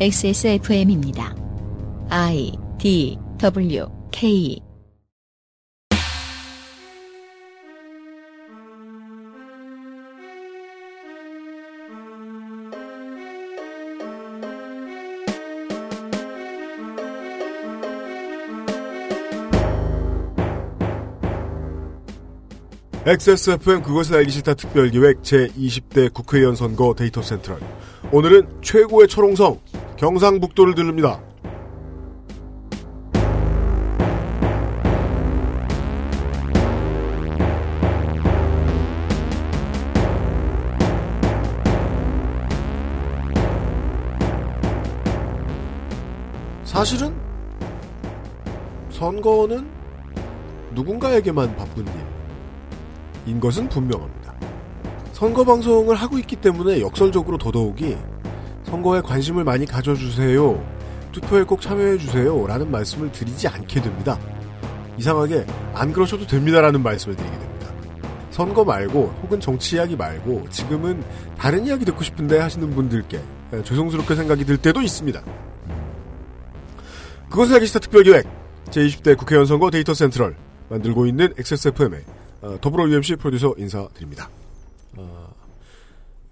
XSFM입니다. I D W K XSFM 그것을 알기 싫다 특별기획 제20대 국회의원 선거 데이터 센트럴. 오늘은 최고의 초롱성 경상북도를 들릅니다. 사실은 선거는 누군가에게만 바쁜 일인 것은 분명합니다. 선거 방송을 하고 있기 때문에 역설적으로 더더욱이 선거에 관심을 많이 가져주세요. 투표에 꼭 참여해주세요. 라는 말씀을 드리지 않게 됩니다. 이상하게 안 그러셔도 됩니다라는 말씀을 드리게 됩니다. 선거 말고 혹은 정치 이야기 말고 지금은 다른 이야기 듣고 싶은데 하시는 분들께 에, 죄송스럽게 생각이 들 때도 있습니다. 그것을 알기 싫다 특별기획 제20대 국회의원 선거 데이터 센트럴 만들고 있는 XSFM의 어, 더불어 UMC 프로듀서 인사드립니다. 어,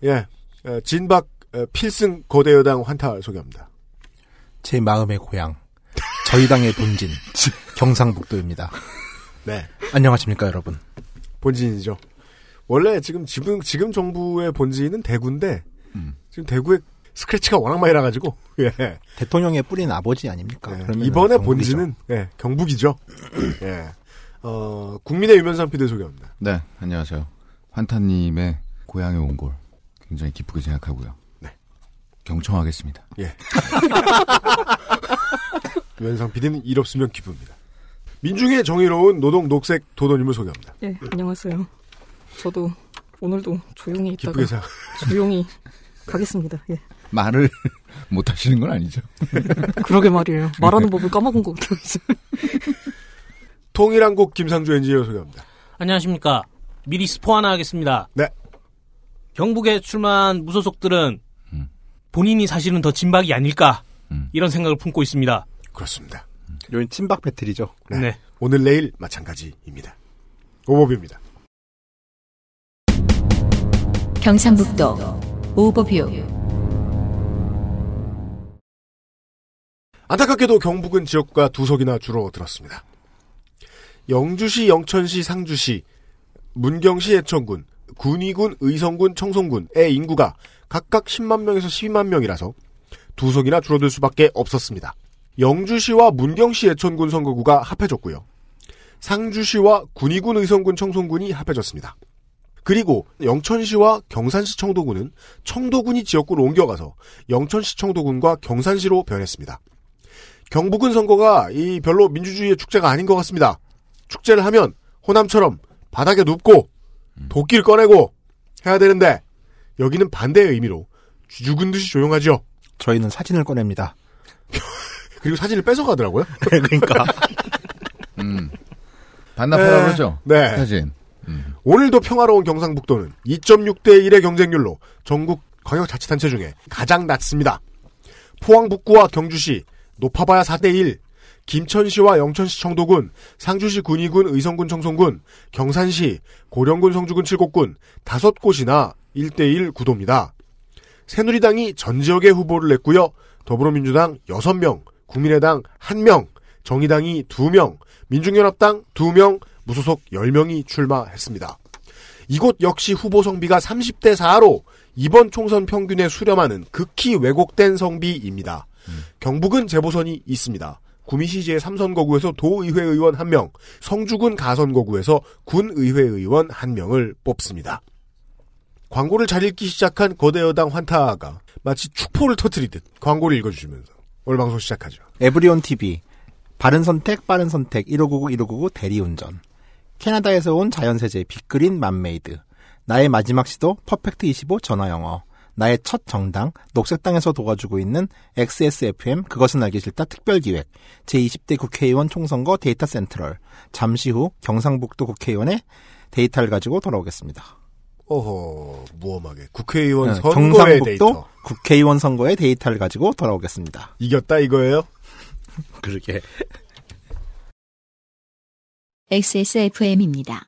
예, 어, 진박 어, 필승 거대 여당 환타 소개합니다. 제 마음의 고향, 저희 당의 본진, 경상북도입니다. 네, 안녕하십니까 여러분. 본진이죠. 원래 지금 지금 지금 정부의 본진은 대구인데 음. 지금 대구에 스크래치가 워낙 많이 나가지고 예. 대통령의 뿌리는 아버지 아닙니까? 예, 이번에 경북이죠. 본진은 예, 경북이죠. 예. 어, 국민의 유면상 피디 소개합니다. 네, 안녕하세요. 환타님의 고향의 온골 굉장히 기쁘게 생각하고요. 네. 경청하겠습니다. 유면상 PD는 일 없으면 기쁩니다. 민중의 정의로운 노동 녹색 도도님을 소개합니다. 예, 안녕하세요. 저도 오늘도 조용히 있다가 기쁘게 생각. 조용히 가겠습니다. 예. 말을 못 하시는 건 아니죠? 그러게 말이에요. 말하는 법을 까먹은 것 같아요. 통일한국 김상주 엔지니어 소개합니다. 안녕하십니까. 미리 스포 하나 하겠습니다. 네. 경북에 출마한 무소속들은 음. 본인이 사실은 더 진박이 아닐까 음. 이런 생각을 품고 있습니다. 그렇습니다. 여긴 친박 배틀이죠. 네. 네. 오늘 내일 마찬가지입니다. 오버뷰입니다. 경상북도 오버뷰 안타깝게도 경북은 지역구가 두 석이나 줄어들었습니다. 영주시, 영천시, 상주시, 문경시, 예천군, 군위군, 의성군, 청송군의 인구가 각각 10만 명에서 12만 명이라서 두 석이나 줄어들 수밖에 없었습니다. 영주시와 문경시, 예천군 선거구가 합해졌고요. 상주시와 군위군, 의성군, 청송군이 합해졌습니다. 그리고 영천시와 경산시 청도군은 청도군이 지역구로 옮겨가서 영천시 청도군과 경산시로 변했습니다. 경북은 선거가 이 별로 민주주의의 축제가 아닌 것 같습니다. 축제를 하면 호남처럼 바닥에 눕고 도끼를 꺼내고 해야 되는데 여기는 반대의 의미로 죽은 듯이 조용하죠. 저희는 사진을 꺼냅니다. 그리고 사진을 뺏어가더라고요. 그러니까 음. 반납하라 네. 그러죠? 네. 사진. 음. 오늘도 평화로운 경상북도는 2.6대 1의 경쟁률로 전국 광역자치단체 중에 가장 낮습니다. 포항 북구와 경주시 높아봐야 4대 1, 김천시와 영천시 청도군, 상주시 군위군 의성군 청송군, 경산시 고령군 성주군 칠곡군 다섯 곳이나 1대1 구도입니다. 새누리당이 전 지역에 후보를 냈고요. 더불어민주당 6명, 국민의당 1명, 정의당이 2명, 민중연합당 2명, 무소속 10명이 출마했습니다. 이곳 역시 후보 성비가 30대 4로 이번 총선 평균에 수렴하는 극히 왜곡된 성비입니다. 경북은 재보선이 있습니다. 구미시지의 3선거구에서 도의회 의원 1명, 성주군 가선거구에서 군의회 의원 1명을 뽑습니다. 광고를 잘 읽기 시작한 거대 여당 환타가 마치 축포를 터뜨리듯 광고를 읽어주시면서 오늘 방송 시작하죠. 에브리온 TV 바른 선택 빠른 선택 1599 1599 대리운전. 캐나다에서 온 자연세제 빅그린 맘메이드. 나의 마지막 시도 퍼펙트 25 전화영어. 나의 첫 정당 녹색당에서 도와주고 있는 XSFM 그것은 알기 싫다 특별기획. 제20대 국회의원 총선거 데이터 센트럴. 잠시 후 경상북도 국회의원의 데이터를 가지고 돌아오겠습니다. 어허, 무엄하게. 국회의원 네, 선거의 데이터. 국회의원 선거의 데이터를 가지고 돌아오겠습니다. 이겼다 이거예요? 그러게. XSFM입니다.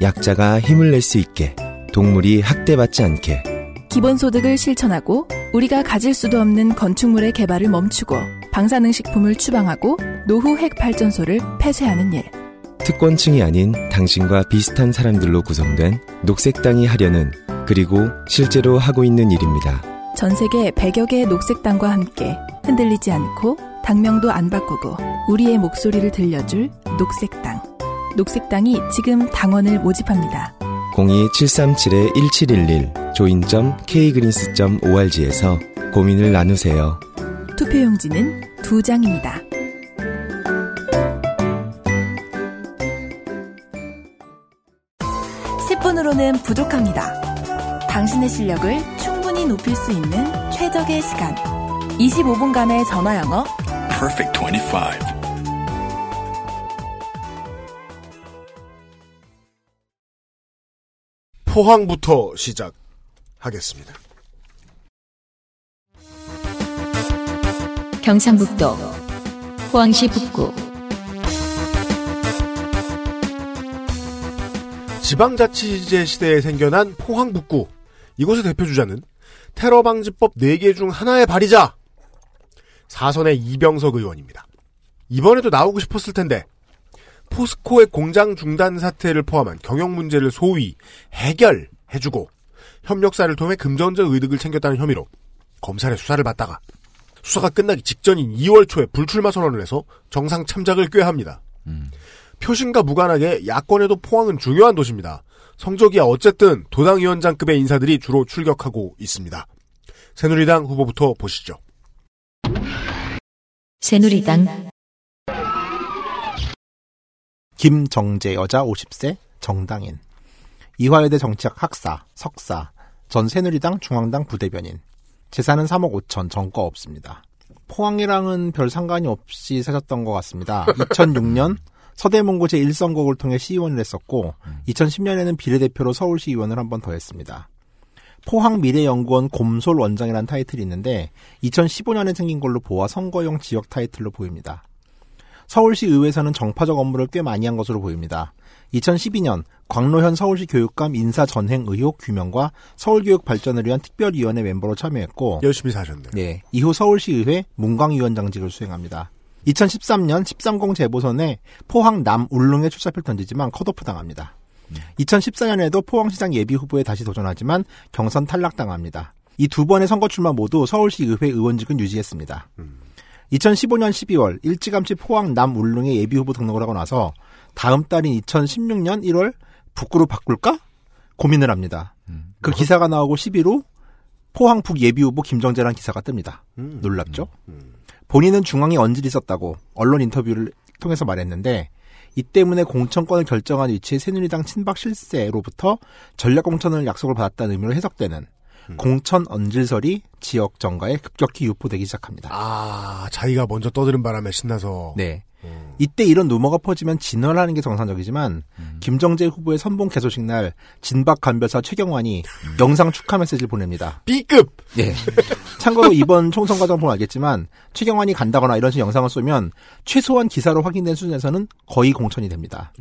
약자가 힘을 낼 수 있게 동물이 학대받지 않게 기본소득을 실천하고 우리가 가질 수도 없는 건축물의 개발을 멈추고 방사능식품을 추방하고 노후 핵발전소를 폐쇄하는 일. 특권층이 아닌 당신과 비슷한 사람들로 구성된 녹색당이 하려는 그리고 실제로 하고 있는 일입니다. 전 세계 100여 개의 녹색당과 함께 흔들리지 않고 당명도 안 바꾸고 우리의 목소리를 들려줄 녹색당. 녹색당이 지금 당원을 모집합니다. 02-737-1711 join.kgreens.org에서 고민을 나누세요. 투표용지는 두 장입니다. (10분으로는) 부족합니다. 당신의 실력을 충분히 높일 수 있는 최적의 시간. 25분간의 전화 영어. Perfect 25. 포항부터 시작하겠습니다. 경상북도 포항시 북구 지방자치제 시대에 생겨난 포항북구. 이곳의 대표 주자는 테러 방지법 4개 중 하나의 발의자. 사선의 이병석 의원입니다. 이번에도 나오고 싶었을 텐데 포스코의 공장 중단 사태를 포함한 경영 문제를 소위 해결해주고 협력사를 통해 금전적 의득을 챙겼다는 혐의로 검찰의 수사를 받다가 수사가 끝나기 직전인 2월 초에 불출마 선언을 해서 정상 참작을 꾀합니다. 표심과 무관하게 야권에도 포항은 중요한 도시입니다. 성적이야 어쨌든 도당위원장급의 인사들이 주로 출격하고 있습니다. 새누리당 후보부터 보시죠. 새누리당 김정재 여자 50세 정당인 이화여대 정치학 학사 석사 전 새누리당 중앙당 부대변인 재산은 3억 5천 정거 없습니다. 포항이랑은 별 상관이 없이 사셨던 것 같습니다. 2006년 서대문고 제1선거구를 통해 시의원을 했었고 2010년에는 비례대표로 서울시 의원을 한 번 더 했습니다. 포항미래연구원 곰솔 원장이라는 타이틀이 있는데 2015년에 생긴 걸로 보아 선거용 지역 타이틀로 보입니다. 서울시 의회에서는 정파적 업무를 꽤 많이 한 것으로 보입니다. 2012년 광로현 서울시 교육감 인사 전행 의혹 규명과 서울교육 발전을 위한 특별위원회 멤버로 참여했고 열심히 사셨네요. 네, 이후 서울시 의회 문광위원장직을 수행합니다. 2013년 13공 재보선에 포항 남 울릉에 출사표를 던지지만 컷오프 당합니다. 2014년에도 포항시장 예비 후보에 다시 도전하지만 경선 탈락당합니다. 이 두 번의 선거 출마 모두 서울시 의회 의원직은 유지했습니다. 2015년 12월 일찌감치 포항 남 울릉에 예비 후보 등록을 하고 나서 다음 달인 2016년 1월 북구로 바꿀까 고민을 합니다. 그 기사가 나오고 11호 포항 북 예비 후보 김정재라는 기사가 뜹니다. 놀랍죠? 본인은 중앙에 언질이 있었다고 언론 인터뷰를 통해서 말했는데 이 때문에 공천권을 결정한 위치의 새누리당 친박 실세로부터 전략 공천을 약속을 받았다는 의미로 해석되는 공천 언질설이 지역 정가에 급격히 유포되기 시작합니다. 아, 자기가 먼저 떠드는 바람에 신나서. 네. 이때 이런 루머가 퍼지면 진화하는 게 정상적이지만 김정재 후보의 선봉 개소식 날 진박 간별사 최경환이 영상 축하 메시지를 보냅니다. B급. 예. 참고로 이번 총선 과정 보면 알겠지만 최경환이 간다거나 이런 식의 영상을 쏘면 최소한 기사로 확인된 수준에서는 거의 공천이 됩니다.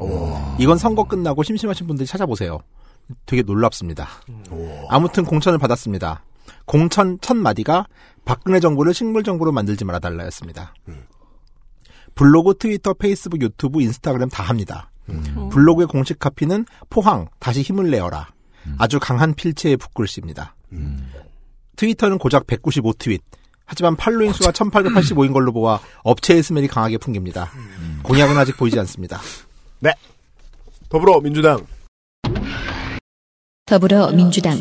이건 선거 끝나고 심심하신 분들이 찾아보세요. 되게 놀랍습니다. 아무튼 공천을 받았습니다. 공천 첫 마디가 박근혜 정부를 식물 정부로 만들지 말아달라였습니다. 블로그, 트위터, 페이스북, 유튜브, 인스타그램 다 합니다. 블로그의 공식 카피는 포항 다시 힘을 내어라. 아주 강한 필체의 붓글씨입니다. 트위터는 고작 195 트윗. 하지만 팔로잉 수가 1885인 걸로 보아 업체의 스멜이 강하게 풍깁니다. 공약은 아직 보이지 않습니다. 네. 더불어민주당. 더불어민주당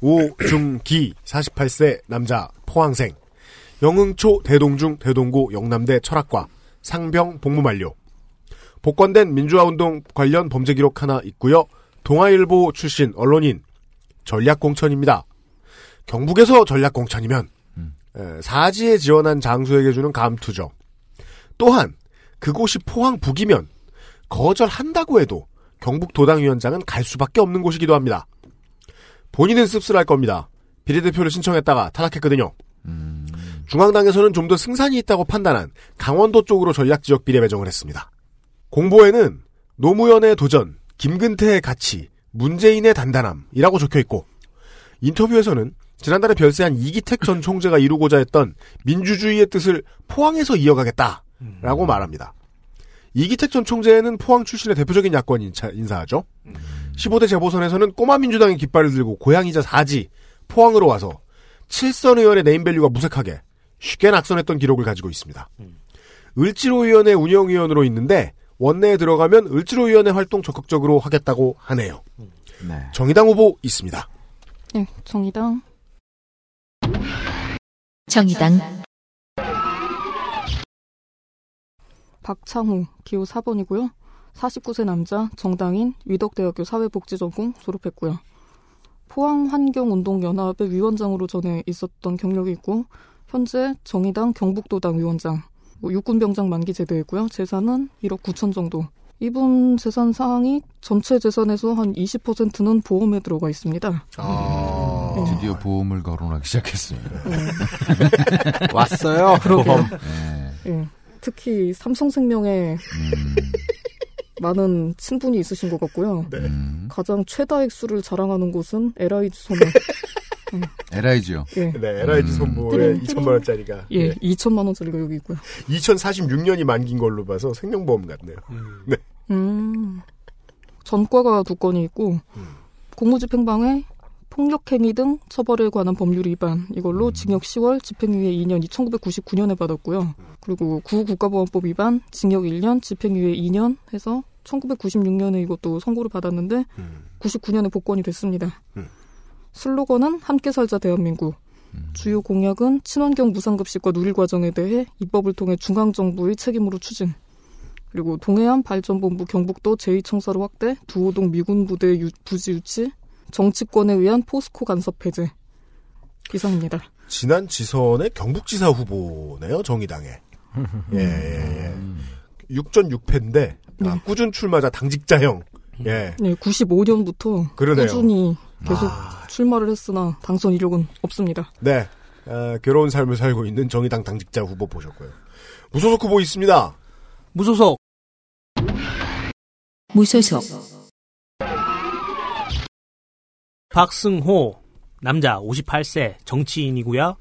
오중기 48세 남자 포항생 영흥초 대동중 대동고 영남대 철학과 상병 복무 만료 복권된 민주화운동 관련 범죄 기록 하나 있고요 동아일보 출신 언론인 전략공천입니다 경북에서 전략공천이면 에, 사지에 지원한 장수에게 주는 감투죠 또한 그곳이 포항 북이면 거절한다고 해도 경북 도당위원장은 갈 수밖에 없는 곳이기도 합니다. 본인은 씁쓸할 겁니다. 비례대표를 신청했다가 탈락했거든요. 중앙당에서는 좀 더 승산이 있다고 판단한 강원도 쪽으로 전략지역 비례 배정을 했습니다. 공보에는 노무현의 도전, 김근태의 가치, 문재인의 단단함이라고 적혀 있고 인터뷰에서는 지난달에 별세한 이기택 전 총재가 이루고자 했던 민주주의의 뜻을 포항에서 이어가겠다라고 말합니다. 이기택 전 총재는 포항 출신의 대표적인 야권 인차, 인사하죠. 15대 재보선에서는 꼬마 민주당의 깃발을 들고 고향이자 사지 포항으로 와서 7선 의원의 네임밸류가 무색하게 쉽게 낙선했던 기록을 가지고 있습니다. 을지로위원회 운영위원으로 있는데 원내에 들어가면 을지로위원회 활동 적극적으로 하겠다고 하네요. 네. 정의당 후보 있습니다. 네, 정의당. 정의당 박창호, 기호 4번이고요. 49세 남자, 정당인, 위덕대학교 사회복지전공 졸업했고요. 포항환경운동연합의 위원장으로 전에 있었던 경력이 있고, 현재 정의당 경북도당 위원장, 뭐 육군병장 만기 제대했고요. 재산은 1억 9천 정도. 이분 재산 사항이 전체 재산에서 한 20%는 보험에 들어가 있습니다. 아, 드디어 보험을 거론하기 시작했습니다. 왔어요. 그러게요. 보험. 네. 예. 특히 삼성생명에 음, 많은 친분이 있으신 것 같고요. 음. 가장 최다 액수를 자랑하는 곳은 LIG 소매. LIG요. 예. 네, LIG 음. 선보에 띠링, 2천만 원짜리가 예, 2천만 원짜리가 여기 있고요. 2046년이 만긴 걸로 봐서 생명보험 같네요. 네. 음. 전과가 두 건이 있고 음. 공무집행방해 폭력행위 등 처벌에 관한 법률 위반 이걸로 징역 10월 집행유예 2년 1999년에 받았고요. 그리고 구국가보안법 위반 징역 1년 집행유예 2년 해서 1996년에 이것도 선고를 받았는데 음. 99년에 복권이 됐습니다. 음. 슬로건은 함께 살자 대한민국. 주요 공약은 친환경 무상급식과 누릴 과정에 대해 입법을 통해 중앙정부의 책임으로 추진. 그리고 동해안 발전본부 경북도 제2청사로 확대, 두호동 미군부대 유- 부지 유치, 정치권에 의한 포스코 간섭 폐지. 이상입니다. 지난 지선의 경북지사 후보네요, 정의당에. 예, 예, 예. 6전 6패인데, 아, 네. 꾸준 출마자 당직자형. 예. 네, 95년부터 그러네요. 꾸준히 계속 아. 출마를 했으나 당선 이력은 없습니다. 네. 아, 괴로운 삶을 살고 있는 정의당 당직자 후보 보셨고요. 무소속 후보 있습니다. 무소속 무소속 박승호 남자 58세 정치인이고요.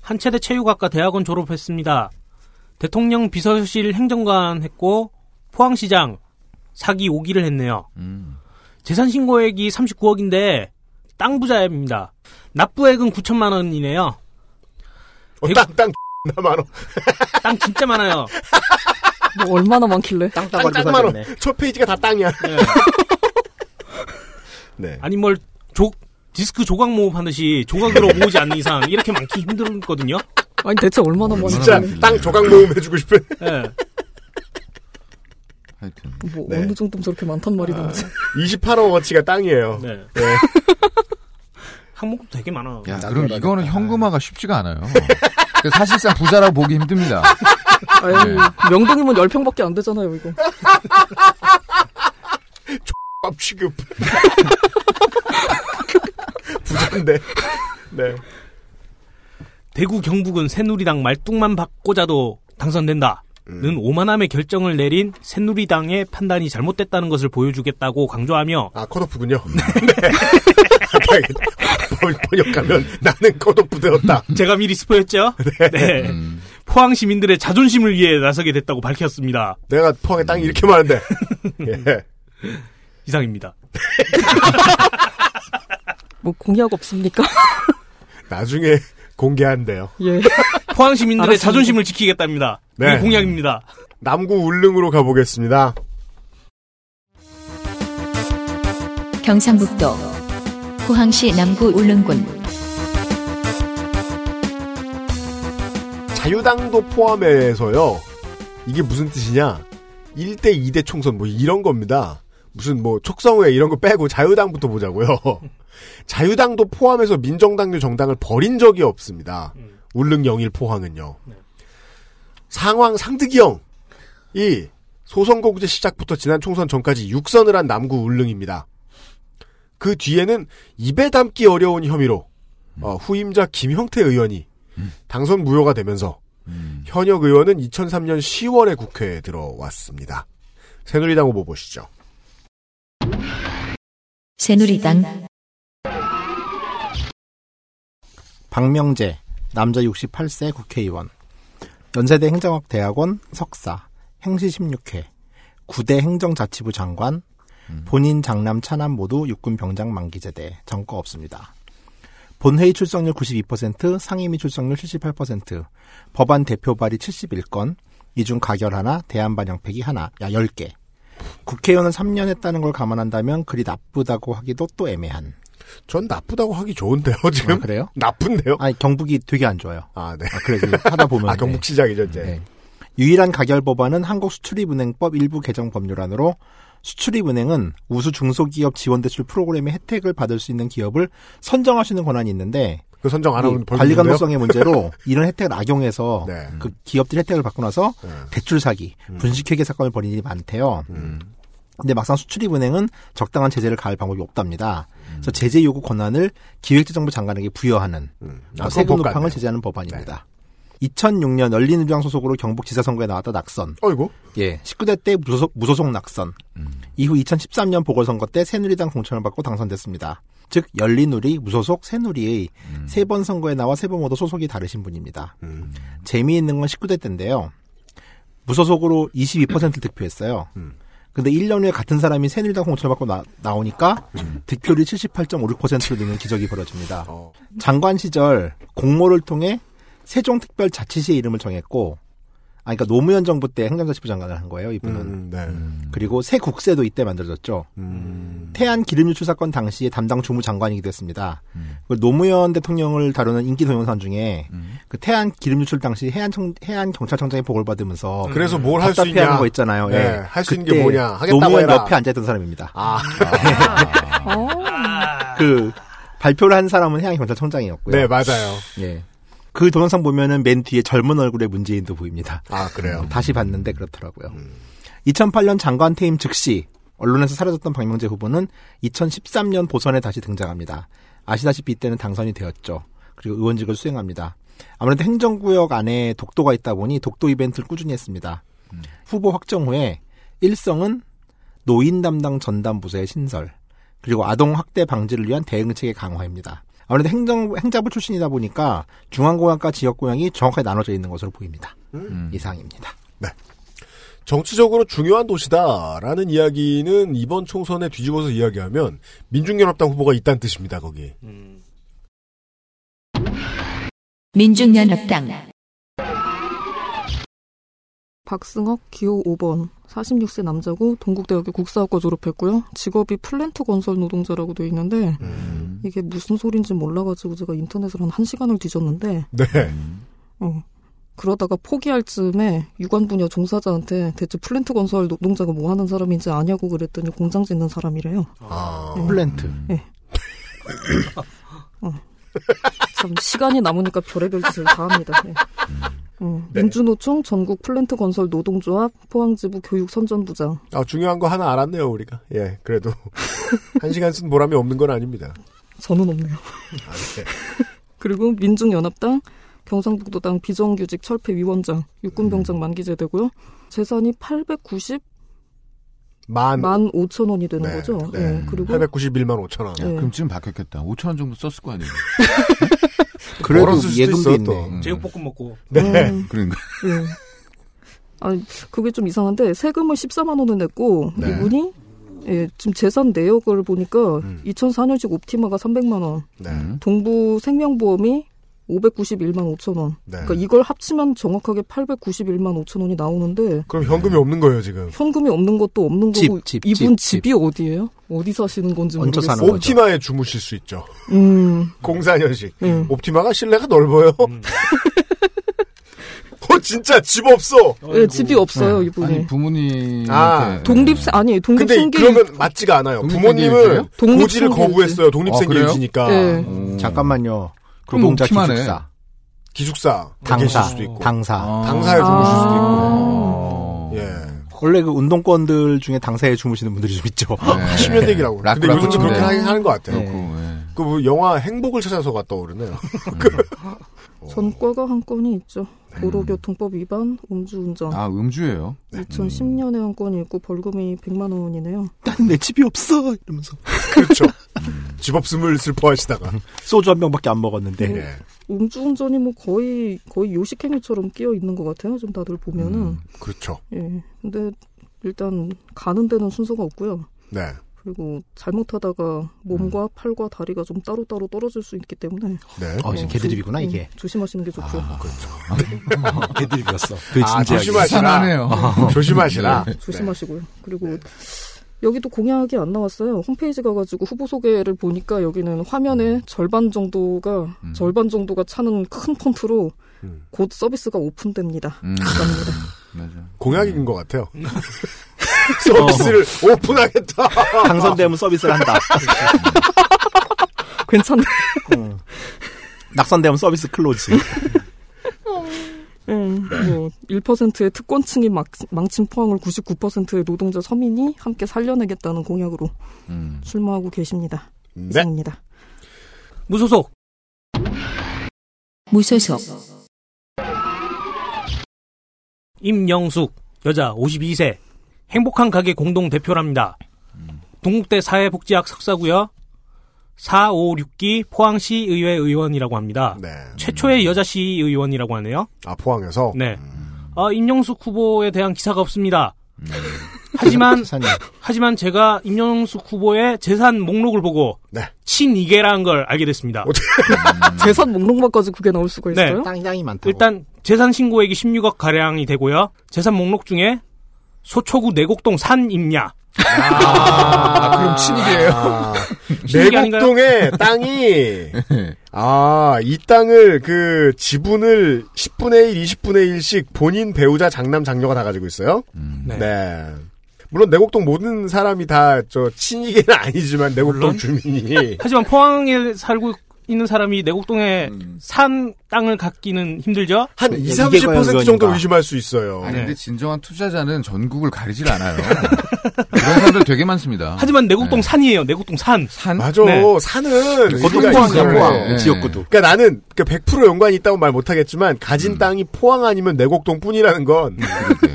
한체대 체육학과 대학원 졸업했습니다. 대통령 비서실 행정관 했고 포항시장 사기 5기를 했네요. 음. 재산 신고액이 39억인데 땅 부자입니다. 납부액은 9천만 원이네요. 어, 땅, 땅, 나 많어. 땅 진짜 많아요. 뭐 얼마나 많길래? 땅땅거리고 땅, 땅 많어. 살겠네. 첫 페이지가 다 땅이야. 네. 네. 아니 뭘 조, 디스크 조각 모읍 하듯이 조각으로 모으지 않는 이상 이렇게 많기 힘들거든요. 아니 대체 얼마나 많길래? 진짜 땅 조각 모음 해주고 싶은. 예. 하여튼. 뭐 네. 어느 정도면 저렇게 많단 말이 나오지? 28억 어치가 땅이에요. 네. 네. 항목도 되게 많아. 야, 그럼. 이거는 현금화가 쉽지가 않아요. 그 사실상 부자라고 보기 힘듭니다. 아니 네. 명동이면 10평밖에 안 되잖아요 이거. 밥 취급. 부자인데. 네. 대구 경북은 새누리당 말뚝만 바꿔자도 당선된다 는 오만함의 결정을 내린 새누리당의 판단이 잘못됐다는 것을 보여주겠다고 강조하며 아, 컷오프군요. 네. 번- 번역하면 나는 컷오프 되었다. 제가 미리 스포였죠? 네. 음. 포항 시민들의 자존심을 위해 나서게 됐다고 밝혔습니다. 내가 포항에 땅이 이렇게 많은데. 예. 이상입니다. 뭐 공약 없습니까? 나중에 공개한대요. 예. 포항 시민들의 알았습니다. 자존심을 지키겠답니다. 네. 이게 공약입니다. 남구 울릉으로 가보겠습니다. 경상북도 포항시 남구 울릉군 자유당도 포함해서요. 이게 무슨 뜻이냐? 1대 2대 총선 뭐 이런 겁니다. 무슨 뭐 촉성회 이런 거 빼고 자유당부터 보자고요. 자유당도 포함해서 민정당류 정당을 버린 적이 없습니다. 울릉 영일 포항은요. 네. 상황 상득이 형이 소선거구제 시작부터 지난 총선 전까지 6선을 한 남구 울릉입니다. 그 뒤에는 입에 담기 어려운 혐의로 어, 후임자 김형태 의원이 당선 무효가 되면서 현역 의원은 2003년 10월에 국회에 들어왔습니다. 새누리당 후보 보시죠. 새누리당 박명재, 남자 68세 국회의원. 연세대 행정학 대학원 석사, 행시 16회, 9대 행정자치부 장관, 본인 장남 차남 모두 육군 병장 만기제대, 정거 없습니다. 본회의 출석률 92%, 상임위 출석률 78%, 법안 대표 발의 71건, 이 중 가결 하나, 대안 반영팩이 하나, 야 10개. 국회의원을 3년 했다는 걸 감안한다면 그리 나쁘다고 하기도 또 애매한. 전 나쁘다고 하기 좋은데요, 지금? 아, 그래요? 나쁜데요? 아니 경북이 되게 안 좋아요. 아, 네. 아, 그래 하다 보면 아, 경북 시장이죠, 이제. 네. 유일한 가결 법안은 한국수출입은행법 일부 개정 법률안으로 수출입은행은 우수 중소기업 지원대출 프로그램의 혜택을 받을 수 있는 기업을 선정할 수 있는 권한이 있는데 그 선정 안 하면 관리? 감독성의 문제로 이런 혜택을 악용해서 네. 그 기업들이 혜택을 받고 나서 네. 대출 사기, 분식회계 사건을 벌이는 일이 많대요. 음. 근데 막상 수출입은행은 적당한 제재를 가할 방법이 없답니다. 그래서 제재 요구 권한을 기획재정부 장관에게 부여하는 음. 어, 아, 세금 같네요. 제재하는 법안입니다. 2006년 열린우리당 소속으로 경북지사 선거에 나왔다 낙선. 어이구. 예, 19대 때 무소속, 무소속 낙선. 이후 2013년 보궐선거 때 새누리당 공천을 받고 당선됐습니다. 즉 열린우리, 무소속, 새누리의 세번 선거에 나와 세 번 모두 소속이 다르신 분입니다. 음. 재미있는 건 19대 때인데요. 무소속으로 22%를 득표했어요. 음. 근데 1년 후에 같은 사람이 새누리당 공천을 받고 나, 오니까 음. 득표율이 78.56%로 느는 기적이 벌어집니다. 어. 장관 시절 공모를 통해 세종특별자치시의 이름을 정했고, 아, 그러니까 노무현 정부 때 행정자치부 장관을 한 거예요, 이분은. 음, 네. 그리고 새 국세도 이때 만들어졌죠. 음. 태안 기름 유출 사건 당시에 담당 주무장관이기도 했습니다. 그 노무현 대통령을 다루는 인기 동영상 중에 그 태안 기름 유출 당시 해안 청, 해안 경찰청장의 복을 받으면서 그래서 뭘 할수 답답해하는 있냐? 거 있잖아요. 네, 예. 할수 있는 게 뭐냐? 하겠다고 노무현 해라. 옆에 앉아 있던 사람입니다. 아, 어. 그 발표를 한 사람은 해양 경찰청장이었고요. 네, 맞아요. 예. 그 동영상 보면은 맨 뒤에 젊은 얼굴의 문재인도 보입니다. 아, 그래요. 다시 봤는데 그렇더라고요. 2008년 장관 퇴임 즉시 언론에서 사라졌던 박명재 후보는 2013년 보선에 다시 등장합니다. 아시다시피 이때는 당선이 되었죠. 그리고 의원직을 수행합니다. 아무래도 행정구역 안에 독도가 있다 보니 독도 이벤트를 꾸준히 했습니다. 후보 확정 후에 일성은 노인 담당 전담 부서의 신설, 그리고 아동 학대 방지를 위한 대응책의 강화입니다. 아무래도 행정 행자부 출신이다 보니까 중앙고향과 지역고향이 정확하게 나눠져 있는 것으로 보입니다. 이상입니다. 정치적으로 중요한 도시다라는 이야기는 이번 총선에 뒤집어서 이야기하면 민중연합당 후보가 있다는 뜻입니다, 거기. 민중연합당 박승혁 기호 5번 46세 남자고 동국대학교 국사학과 졸업했고요. 직업이 플랜트 건설 노동자라고 돼 있는데 음. 이게 무슨 소린지 몰라가지고 제가 인터넷을 한 1시간을 뒤졌는데 네. 어, 그러다가 포기할 즈음에 유관 분야 종사자한테 대체 플랜트 건설 노동자가 뭐 하는 사람인지 아냐고 그랬더니 공장 짓는 사람이래요. 아, 플랜트. 참 시간이 남으니까 별의별 짓을 다 합니다. 네. 어, 민주노총 전국 플랜트 건설 노동조합 포항지부 교육 선전부장 아, 중요한 거 하나 알았네요, 우리가. 예, 그래도. 한 시간 쓴 보람이 없는 건 아닙니다. 저는 없네요. 아, 네. 그리고 민중연합당 경상북도당 비정규직 철폐 위원장 육군병장 만기제되고요. 재산이 890 만 만, 5천 원이 되는 네, 거죠. 네. 예, 그리고 891만 5천 원. 네. 그럼 지금 바뀌었겠다. 5천 원 정도 썼을 거 아니에요. 그래도 예금도 있네. 또. 음. 제육볶음 먹고 네. 음, 그러니까. 예. 아니 그게 좀 이상한데 세금을 14만 원을 냈고 네. 이분이 예, 지금 재산 내역을 보니까 음. 2004년식 옵티마가 300만 원, 네. 음. 동부 생명보험이 591만 5천 원. 네. 그러니까 이걸 합치면 정확하게 891만 5천 원이 나오는데 그럼 현금이 없는 거예요, 지금. 현금이 없는 것도 없는 집, 거고 집, 이분 집, 집이 어디예요? 어디 사시는 건지 모르겠어요. 옵티마에 주무실 수 있죠. 음, 04년식. 음. 옵티마가 실내가 넓어요. 음. 어, 진짜 집 없어. 예, 집이 없어요 네. 이분이. 아니 부모님. 아, 독립 아니 독립 근데 생계 그러면 맞지가 않아요. 독립생계일지요? 부모님은 독립생계일지. 고지를 거부했어요. 아, 독립 생계일지니까. 예. 잠깐만요. 그럼 노동자 옵티마네. 기숙사, 기숙사. 당사, 계실 수도 있고. 당사. 아. 당사에 주무실 수도 있고. 아. 예. 원래 그 운동권들 중에 당사에 주무시는 분들이 좀 있죠. 네. 80년대 얘기라고. 락- 근데 요즘도. 그렇게 하긴 하는 것 같아요. 그렇고, 예. 그뭐 영화 행복을 찾아서가 떠오르네요. 전과가 한 건이 있죠. 도로교통법 위반, 음주운전. 아, 음주예요? 2010년에 한 건이 있고 벌금이 100만 원이네요. 내 집이 없어 이러면서 그렇죠. 집 없음을 슬퍼하시다가. 소주 한 병밖에 안 먹었는데 예. 음주운전이 뭐 거의 거의 요식행위처럼 끼어 있는 것 같아요. 좀 다들 보면은. 음, 그렇죠. 예. 근데 일단 가는 데는 순서가 없고요. 네. 그리고 잘못하다가 몸과 팔과 다리가 좀 따로따로 떨어질 수 있기 때문에 네. 어, 이제 개드립이구나 조- 이게. 음, 조심하시는 게 좋죠. 그렇죠. 개드립이었어. 그 아, 진지하게. 조심하시라. 이상하네요. 조심하시라. 네, 조심하시고요. 그리고 여기도 공약이 안 나왔어요. 홈페이지 가가지고 후보 소개를 보니까 여기는 화면의 절반 정도가 음. 절반 정도가 차는 큰 폰트로 음. 곧 서비스가 오픈됩니다. 음. 감사합니다. 공약인 것 같아요. 서비스를 오픈하겠다. 당선되면 서비스를 한다. 괜찮네. 어. 낙선되면 서비스 close. 음, 뭐 1%의 특권층이 막, 망친 포항을 99%의 노동자 서민이 함께 살려내겠다는 공약으로 음. 출마하고 계십니다. 네. 이상입니다. 무소속 무소속 임영숙 여자 52세 행복한 가게 공동 대표랍니다. 동국대 사회복지학 석사고요. 456기 포항시 의회 의원이라고 합니다. 네. 최초의 여자 시 의원이라고 하네요. 아, 포항에서? 네. 어, 임영숙 후보에 대한 기사가 없습니다. 하지만. 하지만 제가 임영숙 후보의 재산 목록을 보고 네. 친이계라는 걸 알게 됐습니다. 재산 목록만까지 그게 나올 수가 네. 있어요? 땅이 땅이 많다고. 일단 재산 신고액이 16억 가량이 되고요. 재산 목록 중에 소초구 내곡동 산 임야 아, 그럼 친이계예요 아? 내곡동에 땅이, 아, 이 땅을 그 지분을 10분의 1, 20분의 1씩 본인 배우자 장남 장녀가 다 가지고 있어요? 네. 네. 물론 내곡동 모든 사람이 다 저 친이계는 아니지만 내곡동 물론. 주민이 하지만 포항에 살고 있는 사람이 내곡동에 산 땅을 갖기는 힘들죠? 한 이게 20, 과연 30% 정도? 의심할 수 있어요. 아니 네. 근데 진정한 투자자는 전국을 가리질 않아요. 그런 사람들 되게 많습니다. 하지만 내곡동 네. 산이에요. 내곡동 산. 산 맞아. 네. 산은 의미가 포항이야 있어요. 포항. 네. 지역구도. 그러니까 나는 그100% 연관이 있다고 말 못하겠지만 가진 음. 땅이 포항 아니면 내곡동 뿐이라는 건 그러게요.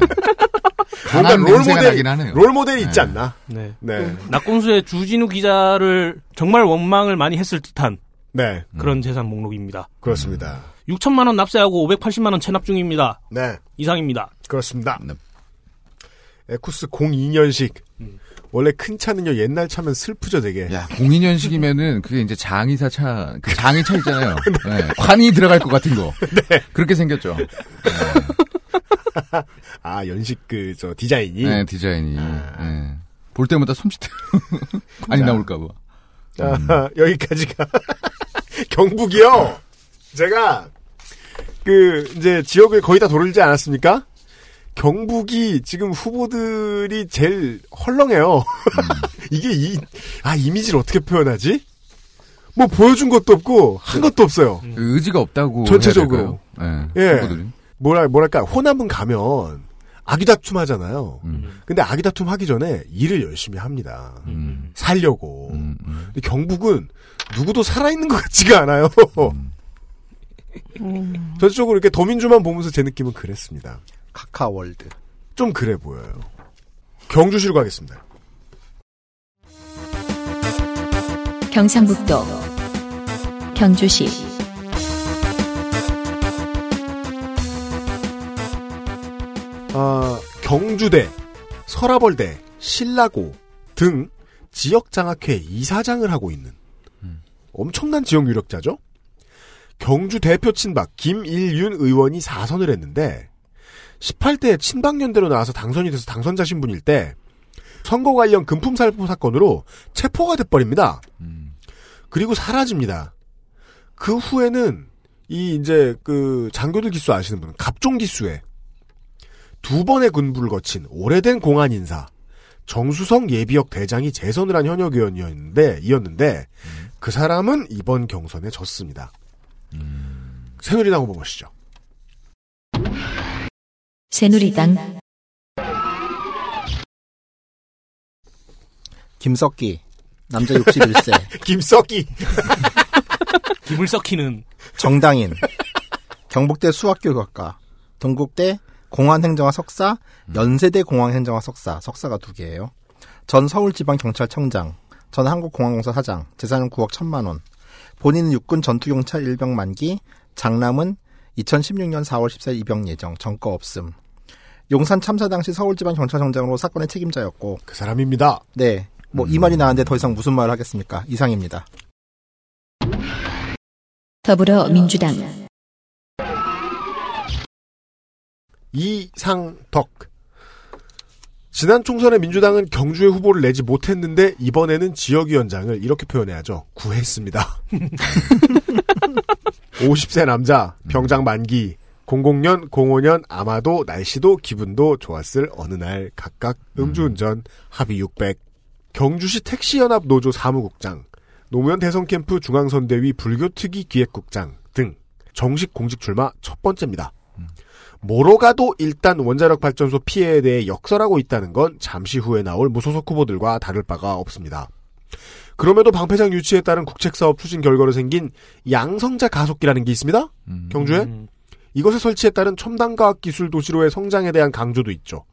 뭔가 강한 롤 냄새가 모델 나긴 하네요. 롤 모델이 있지 네. 않나? 네. 네, 낙곰수의 주진우 기자를 정말 원망을 많이 했을 듯한 네 그런 재산 목록입니다. 그렇습니다. 6천만 원 납세하고 580만 원 체납 중입니다. 네 이상입니다. 그렇습니다. 네. 에쿠스 02년식 음. 원래 큰 차는요 옛날 차면 슬프죠 되게. 야, 02년식이면은 그게 이제 장의사 차, 그 장의 차 있잖아요. 네. 관이 들어갈 것 같은 거. 그렇게 생겼죠. 아 연식 그 저 디자인이 네, 디자인이. 네. 볼 때마다 손짓 관이 자. 나올까 봐. 아, 여기까지가 경북이요. 제가 그 이제 지역을 거의 다 돌지 않았습니까? 경북이 지금 후보들이 제일 헐렁해요. 이게 이, 아, 이미지를 어떻게 표현하지? 뭐 보여준 것도 없고, 한 것도 없어요. 그 의지가 없다고. 전체적으로. 예. 네. 후보들이. 뭐라, 뭐랄까, 호남은 가면, 아기다툼 하잖아요. 음. 근데 아기다툼 하기 전에 일을 열심히 합니다. 음. 살려고. 음, 음. 근데 경북은 누구도 살아있는 것 같지가 않아요. 음, 전적으로 이렇게 더민주만 보면서 제 느낌은 그랬습니다. 카카월드. 좀 그래 보여요. 경주시로 가겠습니다. 경상북도 경주시 아, 경주대, 서라벌대, 신라고 등 지역 장학회 이사장을 하고 있는 엄청난 지역 유력자죠. 경주 대표 친박 김일윤 의원이 4선을 했는데 18대 친박연대로 나와서 당선이 돼서 당선자 신분일 때 선거 관련 금품 살포 사건으로 체포가 돼버립니다. 음. 그리고 사라집니다. 그 후에는 이 이제 그 장교들 기수 아시는 분은 갑종 기수에 두 번의 군부를 거친 오래된 공안 인사 정수성 예비역 대장이 재선을 한 현역 의원이었는데 이었는데 그 사람은 이번 경선에 졌습니다. 새누리당 후보 보시죠. 새누리당 김석기 남자 61세 김석기. 김을 썩히는 정당인 경북대 수학교육학과 동국대 공안행정학 석사 연세대 공안행정학 석사 석사가 두 개예요. 전 서울지방경찰청장 전 한국공항공사 사장 재산은 9억 1천만 원 본인은 육군 전투경찰 일병 만기 장남은 2016년 4월 14일 입영 예정 전과 없음 용산 참사 당시 서울지방경찰청장으로 사건의 책임자였고 그 사람입니다. 네. 뭐 이 말이 나왔는데 더 이상 무슨 말을 하겠습니까? 이상입니다. 더불어민주당 이상덕. 지난 총선에 민주당은 경주에 후보를 내지 못했는데 이번에는 지역위원장을 이렇게 표현해야죠. 구했습니다. 50세 남자, 병장 만기, 00년, 05년 아마도 날씨도 기분도 좋았을 어느 날 각각 음주운전 합의 600. 경주시 택시연합 노조 사무국장, 노무현 대선 캠프 중앙선대위 불교특위 기획국장 등 정식 공직 출마 첫 번째입니다. 뭐로 가도 일단 원자력 발전소 피해에 대해 역설하고 있다는 건 잠시 후에 나올 무소속 후보들과 다를 바가 없습니다. 그럼에도 방패장 유치에 따른 국책사업 추진 결과로 생긴 양성자 가속기라는 게 있습니다. 음. 경주에 음, 이것의 설치에 따른 첨단과학 기술 도시로의 성장에 대한 강조도 있죠.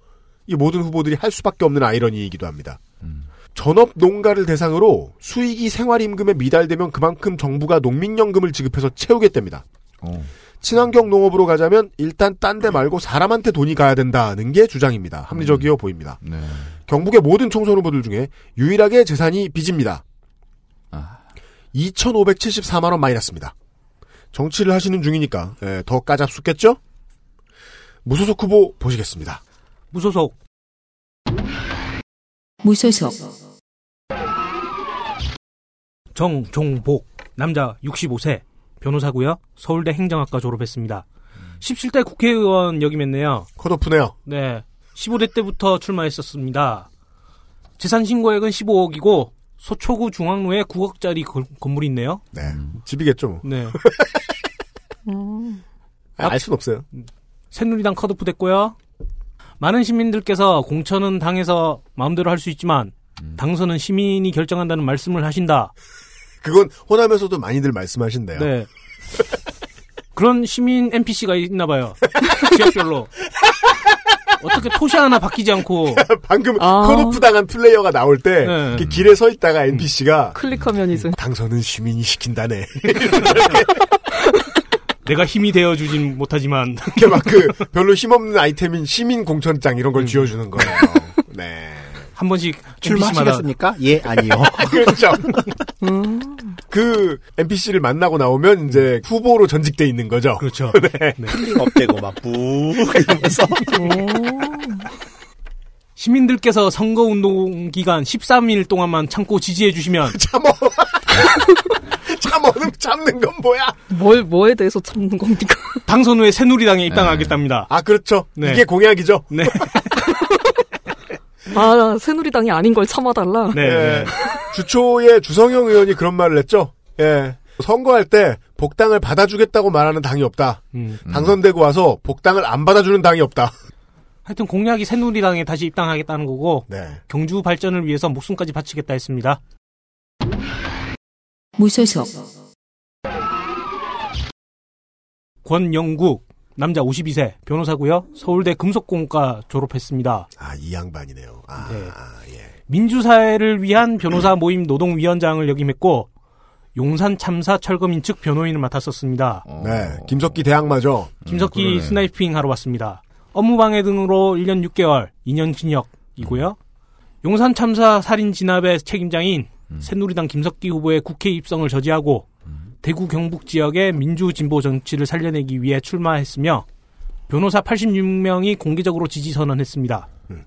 이 모든 후보들이 할 수밖에 없는 아이러니이기도 합니다. 음. 전업 농가를 대상으로 수익이 생활임금에 미달되면 그만큼 정부가 농민연금을 지급해서 채우겠답니다. 어. 친환경 농업으로 가자면 일단 딴 데 말고 사람한테 돈이 가야 된다는 게 주장입니다. 합리적이어 보입니다. 네. 경북의 모든 총선 후보들 중에 유일하게 재산이 빚입니다. 아. 2,574만 원 마이너스입니다. 정치를 하시는 중이니까 예, 더 까잡수겠죠? 무소속 후보 보시겠습니다. 무소속 무소속 정종복 남자 65세 변호사고요. 서울대 행정학과 졸업했습니다. 17대 국회의원 역임했네요. 컷오프네요. 네. 15대 때부터 출마했었습니다. 재산 신고액은 15억이고 소초구 중앙로에 9억짜리 건물이 있네요. 네. 집이겠죠. 뭐. 네. 음. 아, 알 수는 없어요. 새누리당 컷오프 됐고요. 많은 시민들께서 공천은 당에서 마음대로 할 수 있지만 당선은 시민이 결정한다는 말씀을 하신다. 그건 호남에서도 많이들 말씀하신대요. 네. 그런 시민 NPC가 있나 봐요. 지역별로. 어떻게 토시 하나 바뀌지 않고 방금 아. 컷오프 당한 플레이어가 나올 때 네. 길에 서 있다가 NPC가 클릭하면 이제 당선은 시민이 시킨다네. 내가 힘이 되어 주진 못하지만 이렇게 막 그 별로 힘없는 아이템인 시민 공천장 이런 음. 걸 쥐어주는 거예요. 네. 한 번씩 출마하시겠습니까? 예, 아니요. 그렇죠. 음. 그 NPC를 만나고 나오면 이제 후보로 전직돼 있는 거죠. 그렇죠. 네. 힐링 업되고 막 부. 이러면서. 시민들께서 선거 운동 기간 13일 동안만 참고 지지해 주시면 참어. 참어는 참는 건 뭐야? 뭘 뭐에 대해서 참는 겁니까? 당선 후에 새누리당에 입당하겠답니다. 아 그렇죠. 네. 이게 공약이죠. 네. 아 새누리당이 아닌 걸 참아달라. 네. 예. 주초에 주성영 의원이 그런 말을 했죠. 예. 선거할 때 복당을 받아주겠다고 말하는 당이 없다. 음. 당선되고 와서 복당을 안 받아주는 당이 없다. 하여튼 공약이 새누리당에 다시 입당하겠다는 거고 네. 경주 발전을 위해서 목숨까지 바치겠다 했습니다. 무소속 권영국 남자 52세 변호사고요. 서울대 금속공과 졸업했습니다. 아, 이 양반이네요. 아, 네. 예. 민주사회를 위한 변호사 모임 노동위원장을 역임했고 용산 참사 철거민 측 변호인을 맡았었습니다. 어. 네. 김석기 대항마죠. 김석기 그러네. 스나이핑 하러 왔습니다. 업무방해 등으로 1년 6개월, 2년 징역이고요. 용산 참사 살인 진압의 책임자인 새누리당 김석기 후보의 국회 입성을 저지하고 대구 경북 지역의 민주 진보 정치를 살려내기 위해 출마했으며 변호사 86명이 공개적으로 지지 선언했습니다. 음.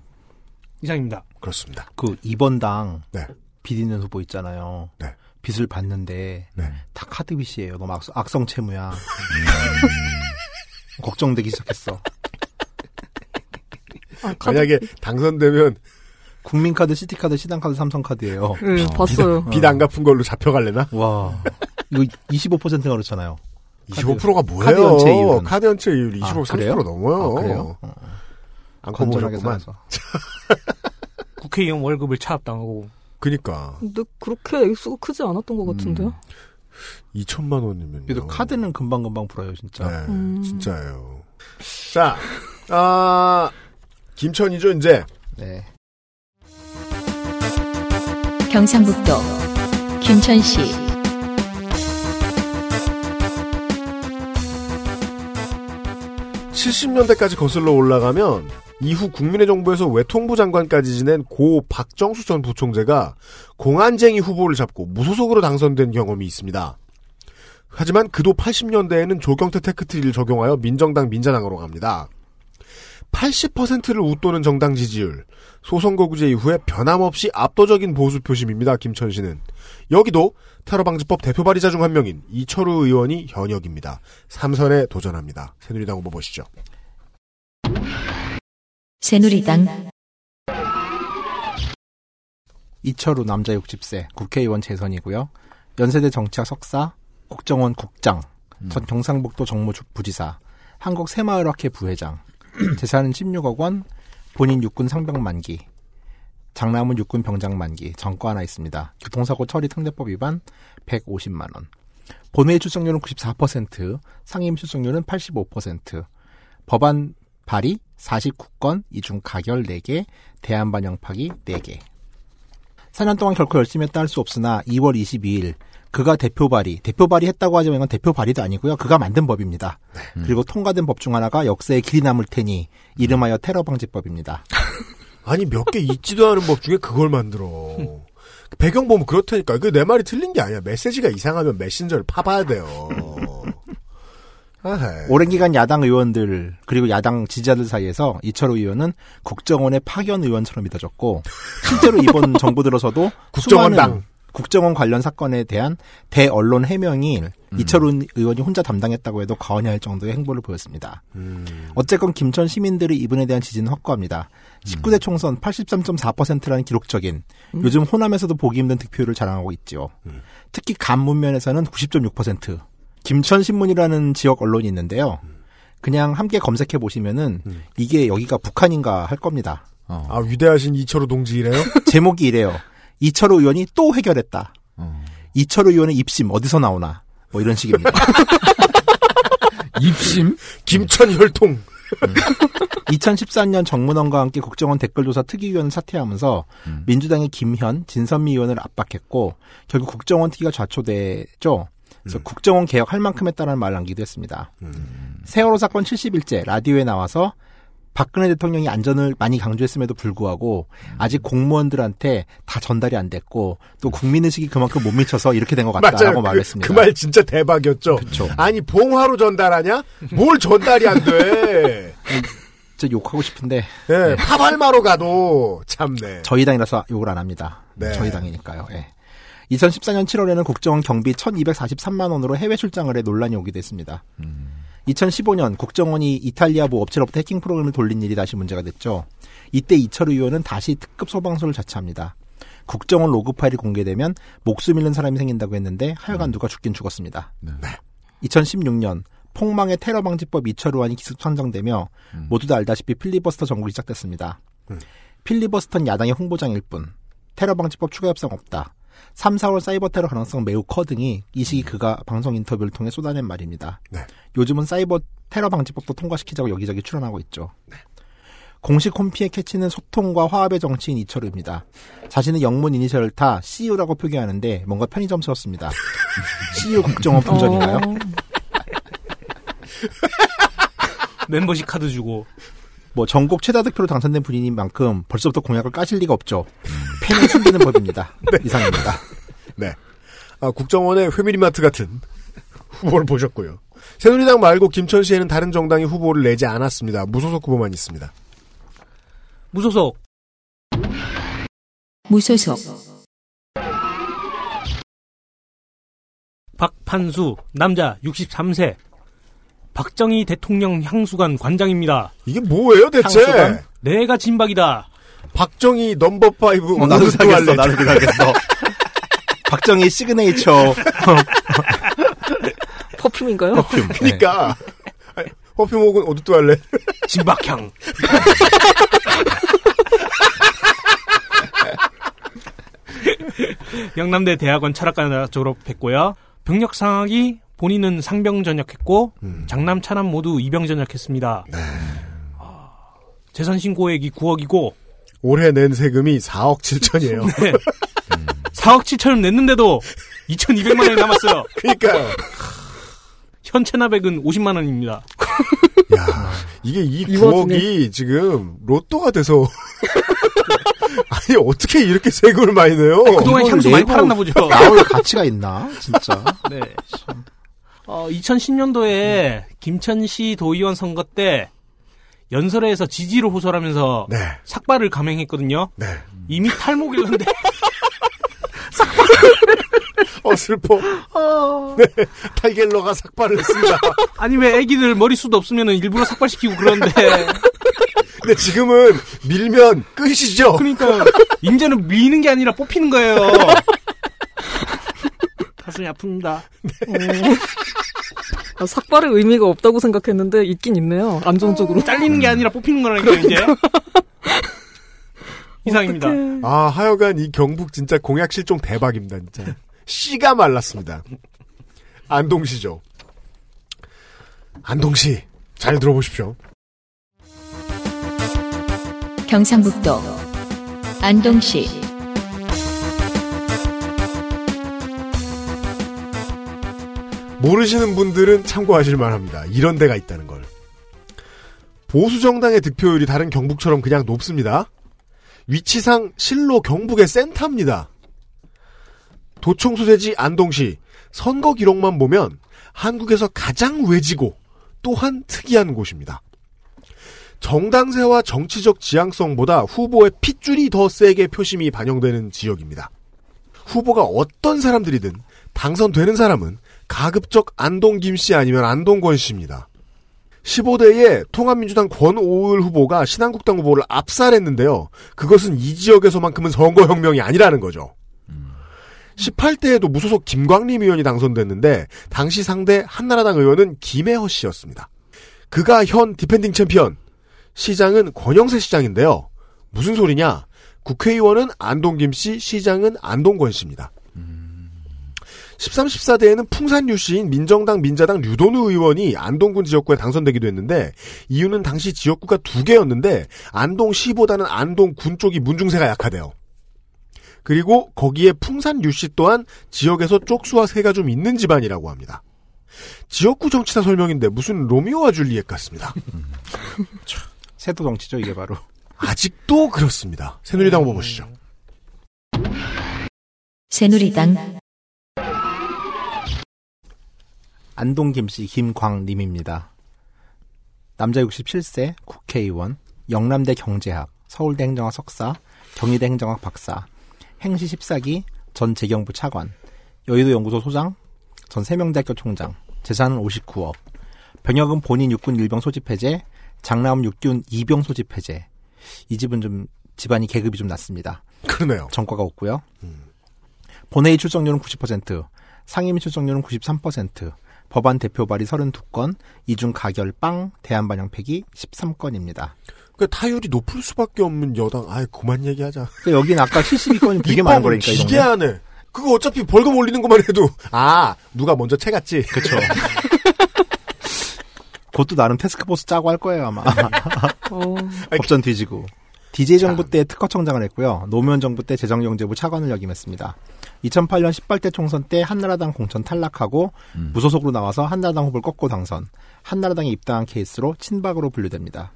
이상입니다. 그렇습니다. 그 2번 당 네. 빚 있는 후보 있잖아요. 네. 빚을 받는데 네. 다 카드 빚이에요. 너무 악성, 악성 채무야. 걱정되기 시작했어. 아, 만약에 당선되면 국민카드, 시티카드, 신한카드, 삼성카드예요. 네, 봤어요. 빚 안 갚은 걸로 잡혀갈래나? 와. 이거 25%가 그렇잖아요. 25%가 뭐예요? 카드 연체 이율은. 카드 연체 이율 25, 아, 30% 그래요? 넘어요. 아, 그래요? 어, 안 건전하게 커보셨구만. 살아서. 국회의원 월급을 차압당하고 그니까 근데 그렇게 액수가 크지 않았던 것 같은데요? 2천만 원이면 그래도 카드는 금방금방 불어요, 진짜. 네, 음. 진짜예요. 자, 아 김천이죠 이제 네. 경상북도 김천시 70년대까지 거슬러 올라가면 이후 국민의 정부에서 외통부 장관까지 지낸 고 박정수 전 부총재가 공안쟁이 후보를 잡고 무소속으로 당선된 경험이 있습니다. 하지만 그도 80년대에는 조경태 테크트리를 적용하여 민정당 민자당으로 갑니다. 80%를 웃도는 정당 지지율, 소선거구제 이후에 변함없이 압도적인 보수 표심입니다. 김천 씨는 여기도 테러방지법 대표 발의자 중 한 명인 이철우 의원이 현역입니다. 3선에 도전합니다. 새누리당 후보 보시죠. 새누리당 이철우 남자 60세 국회의원 재선이고요. 연세대 정치학 석사, 국정원 국장, 전 경상북도 정무부지사, 한국 새마을학회 부회장, 재산은 16억 원, 본인 육군 상병 만기, 장남은 육군 병장 만기, 전과 하나 있습니다. 교통사고 처리 특례법 위반 150만 원. 본회의 출석률은 94%, 상임 출석률은 85%. 법안 발의 49건, 이 중 가결 4개, 대안 반영 파기 4개. 4년 동안 결코 열심히 했다 할 수 없으나 2월 22일 그가 대표 발의, 대표 발의했다고 하지만 이건 대표 발의도 아니고요. 그가 만든 법입니다. 그리고 통과된 법 중 하나가 역사에 길이 남을 테니 이름하여 테러 방지법입니다. 아니 몇 개 있지도 않은 법 중에 그걸 만들어. 배경 보면 그렇다니까. 그 내 말이 틀린 게 아니야. 메시지가 이상하면 메신저를 파봐야 돼요. 오랜 기간 야당 의원들 그리고 야당 지지자들 사이에서 이철우 의원은 국정원의 파견 의원처럼 믿어졌고 실제로 이번 정부 들어서도 국정원당. 국정원 관련 사건에 대한 대언론 해명이 이철우 의원이 혼자 담당했다고 해도 과언이 할 정도의 행보를 보였습니다. 음, 어쨌건 김천 시민들이 이분에 대한 지지는 확고합니다. 19대 총선 83.4%라는 기록적인 요즘 호남에서도 보기 힘든 득표율을 자랑하고 있지요. 특히 간문면에서는 90.6%. 김천 신문이라는 지역 언론이 있는데요. 그냥 함께 검색해 보시면은 이게 여기가 북한인가 할 겁니다. 어. 아 위대하신 이철우 동지 이래요? 제목이 이래요. 이철우 의원이 또 해결했다. 어. 이철우 의원의 입심 어디서 나오나? 뭐 이런 식입니다. 입심? 김천 혈통. 2014년 정문원과 함께 국정원 댓글조사 특위위원 사퇴하면서 음. 민주당의 김현, 진선미 의원을 압박했고 결국 국정원 특위가 좌초됐죠. 그래서 국정원 개혁할 만큼 했다는 말을 남기도 했습니다. 세월호 사건 70일째 라디오에 나와서 박근혜 대통령이 안전을 많이 강조했음에도 불구하고 아직 공무원들한테 다 전달이 안 됐고 또 국민의식이 그만큼 못 미쳐서 이렇게 된 것 같다라고 맞아요. 말했습니다. 그 말 진짜 대박이었죠. 그쵸. 아니 봉화로 전달하냐? 뭘 전달이 안 돼? 진짜 욕하고 싶은데 예, 파발마로 가도 참네. 저희 당이라서 욕을 안 합니다. 네. 저희 당이니까요. 예. 2014년 7월에는 국정원 경비 1,243만 원으로 해외 출장을 해 논란이 오기도 했습니다. 2015년 국정원이 이탈리아보 업체로부터 해킹 프로그램을 돌린 일이 다시 문제가 됐죠. 이때 이철우 의원은 다시 특급 소방서를 자처합니다. 국정원 로그 파일이 공개되면 목숨 잃는 사람이 생긴다고 했는데 하여간 누가 죽긴 죽었습니다. 네. 2016년 폭망의 테러 방지법 이철우안이 기습 상정되며 모두 다 알다시피 필리버스터 정국이 시작됐습니다. 필리버스터는 야당의 홍보장일 뿐. 테러 방지법 추가 협상 없다. 3, 4월 사이버 테러 가능성 매우 커 등이 이 시기 그가 방송 인터뷰를 통해 쏟아낸 말입니다. 네. 요즘은 사이버 테러 방지법도 통과시키자고 여기저기 출연하고 있죠. 공식 홈피의 캐치는 소통과 화합의 정치인 이철우입니다. 자신의 영문 이니셜을 타 CU라고 표기하는데 뭔가 편의점스럽습니다. CU 국정원 품절인가요? 어, 멤버십 카드 주고 뭐 전국 최다 득표로 당선된 분인 만큼 벌써부터 공약을 까실 리가 없죠. 팬을 숨기는 법입니다. 이상입니다. 네. 아, 국정원의 회밀이마트 같은 후보를 보셨고요. 새누리당 말고 김천시에는 다른 정당이 후보를 내지 않았습니다. 무소속 후보만 있습니다. 무소속 무소속 박판수 남자 63세 박정희 대통령 향수관 관장입니다. 이게 뭐예요, 대체? 향수관? 내가 진박이다. 박정희 number five 어, 나도 사겠어. 나도 사겠어. 박정희 시그네이처 퍼퓸인가요? 퍼퓸. 네. 그니까. 아니, 퍼퓸 혹은 오드 투알렛. 진박향. 영남대 대학원 철학과 졸업했고요. 병력 상학이 본인은 상병 전역했고 음. 장남 차남 모두 이병 전역했습니다. 네. 아, 재산 신고액이 9억이고 올해 낸 세금이 4억 7천이에요. 네. 4억 7천을 냈는데도 2,200만 원이 남았어요. 그러니까요. 현 체납액은 50만 원입니다. 야, 이게 이이 9억이 지금 로또가 돼서 아니 어떻게 이렇게 세금을 많이 내요? 그동안 이걸 향수 많이 팔았나 보죠. 나올 가치가 있나? 진짜. 네. 어, 2010년도에 김천시 도의원 선거 때 연설회에서 지지를 호소하면서 네, 삭발을 감행했거든요. 네. 이미 탈모길런데 어 슬퍼. 네, 탈겔러가 삭발을 했습니다. 아니 왜 애기들 머리숱 없으면 일부러 삭발시키고 그러는데 근데 지금은 밀면 끝이죠. 그러니까 이제는 미는 게 아니라 뽑히는 거예요. 가슴이 아픕니다. 아, 삭발의 의미가 없다고 생각했는데 있긴 있네요. 안정적으로. 잘리는 게 아니라 뽑히는 거라니까 이제. 이상입니다. 어떡해. 아 하여간 이 경북 진짜 공약 실종 대박입니다 진짜. 씨가 말랐습니다. 안동시죠. 안동시 잘 들어보십시오. 경상북도 안동시 모르시는 분들은 참고하실 만합니다. 이런 데가 있다는 걸. 보수 정당의 득표율이 다른 경북처럼 그냥 높습니다. 위치상 실로 경북의 센터입니다. 도청 소재지 안동시 선거 기록만 보면 한국에서 가장 외지고 또한 특이한 곳입니다. 정당세와 정치적 지향성보다 후보의 핏줄이 더 세게 표심이 반영되는 지역입니다. 후보가 어떤 사람들이든 당선되는 사람은 가급적 안동 김씨 아니면 안동권 씨입니다. 15대에 통합민주당 권오을 후보가 신한국당 후보를 압살했는데요. 그것은 이 지역에서만큼은 선거혁명이 아니라는 거죠. 18대에도 무소속 김광림 의원이 당선됐는데 당시 상대 한나라당 의원은 김혜허 씨였습니다. 그가 현 defending champion, 시장은 권영세 시장인데요. 무슨 소리냐? 국회의원은 안동 김 씨, 시장은 안동권 씨입니다. 13, 14대에는 풍산 유 씨인 민정당, 민자당 류도누 의원이 안동군 지역구에 당선되기도 했는데 이유는 당시 지역구가 두 개였는데 안동시보다는 안동군 쪽이 문중세가 약하대요. 그리고 거기에 풍산 유 씨 또한 지역에서 쪽수와 세가 좀 있는 집안이라고 합니다. 지역구 정치사 설명인데 무슨 로미오와 줄리엣 같습니다. 세도 정치죠, 이게 바로. 아직도 그렇습니다. 새누리당 후보 보시죠. 새누리당 안동 김씨 김광림입니다. 남자 67세, 국회의원, 영남대 경제학, 서울대 행정학 석사, 경희대 행정학 박사, 행시 14기, 전 재경부 차관, 여의도 연구소 소장, 전 세명대학교 총장, 재산은 59억, 병역은 본인 육군 일병 소집 해제, 장남 육군 이병 소집 해제. 이 집은 좀 집안이 계급이 좀 낮습니다. 그러네요. 전과가 없고요. 본회의 출석률은 90%, 상임위 출석률은 93%, 법안 대표 발의 32건, 이중 가결 빵, 대안 반영 폐기 13건입니다. 그 타율이 높을 수밖에 없는 여당. 아이 그만 얘기하자. 그러니까 여기는 아까 72건이 되게 많은 거니까 이 기계 동네. 안에. 그거 어차피 벌금 올리는 것만 해도 아 누가 먼저 채갔지. 그렇죠. 그것도 나름 태스크포스 짜고 할 거예요 아마. 어, 법전 뒤지고. DJ 정부 때 특허청장을 했고요. 노무현 정부 때 재정경제부 차관을 역임했습니다. 2008년 18대 총선 때 한나라당 공천 탈락하고 무소속으로 나와서 한나라당 후보를 꺾고 당선. 한나라당에 입당한 케이스로 친박으로 분류됩니다.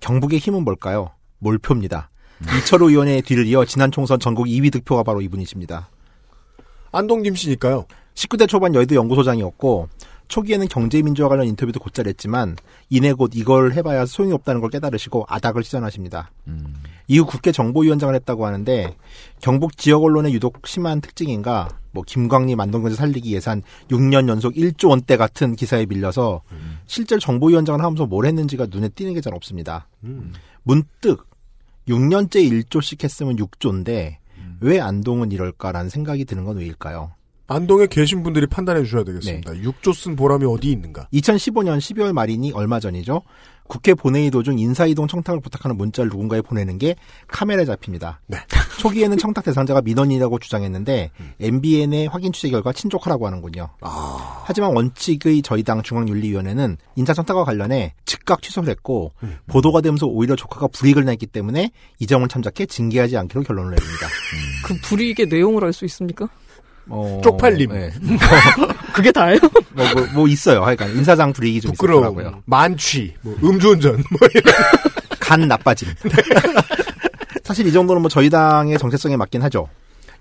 경북의 힘은 뭘까요? 몰표입니다. 이철우 의원의 뒤를 이어 지난 총선 전국 2위 득표가 바로 이분이십니다. 안동 김씨니까요. 19대 초반 여의도 연구소장이었고 초기에는 경제민주화 관련 인터뷰도 곧잘 했지만 이내 곧 이걸 해봐야 소용이 없다는 걸 깨달으시고 아닥을 시전하십니다. 이후 국회 정보위원장을 했다고 하는데 경북 지역 언론의 유독 심한 특징인가 뭐 김광림 안동경제 살리기 예산 6년 연속 1조 원대 같은 기사에 밀려서 실제로 정보위원장을 하면서 뭘 했는지가 눈에 띄는 게 잘 없습니다. 문득 6년째 1조씩 했으면 6조인데 왜 안동은 이럴까라는 생각이 드는 건 왜일까요? 안동에 계신 분들이 판단해 주셔야 되겠습니다. 네. 6조 쓴 보람이 어디 있는가. 2015년 12월 말이니 얼마 전이죠. 국회 본회의 도중 인사이동 청탁을 부탁하는 문자를 누군가에 보내는 게 카메라에 잡힙니다. 초기에는 청탁 대상자가 민원인이라고 주장했는데 MBN의 확인 취재 결과 친족하라고 하는군요. 하지만 원칙의 저희 당 중앙윤리위원회는 인사 청탁과 관련해 즉각 취소를 했고 보도가 되면서 오히려 조카가 불이익을 냈기 때문에 이정을 참작해 징계하지 않기로 결론을 내립니다. 그 불이익의 내용을 알 수 있습니까? 어, 쪽팔림. 네. 그게 다예요? 뭐, 뭐, 뭐 있어요. 하여간 인사상 불이익이 좀 부끄러움, 있었더라고요. 만취, 뭐 음주운전, 뭐 이런. 간 나빠짐. 사실 이 정도는 뭐 저희 당의 정체성에 맞긴 하죠.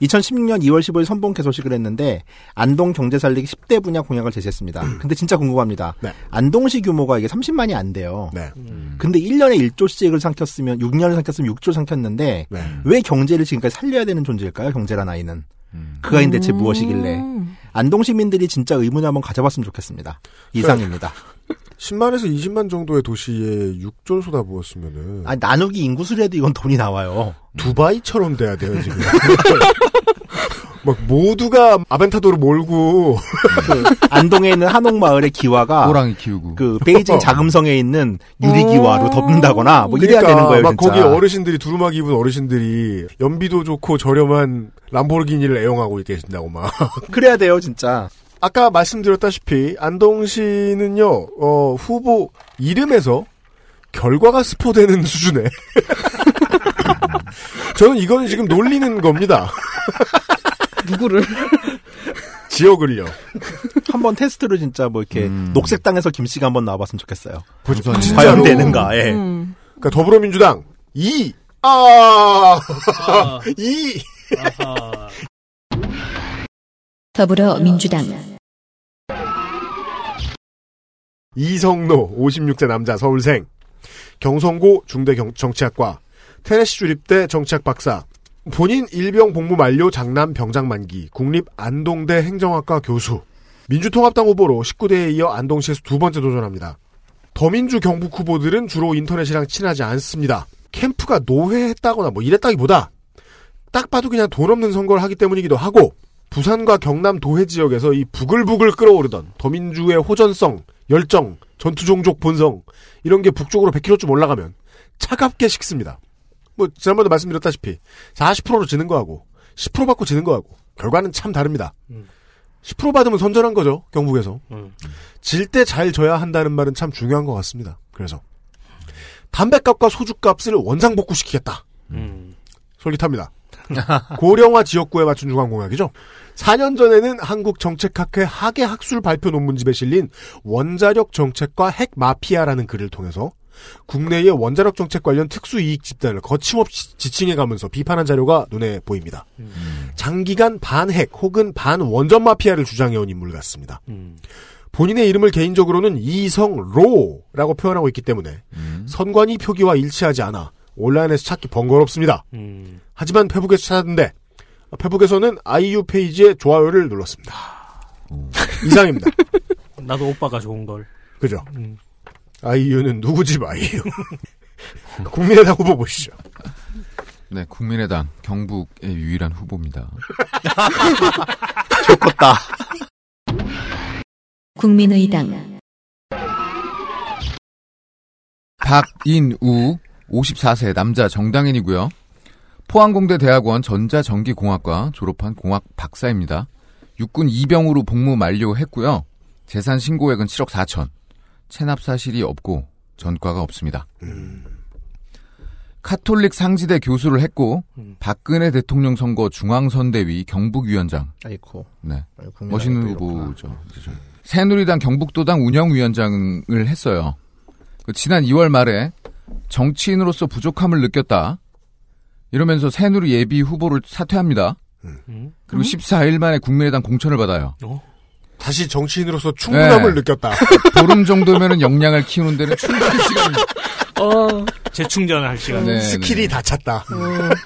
2016년 2월 15일 선봉 개소식을 했는데 안동 경제 살리기 10대 분야 공약을 제시했습니다. 근데 진짜 궁금합니다. 네. 안동시 규모가 이게 30만이 안 돼요. 네. 근데 1년에 1조씩을 삼켰으면 6년을 삼켰으면 6조 삼켰는데 네. 왜 경제를 지금까지 살려야 되는 존재일까요? 경제란 아이는. 그 아이는 대체 무엇이길래 음. 안동 시민들이 진짜 의문을 한번 가져봤으면 좋겠습니다. 이상입니다. 10만에서 20만 정도의 도시에 6조를 쏟아부었으면은 아니, 나누기 인구수라도 이건 돈이 나와요. 두바이처럼 돼야 돼요 지금. 막 모두가 아벤타도를 몰고 그 안동에 있는 한옥 마을의 기와가 호랑이 키우고. 그 베이징 자금성에 있는 유리 기와로 덮는다거나 뭐 이래야 되는 거예요. 막 진짜. 거기 어르신들이 두루마기 입은 어르신들이 연비도 좋고 저렴한 람보르기니를 애용하고 계신다고 막. 그래야 돼요, 진짜. 아까 말씀드렸다시피 안동시는요 어, 후보 이름에서 결과가 스포되는 수준에 저는 이거는 지금 놀리는 겁니다. 누구를? 지역을요. 한번 테스트로 진짜 뭐 이렇게 음. 녹색당에서 김 씨가 한번 나와봤으면 좋겠어요. 보죠. 진짜로. 과연 되는가, 예. 음. 그러니까 더불어민주당 2. 아, 아, 2. 아하. 더불어민주당 이성노 56세 남자 서울생 경성고 중대 경- 정치학과 테네시 주립대 정치학 박사 본인 일병 복무 만료 장남 병장 만기 국립 안동대 행정학과 교수 민주통합당 후보로 19대에 이어 안동시에서 두 번째 도전합니다. 더민주 경북 후보들은 주로 인터넷이랑 친하지 않습니다. 캠프가 노회했다거나 뭐 이랬다기보다 딱 봐도 그냥 돈 없는 선거를 하기 때문이기도 하고 부산과 경남 도해 지역에서 이 부글부글 끓어오르던 더민주의 호전성, 열정, 전투 종족 본성 이런 게 북쪽으로 100km쯤 올라가면 차갑게 식습니다. 뭐 지난번에 말씀드렸다시피 40%로 지는 거하고 10% 받고 지는 거하고 결과는 참 다릅니다. 음. 10% 받으면 선전한 거죠 경북에서 음. 질때 잘 져야 한다는 말은 참 중요한 것 같습니다. 그래서 담배값과 소주값을 원상복구시키겠다. 음. 솔깃합니다. 고령화 지역구에 맞춘 중앙공약이죠. 4년 전에는 한국정책학회 학예학술 발표 논문집에 실린 원자력 정책과 핵 마피아라는 글을 통해서 국내의 원자력 정책 관련 특수 이익 집단을 거침없이 지칭해 가면서 비판한 자료가 눈에 보입니다. 장기간 반핵 혹은 반원전 마피아를 주장해온 인물 같습니다. 음. 본인의 이름을 개인적으로는 이성로라고 표현하고 있기 때문에 음. 선관위 표기와 일치하지 않아 온라인에서 찾기 번거롭습니다. 음. 하지만 페북에서 찾았는데 페북에서는 아이유 페이지에 좋아요를 눌렀습니다. 이상입니다. 나도 오빠가 좋은 걸. 그죠? 음. 아이유는 누구 집 아이유? 국민의당 후보 보시죠. 네, 국민의당 경북의 유일한 후보입니다. 좋겠다. 국민의당 박인우 54세 남자 정당인이고요. 포항공대 대학원 전자전기공학과 졸업한 공학 박사입니다. 육군 이병으로 복무 만료했고요. 재산 신고액은 7억 4천. 체납 사실이 없고 전과가 없습니다. 카톨릭 상지대 교수를 했고 음. 박근혜 대통령 선거 중앙선대위 경북위원장. 아이고. 네. 국민의당이 멋있는. 후보죠. 새누리당 경북도당 운영위원장을 했어요. 그 지난 2월 말에 정치인으로서 부족함을 느꼈다. 이러면서 새누리 예비 후보를 사퇴합니다. 음. 그리고 14일 만에 국민의당 공천을 받아요. 다시 정치인으로서 충분함을 네. 느꼈다. 보름 정도면은 역량을 키우는 데는 충분한 시간이 어, 재충전할 시간. 네, skill이 네. 다 찼다.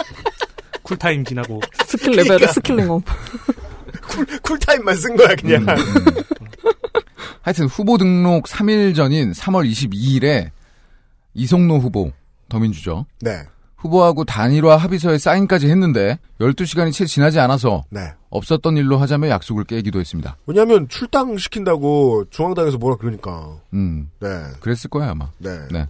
cool time 지나고. skill level의 skilling up. cool time만 쓴 거야 그냥. 하여튼 후보 등록 3일 전인 3월 22일에 이성노 후보 더민주죠. 네. 후보하고 단일화 합의서에 사인까지 했는데 12시간이 채 지나지 않아서 네. 없었던 일로 하자며 약속을 깨기도 했습니다. 왜냐하면 출당 시킨다고 중앙당에서 뭐라 그러니까. 음, 네, 그랬을 거야 아마. 네. 네.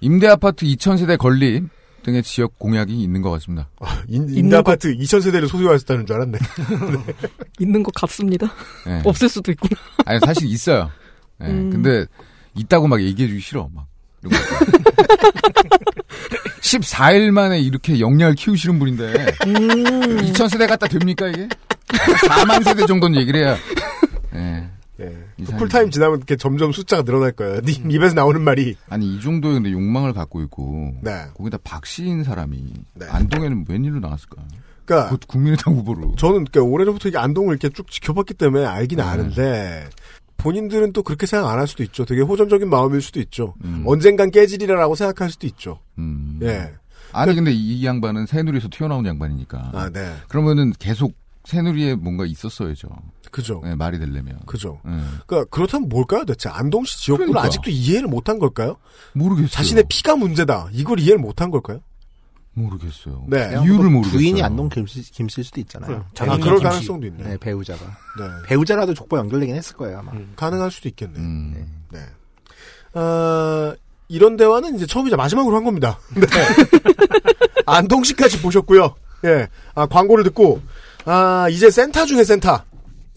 임대 아파트 2,000세대 건립 등의 지역 공약이 있는 것 같습니다. 인, 있는 임대 아파트 2천 세대를 소유하셨다는 줄 알았네. 있는 것 같습니다. 네. 없을 수도 있구나. 아니 사실 있어요. 네, 음. 근데 있다고 막 얘기해주기 싫어. 막. 14일 만에 이렇게 역량을 키우시는 분인데 음. 2,000세대 갖다 됩니까 이게? 4만 세대 정도는 얘기를 해야. 네. 예. 이상해. 풀타임 지나면 이렇게 점점 숫자가 늘어날 거예요. 네 입에서 나오는 말이. 아니 이 정도의 근데 욕망을 갖고 있고 네. 거기다 박시인 사람이 네. 안동에는 웬일로 나왔을까? 그러니까 곧 국민의당 후보로. 저는 그러니까 오래전부터 이게 안동을 이렇게 쭉 지켜봤기 때문에 알긴 네. 아는데 본인들은 또 그렇게 생각 안 할 수도 있죠. 되게 호전적인 마음일 수도 있죠. 음. 언젠간 깨지리라라고 생각할 수도 있죠. 음. 예. 아니 근데 이 양반은 새누리에서 튀어나온 양반이니까. 아, 네. 그러면은 계속 새누리에 뭔가 있었어야죠. 그죠. 네, 말이 되려면. 그죠. 네. 그러니까 그렇다면 뭘까요, 대체? 안동시 지역구를 그러니까. 아직도 이해를 못한 걸까요? 모르겠어요. 자신의 피가 문제다. 이걸 이해를 못한 걸까요? 모르겠어요. 네. 이유를 모르겠어요. 부인이 안동 김씨, 김씨일 수도 있잖아요. 아, 자기 그럴 김씨. 가능성도 있네. 네, 배우자가. 네. 배우자라도 족보 연결되긴 했을 거예요, 아마. 가능할 수도 있겠네. 음. 네. 어, 이런 대화는 이제 처음이자 마지막으로 한 겁니다. 네. 안동시까지 보셨고요. 예. 아, 광고를 듣고, 아, 이제 센타 중에 센타.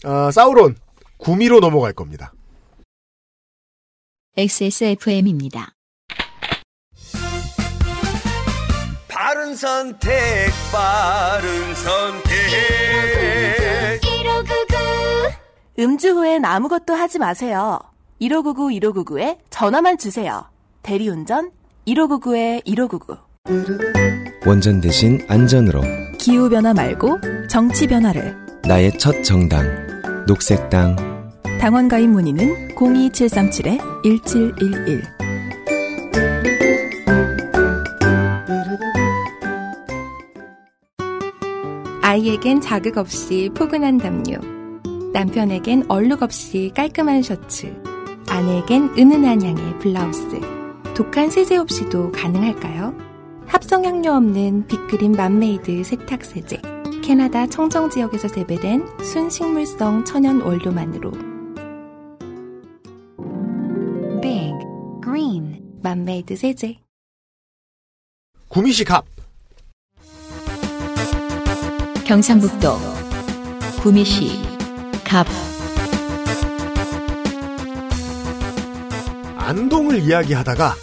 아, 사우론, 구미로 넘어갈 겁니다. XSFM입니다. 바른 선택, 바른 선택. 음주 후엔 아무것도 하지 마세요. 1599 1599에 전화만 주세요. 대리운전 1599에 1599. 원전 대신 안전으로 기후변화 말고 정치 변화를. 나의 첫 정당 녹색당 당원 가입 문의는 02737-1711. 아이에겐 자극 없이 포근한 담요. 남편에겐 얼룩 없이 깔끔한 셔츠. 아내에겐 은은한 향의 블라우스. 독한 세제 없이도 가능할까요? 합성 향료 없는 빅그린 맘메이드 세탁 세제. 캐나다 청정 지역에서 재배된 순식물성 천연 원료만으로. Big Green 맘메이드 세제. 구미시 갑. 경상북도 구미시 갑 안동을 이야기하다가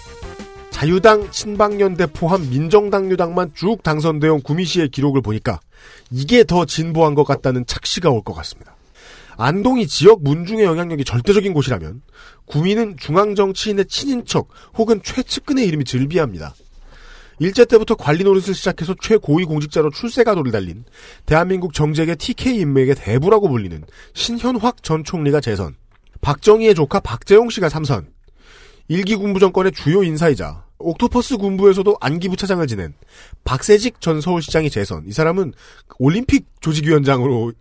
자유당, 친박연대 포함 민정당류당만 쭉 당선되어 온 구미시의 기록을 보니까 이게 더 진보한 것 같다는 착시가 올 것 같습니다. 안동이 지역 문중의 영향력이 절대적인 곳이라면 구미는 중앙 정치인의 친인척 혹은 최측근의 이름이 즐비합니다. 일제 때부터 관리 노릇을 시작해서 최고위 공직자로 출세가도를 달린 대한민국 정책의 TK 인맥의 대부라고 불리는 신현확 전 총리가 재선, 박정희의 조카 박재용 씨가 삼선, 일기 군부 정권의 주요 인사이자 옥토퍼스 군부에서도 안기부 차장을 지낸 박세직 전 서울시장이 재선. 이 사람은 올림픽 조직위원장으로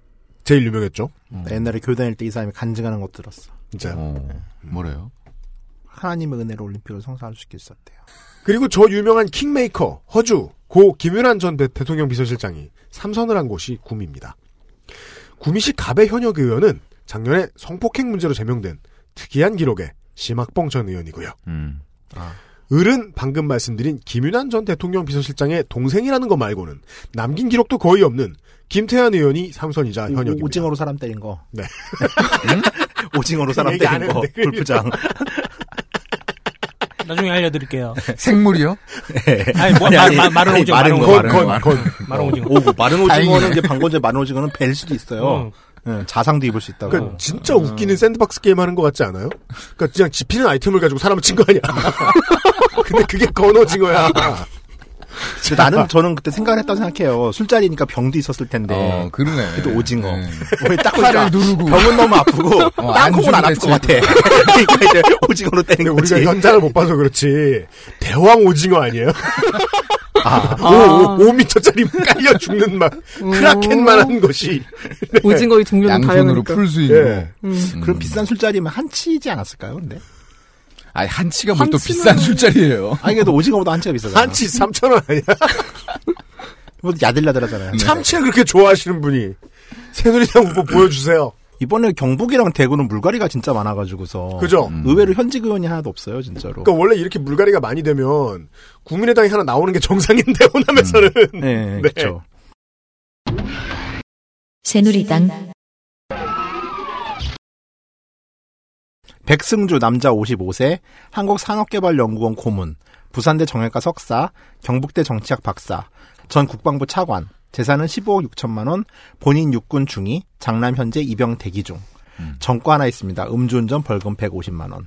제일 유명했죠. 나 옛날에 교회 다닐 때 이 사람이 간증하는 것 들었어. 진짜. 어, 뭐래요? 하나님의 은혜로 올림픽을 성사할 수 있었대요. 그리고 저 유명한 킹메이커 허주 고 김윤환 전 대- 대통령 비서실장이 삼선을 한 곳이 구미입니다. 구미시 갑의 현역 의원은 작년에 성폭행 문제로 제명된 특이한 기록의 심학봉 전 의원이고요. 음. 을은 방금 말씀드린 김윤환 전 대통령 비서실장의 동생이라는 것 말고는 남긴 기록도 거의 없는 김태환 의원이 삼선이자 현역입니다. 오, 징어로 사람 때린 거. 네. 오징어로 사람 때린 거. 골프장. 나중에 알려드릴게요. 생물이요? 아니, 뭐, 마, 마, 마른 오징어, 마른 거, 오징어. 마른 거, 마른 오징어. 오, 마른. 오징어는 이제 방건제 마른 오징어는 벨 수도 있어요. 예, 자상도 입을 수 있다고. 그러니까 진짜 웃기는 샌드박스 게임 하는 것 같지 않아요? 그러니까 그냥 집히는 아이템을 가지고 사람을 친 거 아니야? 근데 그게 건어징어야. 근데 나는 저는 그때 생각을 했다고 생각해요. 술자리니까 병도 있었을 텐데. 어, 그러네. 그래도 오징어. 네. 왜딱 팔을 보니까 누르고. 병은 너무 아프고 어, 땅콩은 안 아플 것 같아. 그러니까 이제 오징어로 근데 거지. 우리가 현장을 못 봐서 그렇지 대왕 오징어 아니에요? 아, 오, 5m짜리 깔려 죽는 막 크라켄만한 것이 오징어의 종류는 양손으로 다양하니까. 풀수 있는. 예. 음. 그럼 비싼 술자리면 한치이지 않았을까요? 근데 아니 한치가 뭘또 한치는- 비싼 술자리예요. 아니 그래도 오징어보다 한치가 비싸잖아. 한치 3천 원 아니야? 뭐 야들야들하잖아요. 참치를 그렇게 좋아하시는 분이 새누리당 후보 보여주세요. 이번에 경북이랑 대구는 물갈이가 진짜 많아가지고서 그죠? 음. 의외로 현직 의원이 하나도 없어요, 진짜로. 그러니까 원래 이렇게 물갈이가 많이 되면 국민의당이 하나 나오는 게 정상인데 호남에서는 네, 네. 그렇죠. 새누리당 백승주 남자 55세, 한국산업개발연구원 고문, 부산대 정형외과 석사, 경북대 정치학 박사, 전 국방부 차관, 재산은 15억 6천만 원, 본인 육군 중위, 장남 현재 입영 대기 중. 정과 하나 있습니다. 음주운전 벌금 150만 원.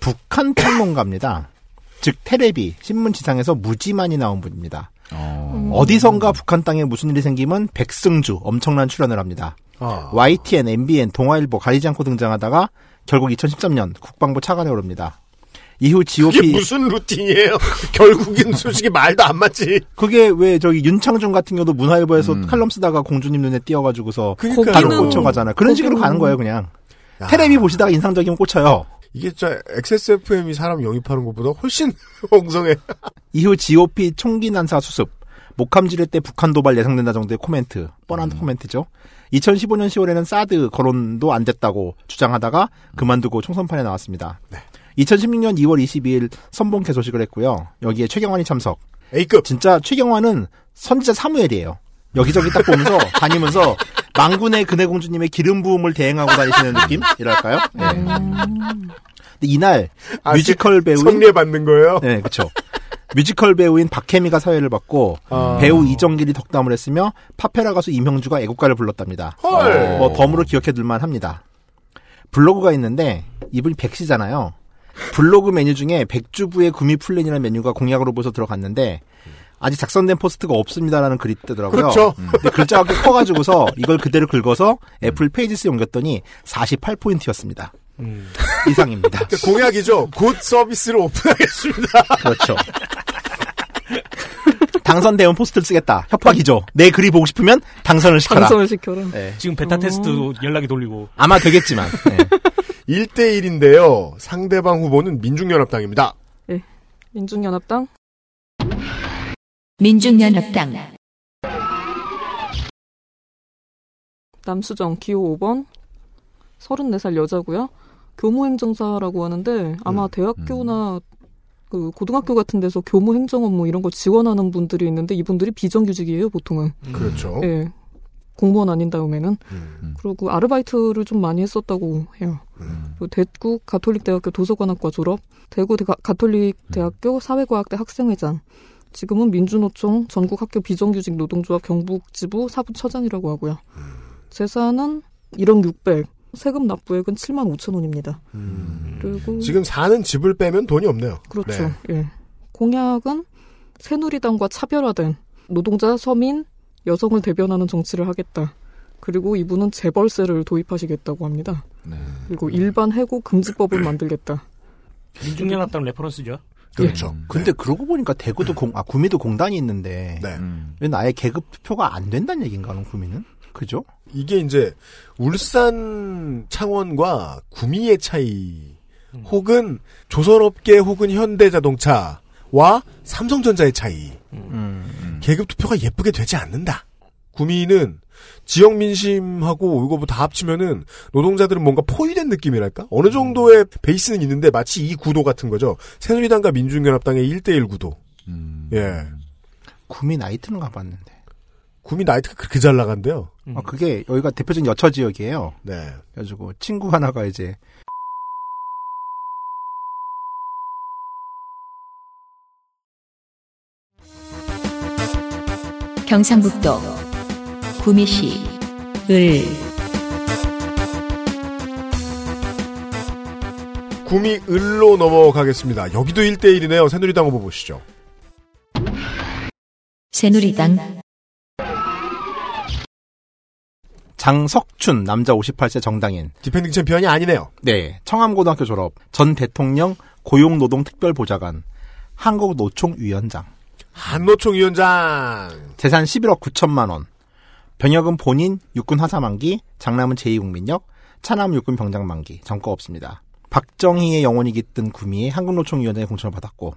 북한 평론가입니다. 즉 테레비, 신문 지상에서 무지 많이 나온 분입니다. 어. 어디선가 북한 땅에 무슨 일이 생기면 백승주 엄청난 출연을 합니다. 아. YTN, MBN, 동아일보 가리지 않고 등장하다가 결국 2013년 국방부 차관에 오릅니다. 이후 이게 GOP 무슨 루틴이에요? 결국엔 솔직히 말도 안 맞지. 그게 왜 저기 윤창중 같은 경우도 문화일보에서 음. 칼럼 쓰다가 공주님 눈에 띄어가지고서 그러니까요. 바로 꽂혀가잖아요. 그런 식으로 가는 거예요, 그냥. 야, 테레비 보시다가 인상적이면 꽂혀요. 이게 진짜 XSFM이 사람 영입하는 것보다 훨씬 엉성해. 이후 GOP 총기 난사 수습, 목함 지뢰 때 북한 도발 예상된다 정도의 코멘트, 뻔한 코멘트죠. 2015년 10월에는 사드 거론도 안 됐다고 주장하다가 그만두고 총선판에 나왔습니다. 2016년 2월 22일 선봉 개소식을 했고요. 여기에 최경환이 참석. A급. 진짜 최경환은 선지자 사무엘이에요. 여기저기 딱 보면서 다니면서 만군의 근혜공주님의 기름 부음을 대행하고 다니시는 느낌이랄까요? 네. 근데 이날 아, 뮤지컬 배우인 성리에 받는 거예요? 네, 그렇죠. 뮤지컬 배우인 박해미가 사회를 봤고 아. 배우 이정길이 덕담을 했으며 팝페라 가수 임형주가 애국가를 불렀답니다. 헐. 뭐 덤으로 기억해둘만 합니다. 블로그가 있는데 이분이 백씨잖아요. 블로그 메뉴 중에 백주부의 구미 플랜이라는 메뉴가 공약으로 보여서 들어갔는데 아직 작성된 post가 없습니다라는 글이 뜨더라고요. 그렇죠. 근데 글자가 꽤 커가지고서 이걸 그대로 긁어서 애플 페이지스에 옮겼더니 48포인트였습니다. 음. 이상입니다. 그러니까 공약이죠. 곧 서비스를 오픈하겠습니다. 그렇죠. 당선되면 post를 쓰겠다. 협박이죠. 내 글이 보고 싶으면 당선을 시켜라. 당선을 시켜라. 네. 지금 beta test 열나게 돌리고 아마 되겠지만. 네. 1대1인데요. 상대방 후보는 민중연합당입니다. 민중연합당 민중연합당 남수정 기호 5번 34살 여자고요. 교무행정사라고 하는데 아마 음, 대학교나 그 고등학교 같은 데서 교무행정 업무 이런 거 지원하는 분들이 있는데 이분들이 비정규직이에요 보통은. 그렇죠. 예. 공무원 아닌 다음에는 음. 그리고 아르바이트를 좀 많이 했었다고 해요. 음. 그리고 대구 가톨릭대학교 도서관학과 졸업, 대구 대- 가톨릭대학교 사회과학대 학생회장, 지금은 민주노총 전국학교 비정규직 노동조합 경북지부 사부처장이라고 하고요. 재산은 1억 600, 세금 납부액은 7만 5천 원입니다. 음. 그리고 지금 사는 집을 빼면 돈이 없네요. 그렇죠. 네. 예. 공약은 새누리당과 차별화된 노동자, 서민, 여성을 대변하는 정치를 하겠다. 그리고 이분은 재벌세를 도입하시겠다고 합니다. 네. 그리고 일반 해고 금지법을 만들겠다. 민중연합당 reference죠. 그렇죠. 음. 근데 그러고 보니까 대구도 공, 아, 구미도 공단이 있는데. 네. 음. 왜 아예 계급 투표가 안 된다는 얘기인가, 그럼 구미는? 그죠? 이게 이제 울산 창원과 구미의 차이 혹은 조선업계 혹은 현대자동차와 삼성전자의 차이 음. 계급 투표가 예쁘게 되지 않는다. 구미는 지역 민심하고 이거 뭐다 합치면은 노동자들은 뭔가 포위된 느낌이랄까? 어느 정도의 베이스는 있는데 마치 이 구도 같은 거죠. 새누리당과 민중연합당의 1대1 구도. 음. 예. 구미 나이트는 가봤는데. 구미 나이트가 그렇게 잘 나간대요. 음. 아, 그게 여기가 대표적인 여처 지역이에요. 네. 그래가지고 친구 하나가 이제 경상북도 구미시 을 구미 을로 넘어가겠습니다. 여기도 1대1이네요. 새누리당 후보 보시죠. 새누리당 장석춘 남자 58세 정당인. defending champion이 아니네요. 네, 청암고등학교 졸업, 전 대통령 고용노동특별보좌관, 한국노총위원장, 한노총 위원장. 재산 11억 9천만 원, 병역은 본인 육군 하사 만기, 장남은 제2국민역, 차남 육군 병장 만기, 전과 없습니다. 박정희의 영혼이 깃든 구미에 한국노총위원장의 공천을 받았고,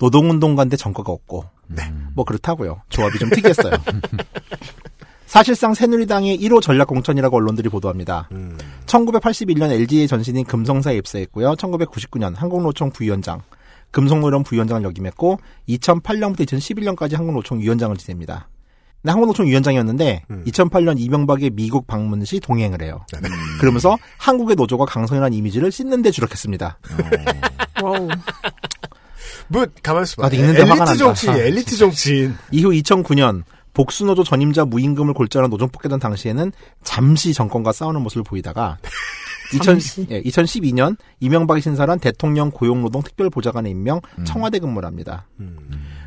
노동운동가인데 전과가 없고, 네. 뭐 그렇다고요. 조합이 좀 특이했어요. 사실상 새누리당의 1호 전략 공천이라고 언론들이 보도합니다. 음. 1981년 LG의 전신인 금성사에 입사했고요. 1999년 한국노총 부위원장, 금속노련 부위원장을 역임했고 2008년부터 2011년까지 한국노총 위원장을 지냅니다. 한국노총 위원장이었는데 음. 2008년 이명박의 미국 방문 시 동행을 해요. 네. 그러면서 한국의 노조가 강성이라는 이미지를 씻는 데 주력했습니다. 와우. 뭐 가만 있어 봐. 아, 엘리트 난다. 정치, 아, 엘리트 정치인. 이후 2009년 복수노조 전임자 무임금을 골자로 노조 뽀개던 당시에는 잠시 정권과 싸우는 모습을 보이다가 2000, 예, 2012년 이명박이 신설한 대통령 고용노동 특별보좌관의 임명 청와대 근무를 합니다.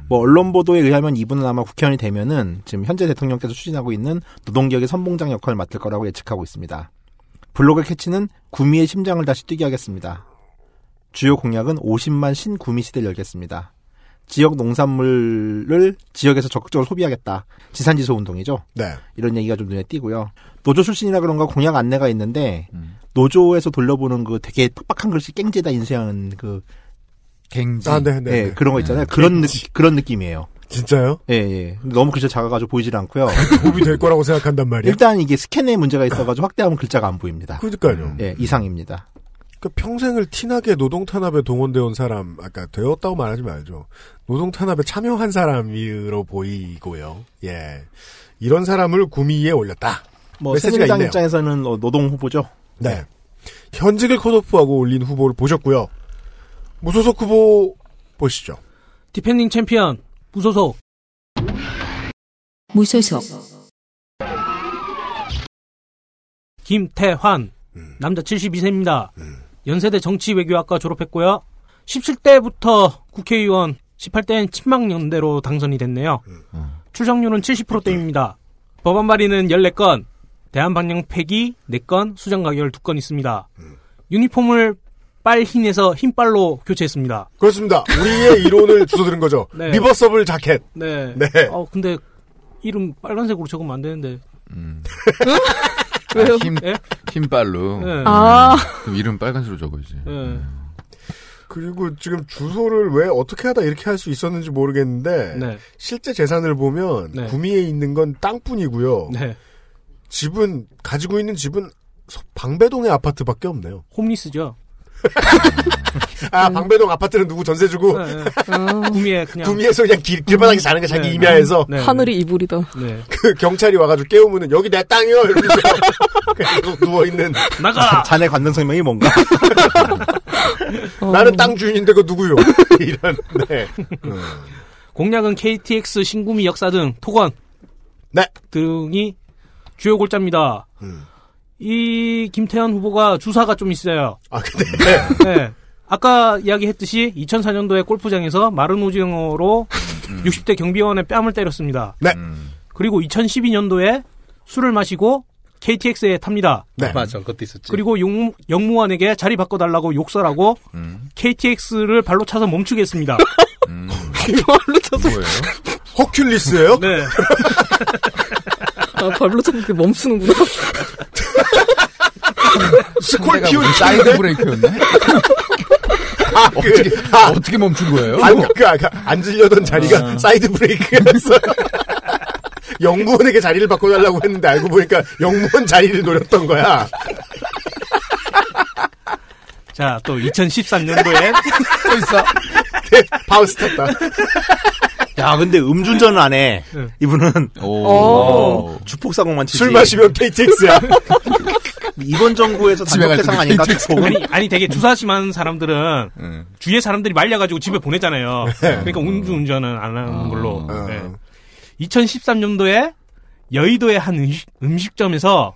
뭐 언론 보도에 의하면 이분은 아마 국회의원이 되면은 지금 현재 대통령께서 추진하고 있는 노동개혁의 선봉장 역할을 맡을 거라고 예측하고 있습니다. 블로그 캐치는 구미의 심장을 다시 뛰게 하겠습니다. 주요 공약은 50만 신구미 시대를 열겠습니다. 지역 농산물을 지역에서 적극적으로 소비하겠다. 지산지소 운동이죠. 네. 이런 얘기가 좀 눈에 띄고요. 노조 출신이라 그런가 공약 안내가 있는데 음. 노조에서 돌려보는 그 되게 빡빡한 글씨 깽지에다 인쇄하는 그 갱지. 아, 네, 네. 예, 네. 그런 거 있잖아요. 그런 느, 그런 느낌이에요. 진짜요? 예, 예. 너무 글자 작아가지고 보이질 않고요. 도움이 될 거라고 생각한단 말이야. 일단 이게 스캔에 문제가 있어가지고 확대하면 글자가 안 보입니다. 그러니까요. 예, 이상입니다. 그 평생을 티나게 노동 탄압에 동원되어 온 사람, 아까 되었다고 말하지 말죠. 노동 탄압에 참여한 사람으로 보이고요. 예. 이런 사람을 구미에 올렸다. 뭐 메시지가 새누리당 있네요. 입장에서는 어, 노동 후보죠. 네. 현직을 cutoff하고 올린 후보를 보셨고요. 무소속 후보 보시죠. defending champion 무소속 무소속, 김태환 음. 남자 72세입니다. 연세대 정치외교학과 졸업했고요. 17대부터 국회의원 18대엔 친박연대로 당선이 됐네요. 출석률은 70%대입니다. 법안 발의는 14건, 대한방영 폐기 4건, 수정 가결 2건 있습니다. 유니폼을 빨 흰에서 흰빨로 교체했습니다. 그렇습니다. 우리의 이론을 주워들은 거죠. 네. 리버서블 자켓. 네. 네. 어, 근데 이름 빨간색으로 적으면 안 되는데. 음. 왜요? 아, 흰, 예? 흰빨로. 네. 아, 그럼 이름 빨간색으로 적어야지. 네. 그리고 지금 주소를 왜 어떻게 하다 이렇게 할 수 있었는지 모르겠는데 네. 실제 재산을 보면 네. 구미에 있는 건 땅뿐이고요. 네. 집은 가지고 있는 집은 서- 방배동의 아파트밖에 없네요. 홈리스죠. 아 방배동 아파트는 누구 전세 주고 네, 네. 아, 구미에 그냥. 구미에서 그냥 길, 길바닥에 사는 거 자기 네, 임야에서 네, 하늘이 이불이다. 네. 그 경찰이 와가지고 깨우면은 여기 내 땅이요 이러면서 누워 있는 나가! 자네 관등 성명이 뭔가? 어, 나는 땅 주인인데 그 누구요? 이런 네. 음. 공약은 KTX 신구미 역사 등 토건 네. 등이 주요 골자입니다. 음. 이 김태현 후보가 주사가 좀 있어요. 아 근데 네. 아까 이야기했듯이 2004년도에 골프장에서 마른 오징어로 60대 경비원의 뺨을 때렸습니다. 네. 음. 그리고 2012년도에 술을 마시고 KTX에 탑니다. 네. 맞아, 그것도 있었지. 그리고 용, 영무원에게 자리 바꿔달라고 욕설하고 음. KTX를 발로 차서 멈추게 했습니다. 음. 발로 뭐예요? 허큘리스예요? 네. 아, 발로 이렇게 멈추는구나. 무슨 사이드 브레이크였네? 아, 그, 아, 어떻게 멈춘 거예요? 아, 그, 그, 그, 앉으려던 자리가 사이드 브레이크였어요. 영무원에게 자리를 바꿔달라고 했는데 알고 보니까 영무원 자리를 노렸던 거야. 자, 또 2013년도에 또 있어? 네, 바운스 탔다. 야, 근데 음주운전은 안 해. 네. 이분은 오. 주폭사공만 치지. 술 마시면 KTX야. 이번 정부에서 단독 대상 때 아닌가? 아니, 아니 되게 주사 심한 사람들은 음. 주위에 사람들이 말려가지고 집에 보내잖아요. 그러니까 음주운전은 안 하는 어. 걸로. 어. 네. 2013년도에 여의도의 한 음식, 음식점에서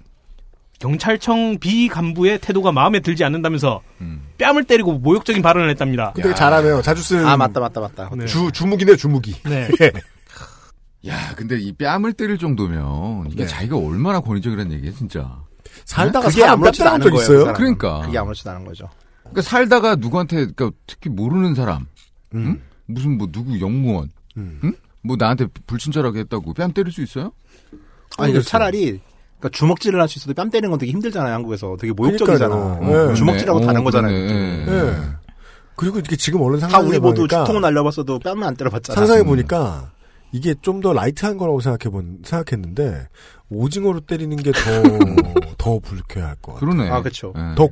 경찰청 비 간부의 태도가 마음에 들지 않는다면서 음. 뺨을 때리고 모욕적인 발언을 했답니다. 근데 잘하네요. 자주 쓰는. 아, 맞다, 맞다, 맞다. 네. 주, 주무기네, 주무기. 네. 야, 근데 이 뺨을 때릴 정도면 이게 네. 자기가 얼마나 권위적이라는 얘기야, 진짜. 살다가 그게 아무렇지도 뺨 않은 거예요. 있어요? 그 사람은. 그러니까. 그게 아무렇지도 않은 거죠. 그러니까 살다가 누구한테, 그러니까 특히 모르는 사람, 음. 무슨 뭐 누구 영무원, 음. 응? 뭐 나한테 불친절하게 했다고 뺨 때릴 수 있어요? 아니, 그 모르겠어요. 차라리, 그러니까 주먹질을 할 수 있어도 뺨 때리는 건 되게 힘들잖아요, 한국에서. 되게 모욕적이잖아. 어, 네. 주먹질하고 어, 다른 거잖아요. 그러네. 그것도. 예. 그리고 이게 지금 얼른 다 상상해 우리 모두 보니까 주먹은 날려봤어도 뺨은 안 때려봤잖아. 상상해 보니까 이게 좀 더 light한 거라고 생각해 본 생각했는데 오징어로 때리는 게 더, 더 불쾌할 것 같아요. 그러네. 아, 그쵸. 예. 더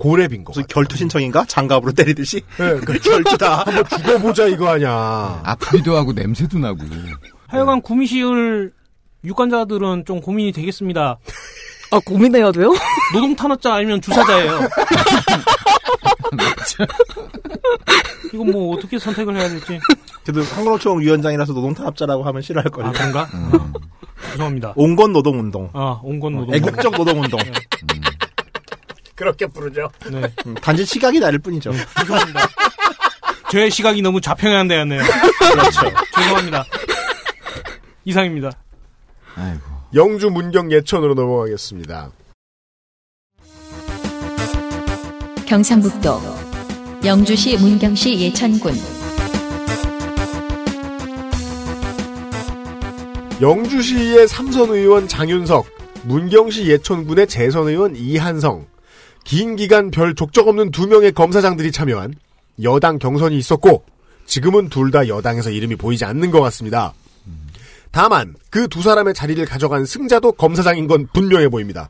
무슨 같아요. 결투 신청인가? 장갑으로 때리듯이? 네, 그 결투다. 한번 죽어보자 이거 아니야. 아프기도 하고 냄새도 나고. 하여간 구미시을 유권자들은 좀 고민이 되겠습니다. 아, 고민해야 돼요? 노동 탄압자 아니면 주사자예요. 이건 뭐 어떻게 선택을 해야 될지. 그래도 한국노총 위원장이라서 노동 탄압자라고 하면 싫어할 거예요. 아, 그런가? 음. 죄송합니다. 온건 노동 운동. 아, 온건 노동. 애국적 노동 운동. 그렇게 부르죠. 네. 음, 단지 시각이 다를 뿐이죠. 죄송합니다. 제 시각이 너무 좌평향 되었네요. 그렇죠. 죄송합니다. 이상입니다. 아이고. 영주 문경 예천으로 넘어가겠습니다. 경상북도 영주시 문경시 예천군 영주시의 삼선 의원 장윤석, 문경시 예천군의 재선 의원 이한성, 긴 기간 별 족적 없는 두 명의 검사장들이 참여한 여당 경선이 있었고, 지금은 둘 다 여당에서 이름이 보이지 않는 것 같습니다. 다만 그 두 사람의 자리를 가져간 승자도 검사장인 건 분명해 보입니다.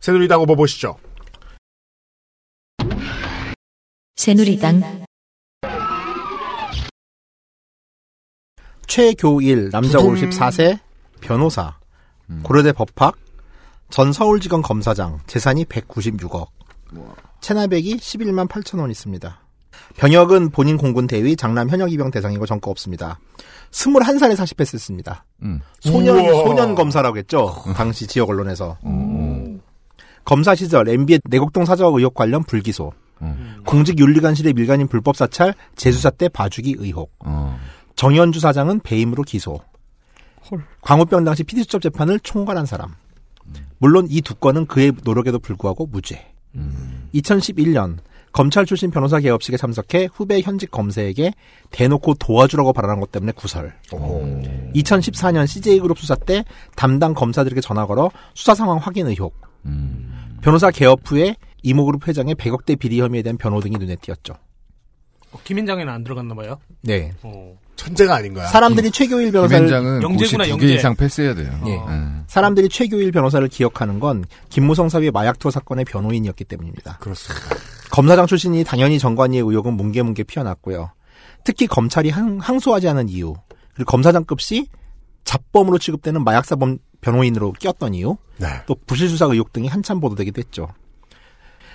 새누리당 후보 보시죠. 새누리당 최교일 남자 두둥. 54세 변호사 음. 고려대 법학 전 서울지검 검사장 재산이 196억 체납액이 11만 8천 원 있습니다. 병역은 본인 공군 대위 장남 현역 입영 대상이고 전과 없습니다. 21살에 사십했었습니다. 음. 소년 우와. 소년 검사라고 했죠. 당시 지역 언론에서 음. 검사 시절 MB의 내곡동 사저업 의혹 관련 불기소. 음. 공직윤리관실의 밀간인 불법 사찰 재수사 때 봐주기 의혹. 어. 정현주 사장은 배임으로 기소. 광우병 당시 피디수첩 재판을 총괄한 사람. 물론 이 두 건은 그의 노력에도 불구하고 무죄. 2011년 검찰 출신 변호사 개업식에 참석해 후배 현직 검사에게 대놓고 도와주라고 발언한 것 때문에 구설. 2014년 CJ그룹 수사 때 담당 검사들에게 전화 걸어 수사 상황 확인 의혹. 음. 변호사 개업 후에 이모그룹 회장의 100억대 비리 혐의에 대한 변호 등이 눈에 띄었죠. 어, 김현장에는 안 들어갔나 봐요. 네. 어. 천재가 아닌 거야. 사람들이 최교일 변호사를 김현장은 영재구나, 영재. 이상 패스해야 돼요. 예. 예. 사람들이 최교일 변호사를 기억하는 건 김무성 사위의 마약 투어 사건의 변호인이었기 때문입니다. 그렇습니다. 검사장 출신이 당연히 정관이의 의혹은 뭉게뭉게 피어났고요. 특히 검찰이 항, 항소하지 않은 이유, 그리고 검사장급시 잡범으로 취급되는 마약사범 변호인으로 꼈던 이유, 네. 또 부실수사 의혹 등이 한참 보도되기도 했죠.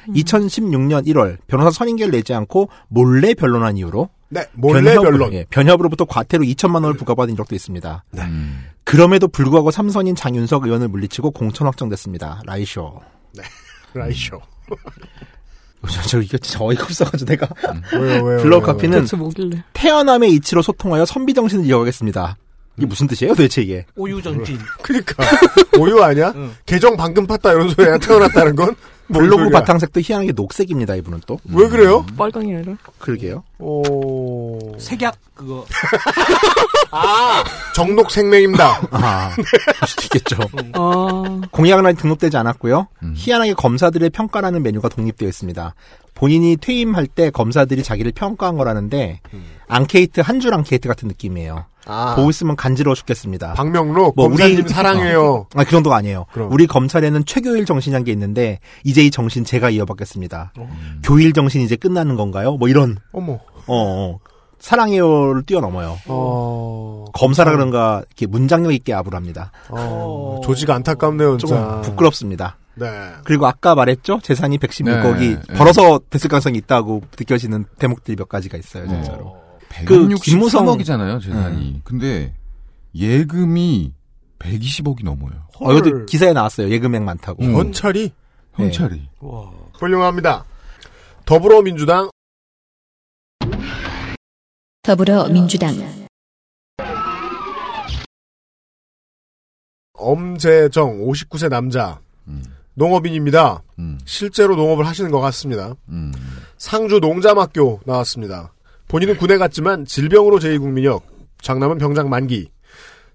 2016년 1월 변호사 선임계를 내지 않고 몰래 변론한 이유로 네, 몰래 변협- 변론. 예, 변협으로부터 과태료 2천만 원을 부과받은 적도 있습니다. 음. 그럼에도 불구하고 삼선인 장윤석 의원을 물리치고 공천 확정됐습니다. 라이쇼. 라이쇼. 저, 저 이거 진짜 어이가 없어가지고 내가 왜요, 왜요? 블럭 카피는. 태어남의 이치로 소통하여 선비 정신을 이어가겠습니다. 이게 무슨 뜻이에요, 도대체 이게? 오유정진. 그니까. 오유 아니야? 응. 개정 방금 팠다 이런 소리야. 태어났다는 건? 뭔 블로그 소리야? 바탕색도 희한하게 녹색입니다, 이분은 또. 왜 그래요? 빨강이 아니라. 그러게요. 오. 색약 그거. 정록 생명입니다. 아, 그럴 수도 있겠죠. 아, 공약란이 등록되지 않았고요. 음. 희한하게 검사들의 평가라는 메뉴가 독립되어 있습니다. 본인이 퇴임할 때 검사들이 자기를 평가한 거라는데 앙케이트 한 줄 앙케이트 같은 느낌이에요. 아. 보고 있으면 간지러워 죽겠습니다. 박명록, 뭐 검사님 우리- 사랑해요. 아, 그 정도가 아니에요. 그럼. 우리 검찰에는 최교일 정신이란 게 있는데 이제 이 정신 제가 이어받겠습니다. 음. 교일 정신 이제 끝나는 건가요? 뭐 이런 어머. 어, 어. 사랑해요를 뛰어넘어요. 어. 검사라 그런가 이렇게 문장력 있게 압을 합니다. 어. 조지가 안타깝네요, 조금 진짜. 부끄럽습니다. 네. 그리고 아까 말했죠? 재산이 116억이 네, 네. 벌어서 됐을 가능성이 있다고 느껴지는 대목들이 몇 가지가 있어요, 네. 진짜로. 그 김무성- 163억이잖아요, 재산이. 근데 예금이 120억이 넘어요. 어, 이것도 기사에 나왔어요. 예금액 많다고. 음. 현찰이 현찰이. 와. 훌륭합니다. 더불어민주당 더불어민주당 엄재정 59세 남자 음. 농업인입니다. 음. 실제로 농업을 하시는 것 같습니다. 음. 상주 농자학교 나왔습니다. 본인은 군에 갔지만 질병으로 제2국민역, 장남은 병장 만기,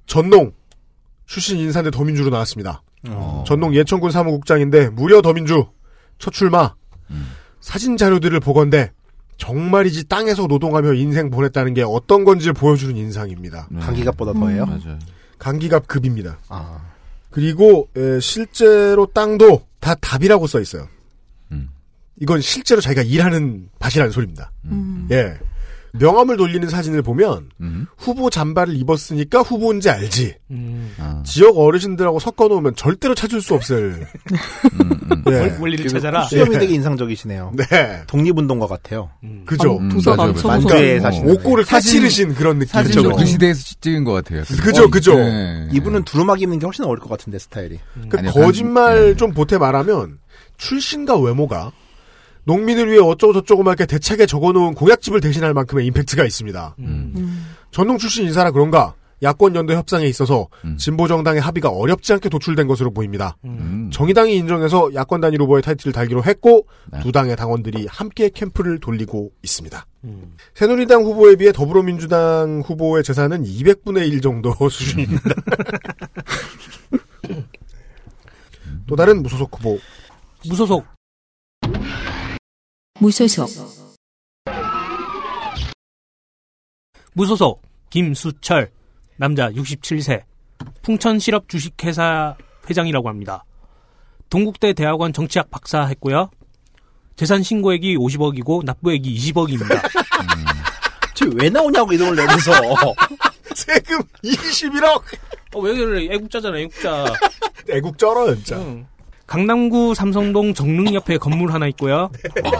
전농 출신 인사인데 더민주로 나왔습니다. 어. 전농 예천군 사무국장인데 무려 더민주 첫 출마 음. 사진 자료들을 보건대 정말이지 땅에서 노동하며 인생 보냈다는 게 어떤 건지를 보여주는 인상입니다. 네. 강기갑보다 더해요? 맞아요. 강기갑 급입니다. 아. 그리고 에, 실제로 땅도 다 답이라고 써 있어요. 음. 이건 실제로 자기가 일하는 밭이라는 소리입니다. 예. 명함을 돌리는 사진을 보면 음. 후보 잠바를 입었으니까 후보인지 알지. 음. 아. 지역 어르신들하고 섞어 놓으면 절대로 찾을 수 없을. 예. 원- 원리를 찾아라. 수염이 예. 되게 인상적이시네요. 네. 독립운동가 같아요. 그죠. 음, 도서관 맞아요, 청소. 맞아요. 만두에 어. 사시는 옥고를 사진- 까치르신 그런 느낌이죠. 사진도 그 시대에서 찍은 것 같아요. 그죠, 그죠. 네. 이분은 두루마기 입는 게 훨씬 어울 것 같은데 스타일이. 그 아니, 거짓말 약간- 좀 보태 말하면 출신과 외모가 농민을 위해 어쩌고 저쩌고 막 이렇게 대책에 적어놓은 공약집을 대신할 만큼의 임팩트가 있습니다. 음. 전농 출신 인사라 그런가 야권 연대 협상에 있어서 음. 진보 정당의 합의가 어렵지 않게 도출된 것으로 보입니다. 음. 정의당이 인정해서 야권 단일 후보의 타이틀을 달기로 했고 네. 두 당의 당원들이 함께 캠프를 돌리고 있습니다. 음. 새누리당 후보에 비해 더불어민주당 후보의 재산은 200분의 1 정도 수준입니다. 또 다른 무소속 후보 무소속 무소속, 무소속 김수철 남자 67세 풍천 실업 주식회사 회장이라고 합니다. 동국대 대학원 정치학 박사 했고요. 재산 신고액이 50억이고 납부액이 20억입니다. 저 왜 나오냐고 이름을 내면서. 세금 21억 어, 왜 그래? 애국자잖아, 애국자. 애국 쩔어요 진짜. 응. 강남구 삼성동 정릉 옆에 건물 하나 있고요.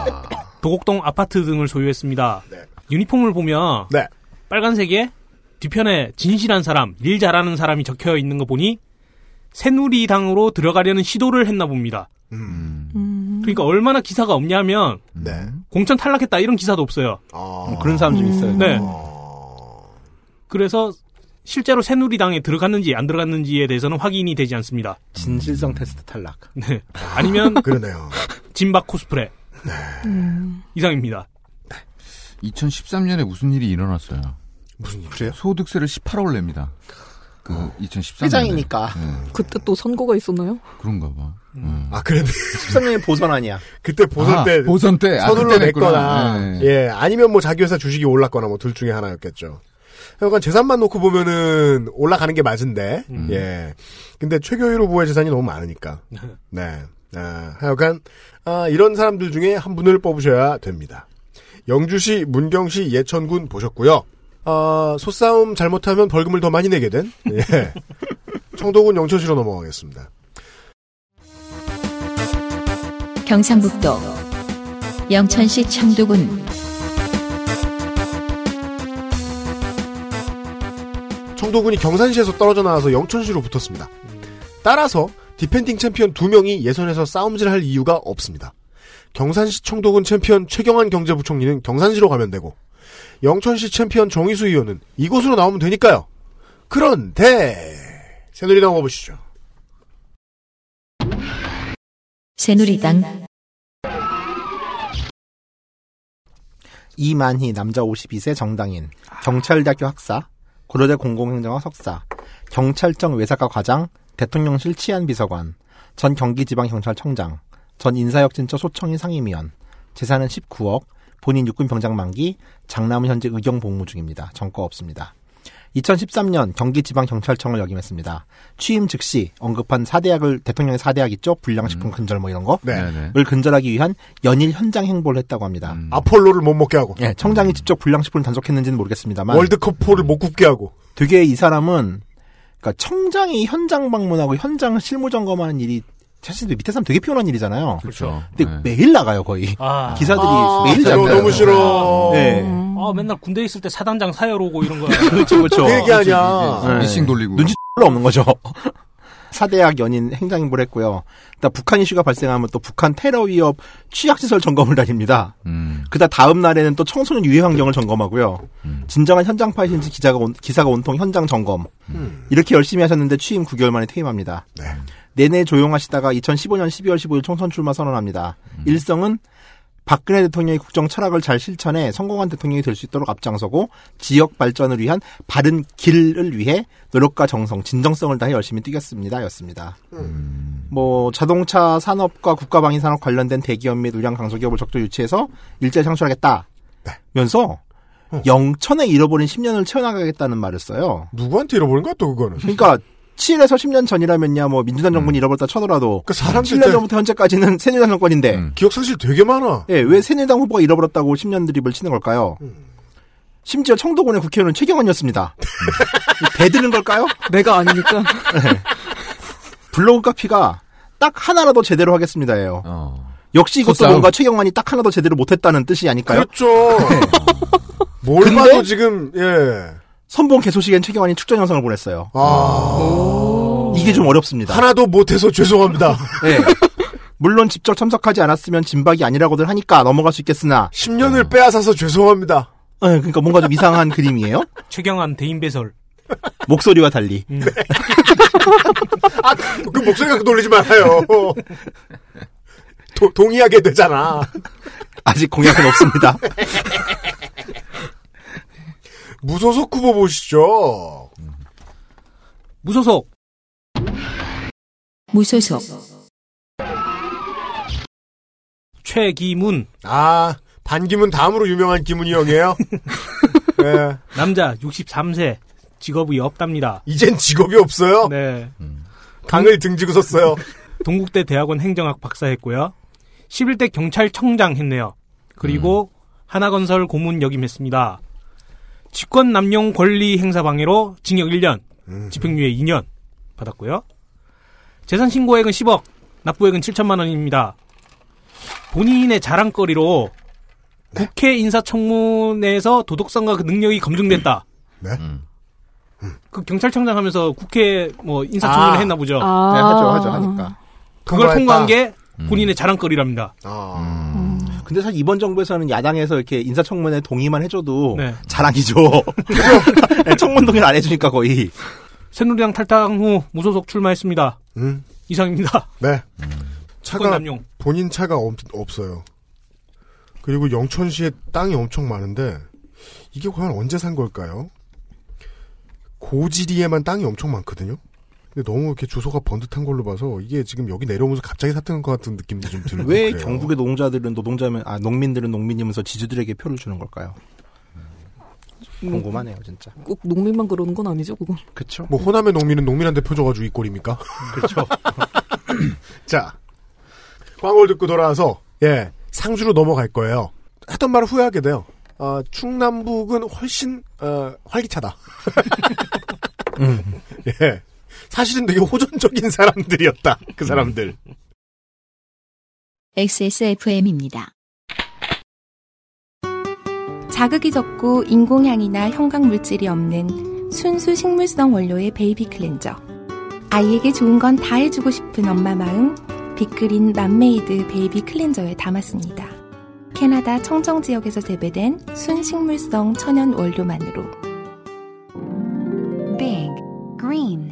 도곡동 아파트 등을 소유했습니다. 네. 유니폼을 보면 네. 빨간색에 뒤편에 진실한 사람, 일 잘하는 사람이 적혀 있는 거 보니 새누리당으로 들어가려는 시도를 했나 봅니다. 음. 그러니까 얼마나 기사가 없냐면 네. 공천 탈락했다 이런 기사도 없어요. 아. 그런 사람 좀 있어요. 네. 어. 그래서 실제로 새누리당에 들어갔는지 안 들어갔는지에 대해서는 확인이 되지 않습니다. 진실성 테스트 탈락. 네. 아니면 그러네요. 진박 코스프레 이상입니다. 2013년에 무슨 일이 일어났어요. 무슨 일? 그래요? 소득세를 18억을 냅니다. 그 2013년에. 회장이니까. 그때 또 선거가 있었나요? 그런가 봐. 음. 아 그래 13년에 보선 아니야. 그때 보선 아, 때 보선 때. 아, 서둘러 그때 냈거나. 네. 예 아니면 뭐 자기 회사 주식이 올랐거나 뭐 둘 중에 하나였겠죠. 하여간 재산만 놓고 보면은 올라가는 게 맞은데 음. 예 근데 최교일 후보의 재산이 너무 많으니까 네 아, 하여간 아, 이런 사람들 중에 한 분을 뽑으셔야 됩니다. 영주시 문경시 예천군 보셨고요. 아, 소싸움 잘못하면 벌금을 더 많이 내게 된 예. 청도군 영천시로 넘어가겠습니다. 경상북도 영천시 청도군 청도군이 경산시에서 떨어져 나와서 영천시로 붙었습니다. 따라서 defending champion 두 명이 예선에서 싸움질할 이유가 없습니다. 경산시 청도군 챔피언 최경환 경제부총리는 경산시로 가면 되고 영천시 챔피언 정희수 의원은 이곳으로 나오면 되니까요. 그런데 새누리당 후보 보시죠. 새누리당 이만희 남자 52세 정당인 경찰대학교 학사 고려대 공공행정학 석사 경찰청 외사과 과장 대통령실 치안비서관 전 경기지방경찰청장 전 인사혁진처 소청위 상임위원 재산은 19억 본인 육군 병장 만기 장남은 현재 의경 복무 중입니다. 정거 없습니다. 2013년 경기지방경찰청을 역임했습니다. 취임 즉시 언급한 사대학을 대통령의 사대학 있죠? 불량식품 근절 뭐 이런 거. 네. 네네. 을 근절하기 위한 연일 현장 행보를 했다고 합니다. 음. 아폴로를 못 먹게 하고 예, 청장이 직접 불량식품을 단속했는지는 모르겠습니다만 월드컵 포를 못 굽게 하고 되게 이 사람은 그러니까 청장이 현장 방문하고 현장 실무 점검하는 일이 사실 밑에 사람 되게 피곤한 일이잖아요. 그렇죠. 근데 네. 매일 나가요 거의 아, 기사들이 아, 매일 잡혀요. 너무 싫어. 네. 아, 맨날 군대 있을 때 사단장 사열 오고 이런 거. 그렇죠, 그렇죠. 그 얘기 아니야. 네. 미싱 돌리고. 눈치 별로 없는 거죠. 사대학 연인 행장행보를 했고요. 일단 북한 이슈가 발생하면 또 북한 테러 위협 취약시설 점검을 다닙니다. 음. 그다 다음 날에는 또 청소년 유해 환경을 점검하고요. 음. 진정한 현장 파일인지 기자가 온, 기사가 온통 현장 점검. 음. 이렇게 열심히 하셨는데 취임 9개월 만에 퇴임합니다. 네. 내내 조용하시다가 2015년 12월 15일 총선 출마 선언합니다. 음. 일성은 박근혜 대통령의 국정 철학을 잘 실천해 성공한 대통령이 될 수 있도록 앞장서고 지역 발전을 위한 바른 길을 위해 노력과 정성, 진정성을 다해 열심히 뛰겠습니다. 였습니다. 음. 뭐 자동차 산업과 국가방위 산업 관련된 대기업 및 우량 강소기업을 적극 유치해서 일자리 창출하겠다. 네. 면서 영천에 잃어버린 10년을 채워나가겠다는 말을 써요. 누구한테 잃어버린 거야 또 그거는? 그러니까 7에서 10년 전이라면야 뭐 민주당 정권이 잃어버렸다 쳐더라도 그 사람들 7년 전부터 현재까지는 새누리당 정권인데 음. 기억 상실 되게 많아. 예, 왜 새누리당 후보가 잃어버렸다고 10년 드립을 치는 걸까요? 심지어 청도군의 국회의원은 최경환이었습니다. 대드는 걸까요? 내가 아니니까. 블로그 카피가 딱 하나라도 제대로 하겠습니다예요. 어. 역시 이것도 소싸움. 뭔가 최경환이 딱 하나도 제대로 못했다는 뜻이 아닐까요? 그렇죠. 뭘 근데- 봐도 지금 예. 선봉 개소식엔 최경환이 축전 영상을 보냈어요. 아 이게 좀 어렵습니다. 하나도 못해서 죄송합니다. 예. 물론 직접 참석하지 않았으면 진박이 아니라고들 하니까 넘어갈 수 있겠으나 10년을 빼앗아서 죄송합니다. 예, 그러니까 뭔가 좀 이상한 그림이에요. 최경환 대인 배설. 목소리와 달리. 아, 그 목소리 갖고 놀리지 말아요. 도- 동의하게 되잖아. 아직 공약은 없습니다. 무소속 후보 보시죠. 무소속. 무소속, 최기문. 아, 반기문 다음으로 유명한 기문이 형이에요. 예. 남자 63세. 직업이 없답니다. 이젠 직업이 없어요. 네. 강을 등지고 섰어요. 동국대 대학원 행정학 박사했고요. 11대 경찰청장 했네요. 그리고 하나건설 고문 역임했습니다. 직권 남용 권리 행사 방해로 징역 1년, 집행유예 2년 받았고요. 재산 신고액은 10억, 납부액은 7천만 원입니다. 본인의 자랑거리로 국회 인사청문회에서 도덕성과 그 능력이 검증됐다. 네. 그 경찰청장 하면서 국회 뭐 인사청문회 아. 했나 보죠. 아. 네, 하죠, 하죠, 하니까. 그걸 통과했다. 통과한 게 본인의 자랑거리랍니다. 아. 근데 사실 이번 정부에서는 야당에서 이렇게 인사청문회 동의만 해줘도 네. 자랑이죠. 네, 청문 동의를 안 해주니까 거의. 새누리당 탈당 후 무소속 출마했습니다. 음, 이상입니다. 네. 직권 차가 남용. 본인 차가 없, 없어요. 그리고 영천시에 땅이 엄청 많은데 이게 과연 언제 산 걸까요? 고지리에만 땅이 엄청 많거든요. 근데 너무 이렇게 주소가 번듯한 걸로 봐서 이게 지금 여기 내려오면서 갑자기 샀던 것 같은 느낌도 좀 들고 왜 그래요. 경북의 노동자들은 노동자면, 아, 농민들은 농민이면서 지주들에게 표를 주는 걸까요? 궁금하네요, 진짜. 꼭 농민만 그러는 건 아니죠, 그건. 그쵸. 뭐 호남의 농민은 농민한테 펴줘가지고 이 꼴입니까? 그렇죠. 자, 광고를 듣고 돌아와서 예 상주로 넘어갈 거예요. 했던 말을 후회하게 돼요. 아, 충남북은 훨씬 어, 활기차다. 음. 예, 사실은 되게 호전적인 사람들이었다. 그 사람들. XSFM입니다. 자극이 적고 인공향이나 형광 물질이 없는 순수 식물성 원료의 baby cleanser. 아이에게 좋은 건 다 해주고 싶은 엄마 마음, 빅그린 맘메이드 baby cleanser에 담았습니다. 캐나다 청정 지역에서 재배된 순식물성 천연 원료만으로 Big Green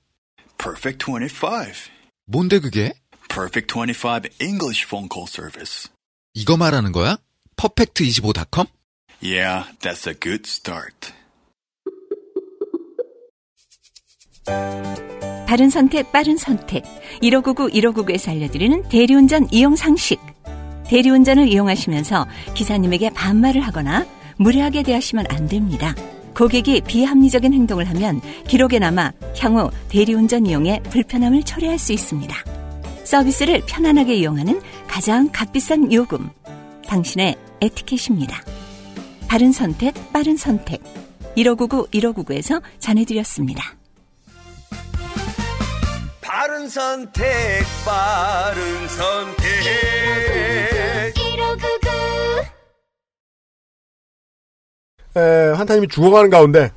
Perfect 25. 뭔데 그게? Perfect 25 English phone call service. 이거 말하는 거야? 퍼펙트25.com? Yeah, that's a good start. 바른 선택, 빠른 선택. 1599, 1599에서 알려드리는 대리운전 이용 상식. 대리운전을 이용하시면서 기사님에게 반말을 하거나 무례하게 대하시면 안 됩니다. 고객이 비합리적인 행동을 하면 기록에 남아 향후 대리운전 이용에 불편함을 초래할 수 있습니다. 서비스를 편안하게 이용하는 가장 값비싼 요금. 당신의 에티켓입니다. 바른 선택, 빠른 선택. 1599, 1599에서 전해드렸습니다. 바른 선택, 바른 선택. 에, 한타님이 죽어가는 가운데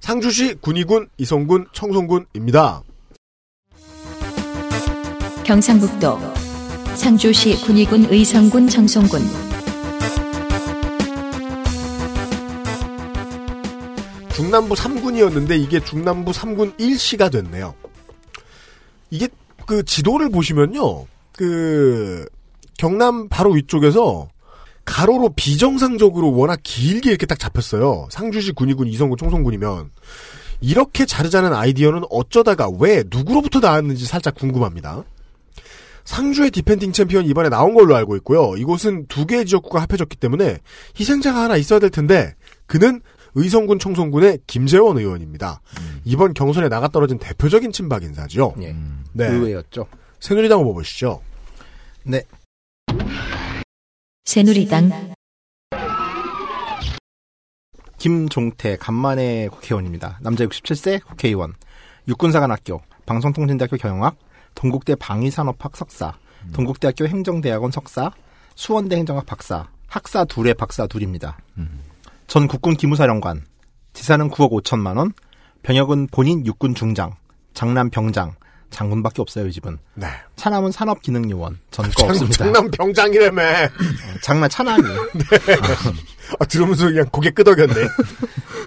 상주시 군의군 이성군 청송군입니다. 경상북도 상주시 군의군 의성군 청송군 중남부 3군이었는데 이게 중남부 3군 1시가 됐네요. 이게 그 지도를 보시면요. 그 경남 바로 위쪽에서 가로로 비정상적으로 워낙 길게 이렇게 딱 잡혔어요. 상주시 군의군 이성군 총성군이면 이렇게 자르자는 아이디어는 어쩌다가 왜 누구로부터 나왔는지 살짝 궁금합니다. 상주의 defending champion 이번에 나온 걸로 알고 있고요. 이곳은 두 개의 지역구가 합해졌기 때문에 희생자가 하나 있어야 될 텐데 그는 의성군 총성군의 김재원 의원입니다. 이번 경선에 나가 떨어진 대표적인 친박 인사죠. 예. 네. 의외였죠. 새누리당 후보 보시죠. 네. 새누리당 김종태 간만에 국회의원입니다. 남자 67세 국회의원. 육군사관학교, 방송통신대학교 경영학, 동국대 방위산업학 석사, 동국대학교 행정대학원 석사, 수원대 행정학 박사, 학사 둘의 박사 둘입니다. 전 국군 기무사령관, 지사는 9억 5천만 원, 병역은 본인 육군 중장, 장남 병장, 장군밖에 없어요 이 집은. 네. 차남은 산업기능요원, 전거 장- 없습니다. 장남 병장이라며. 장남 차남이. 아, 들으면서 그냥 고개 끄덕였네.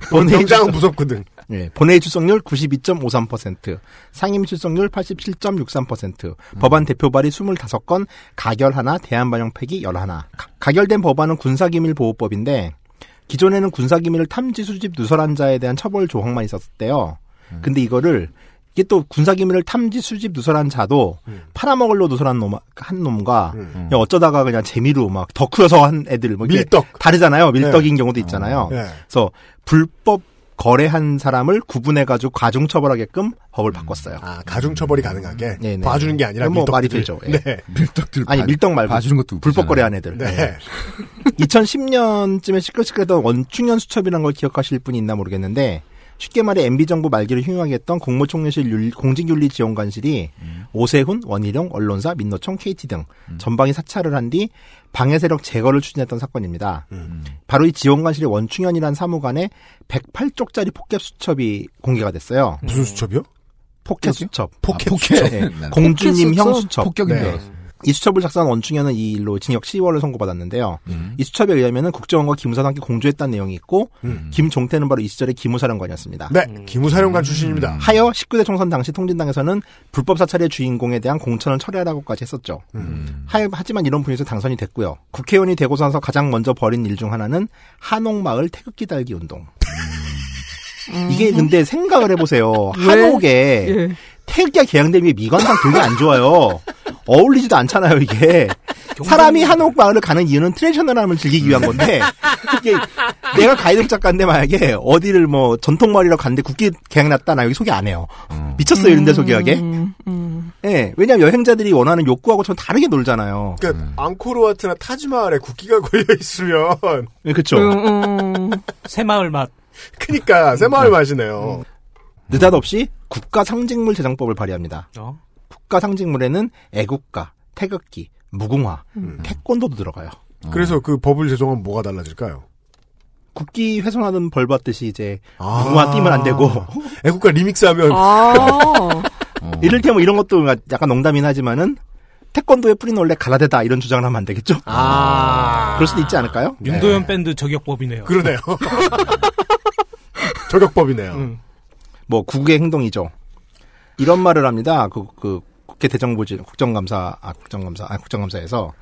본회의 병장은 출석- 무섭거든. 예, 본회의 출석률 92.53%, 상임 출석률 87.63%, 법안 대표 발의 25건, 가결 하나, 대안 반영 폐기 11. 가, 결된 법안은 군사기밀보호법인데 기존에는 군사기밀을 탐지 수집 누설한 자에 대한 처벌 조항만 있었대요. 근데 이거를 이게 또 군사기밀을 탐지 수집 누설한 자도 팔아먹을로 누설한 놈, 한 놈과 그냥 어쩌다가 그냥 재미로 막 덕후여서 한 애들 뭐 밀떡. 다르잖아요. 밀떡인 경우도 있잖아요. 네. 그래서 불법 거래한 사람을 구분해가지고 가중 처벌하게끔 법을 바꿨어요. 아, 가중 처벌이 가능하게 네네. 봐주는 게 아니라 뭐. 말이 되죠. 예. 네. 밀떡들 아니 봐- 밀떡 말고 봐주는 것도 불법. 거래한 애들. 네. 예. 2010년쯤에 시끌시끌했던 원충연 수첩이라는 걸 기억하실 분이 있나 모르겠는데 쉽게 말해 MB 정부 말기를 흉하게 했던 국무총리실 윤- 공직윤리지원관실이 오세훈, 원희룡, 언론사, 민노총, KT 등 전방위 사찰을 한 뒤 방해 세력 제거를 추진했던 사건입니다. 바로 이 지원관실의 원충연이라는 사무관에 108쪽짜리 포켓 수첩이 공개가 됐어요. 무슨 수첩이요? 포켓 수첩. 포켓 포켓. 예. 난 공주님 포켓 형 수첩? 폭격인 줄 네. 알았어. 이 수첩을 작성한 원충현은 이 일로 징역 10월을 선고받았는데요. 음. 이 수첩에 의하면 국정원과 기무사와 함께 공조했다는 내용이 있고 음. 김종태는 바로 이 시절의 기무사령관이었습니다. 네. 기무사령관 출신입니다. 하여 19대 총선 당시 통진당에서는 불법 사찰의 주인공에 대한 공천을 철회하라고까지 했었죠. 하, 하지만 이런 분에서 당선이 됐고요. 국회의원이 되고 나서 가장 먼저 벌인 일 중 하나는 한옥마을 태극기 달기 운동. 이게 근데 생각을 해보세요. 왜? 한옥에 예. 태극기가 개양되면 미관상 되게 안 좋아요. 어울리지도 않잖아요, 이게. 사람이 한옥 마을을 가는 이유는 트레디셔널함을 즐기기 위한 건데, 이게 내가 가이드 작가인데 만약에 어디를 뭐 전통마을이라고 갔는데 국기 개양났다, 나 여기 소개 안 해요. 미쳤어요, 이런 데 소개하게. 음, 음. 예, 왜냐면 여행자들이 원하는 욕구하고 좀 다르게 놀잖아요. 그러니까 앙코르와트나 타지마할에 국기가 걸려 있으면 예, 그쵸. 음, 음. 새마을 맛. 그니까 새마을 맛이네요. 느닷없이 국가 상징물 제정법을 발의합니다. 어? 국가 상징물에는 애국가, 태극기, 무궁화, 음. 태권도도 들어가요. 그래서 그 법을 제정하면 뭐가 달라질까요? 국기 훼손하는 벌 받듯이 이제 아. 무궁화 띄면 안 되고 애국가 리믹스하면 아, 어. 이를테면 이런 것도 약간 농담이긴 하지만 태권도의 뿌리는 원래 가라데다 이런 주장을 하면 안 되겠죠? 아 그럴 수도 있지 않을까요? 윤도현 밴드 저격법이네요. 그러네요. 저격법이네요. 음. 뭐 국의 행동이죠. 이런 말을 합니다. 그, 그 국회 대정부질 국정감사 아 국정감사 아 국정감사에서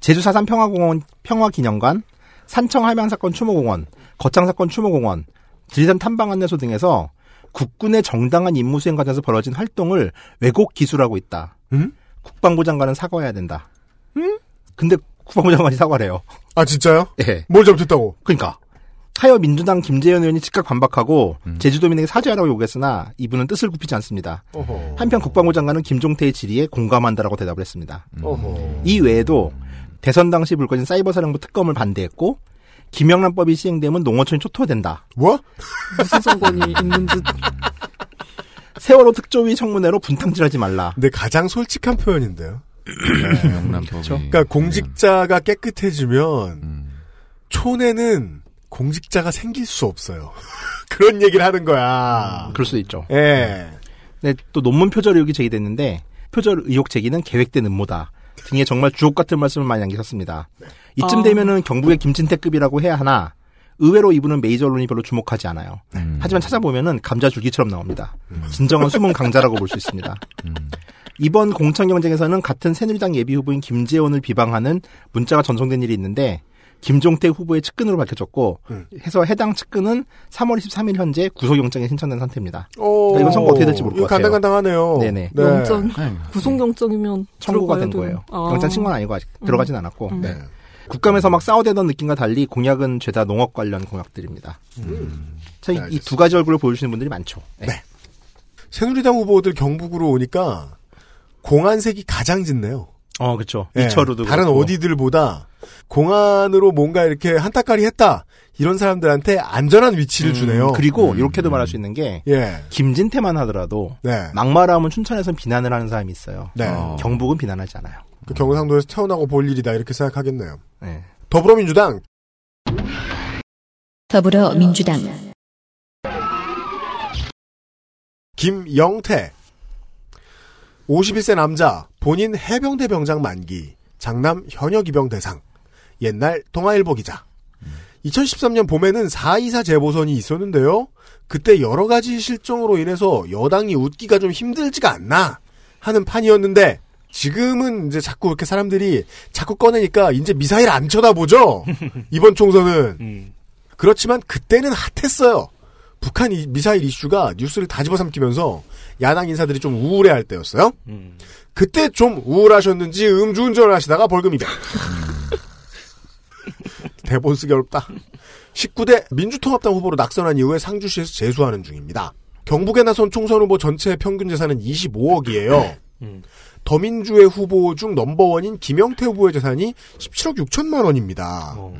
제주 사산 평화공원 평화기념관, 산청 할망 사건 추모공원, 거창 사건 추모공원, 지리산 탐방 안내소 등에서 국군의 정당한 임무 수행 과정에서 벌어진 활동을 왜곡 기술하고 있다. 음? 국방부 장관은 사과해야 된다. 근데 국방부 장관이 사과래요. 아 진짜요? 예. 뭘 잘못했다고? 그러니까 하여 민주당 김재현 의원이 즉각 반박하고 제주도민에게 사죄하라고 요구했으나 이분은 뜻을 굽히지 않습니다. 어허. 한편 국방부 장관은 김종태의 질의에 공감한다라고 대답을 했습니다. 어허. 이 외에도 대선 당시 불거진 사이버 사령부 특검을 반대했고 김영란법이 시행되면 농어촌이 초토화된다. 뭐? 무슨 상관이 있는 듯. 세월호 특조위 청문회로 분탕질하지 말라. 근데 가장 솔직한 표현인데요. 영란법이. 그러니까 공직자가 깨끗해지면 음. 촌에는 공직자가 생길 수 없어요. 그런 얘기를 하는 거야. 그럴 수도 있죠. 예. 네, 또 논문 표절 의혹이 제기됐는데 표절 의혹 제기는 계획된 음모다. 등의 정말 주옥 같은 말씀을 많이 남기셨습니다. 이쯤 아. 되면은 경북의 김진태급이라고 해야 하나 의외로 이분은 메이저 언론이 별로 주목하지 않아요. 음. 하지만 찾아보면은 감자 줄기처럼 나옵니다. 진정한 숨은 강자라고 볼 수 있습니다. 음. 이번 공천 경쟁에서는 같은 새누리당 예비 후보인 김재원을 비방하는 문자가 전송된 일이 있는데 김종태 후보의 측근으로 밝혀졌고 음. 해서 해당 측근은 3월 23일 현재 구속영장에 신청된 상태입니다. 어, 그러니까 이건 선거 어떻게 될지 모를 것 같아요. 간당간당하네요. 네네. 네. 영장 구속영장이면 청구가 된. 거예요. 아. 영장 친구는 아니고 아직 음. 들어가진 않았고. 음. 네. 국감에서 막 싸워대던 느낌과 달리 공약은 죄다 농업 관련 공약들입니다. 음. 자, 이두 가지 얼굴을 보여주시는 분들이 많죠. 네. 새누리당 후보들 경북으로 오니까 공안색이 가장 짙네요. 어, 그렇죠. 예, 이철우도 다른 그렇고. 어디들보다 공안으로 뭔가 이렇게 한타까리 했다 이런 사람들한테 안전한 위치를 음, 주네요. 그리고 이렇게도 말할 수 있는 게 예, 김진태만 하더라도 네. 막말하면 춘천에선 비난을 하는 사람이 있어요. 네. 어. 경북은 비난하지 않아요. 그 경상도에서 태어나고 볼 일이다 이렇게 생각하겠네요. 네. 더불어민주당 더불어민주당 김영태 51세 남자 본인 해병대 병장 만기 장남 현역 입영 대상 옛날 동아일보 기자 2013년 봄에는 424 재보선이 있었는데요. 그때 여러 가지 실정으로 인해서 여당이 웃기가 좀 힘들지가 않나 하는 판이었는데 지금은 이제 자꾸 이렇게 사람들이 자꾸 꺼내니까 이제 미사일 안 쳐다보죠. 이번 총선은 음. 그렇지만 그때는 핫했어요. 북한 이- 미사일 이슈가 뉴스를 다 집어삼키면서 야당 인사들이 좀 우울해할 때였어요. 음. 그때 좀 우울하셨는지 음주운전을 하시다가 벌금 200. 대본 쓰기 어렵다. 19대 민주통합당 후보로 낙선한 이후에 상주시에서 재수하는 중입니다. 경북에 나선 총선 후보 전체 평균 재산은 25억이에요. 음. 더민주의 후보 중 넘버원인 김영태 후보의 재산이 17억 6천만 원입니다. 어.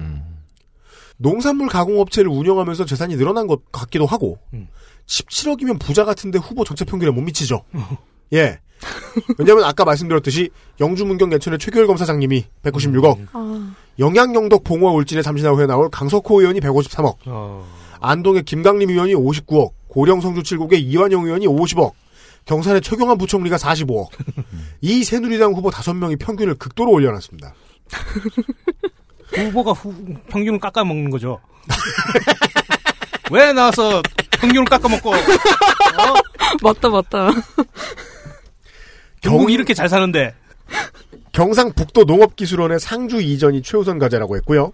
농산물 가공업체를 운영하면서 재산이 늘어난 것 같기도 하고 음. 17억이면 부자 같은데 후보 전체 평균에 못 미치죠. 예. 왜냐하면 아까 말씀드렸듯이 영주 문경 예천의 최규열 검사장님이 196억, 아, 영양영덕 봉화 울진의 잠시나 후에 나올 강석호 의원이 153억, 어. 안동의 김강림 의원이 59억, 고령 성주 칠곡의 이완영 의원이 50억, 경산의 최경환 부총리가 45억. 이 새누리당 후보 5명이 평균을 극도로 올려놨습니다. 후보가 후, 평균을 깎아먹는 거죠. 왜 나와서 평균을 깎아먹고, 맞다 맞다. 경북 이렇게 잘 사는데, 경상북도 농업기술원의 상주 이전이 최우선 과제라고 했고요.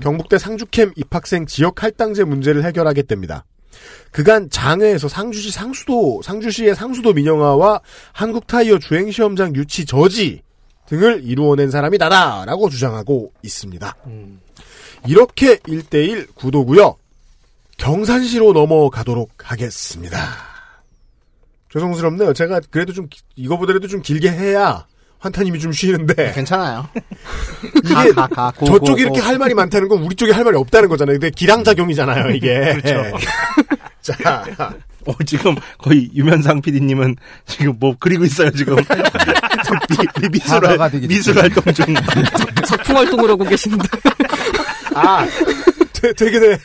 경북대 상주캠 입학생 지역 할당제 문제를 해결하겠답니다. 그간 장외에서 상주시 상수도 상주시의 상수도 민영화와 한국타이어 주행시험장 유치 저지 등을 이루어낸 사람이 나다라고 주장하고 있습니다. 음. 이렇게 1대1 구도고요. 경산시로 넘어가도록 하겠습니다. 죄송스럽네요. 제가 그래도 좀 기- 이거보다라도 좀 길게 해야 환타님이 좀 쉬는데 괜찮아요. 이게 가, 가, 가, 고, 저쪽이 고, 이렇게 고. 할 말이 많다는 건 우리 쪽이 할 말이 없다는 거잖아요. 근데 기량작용이잖아요, 이게. 그렇죠. 자, 어, 지금 거의 유면상 PD님은 지금 뭐 그리고 있어요, 지금. 미, 미술, 되기 미술 활동 중. 작품 활동을 하고 계시는데. 아, 되, 되게 돼.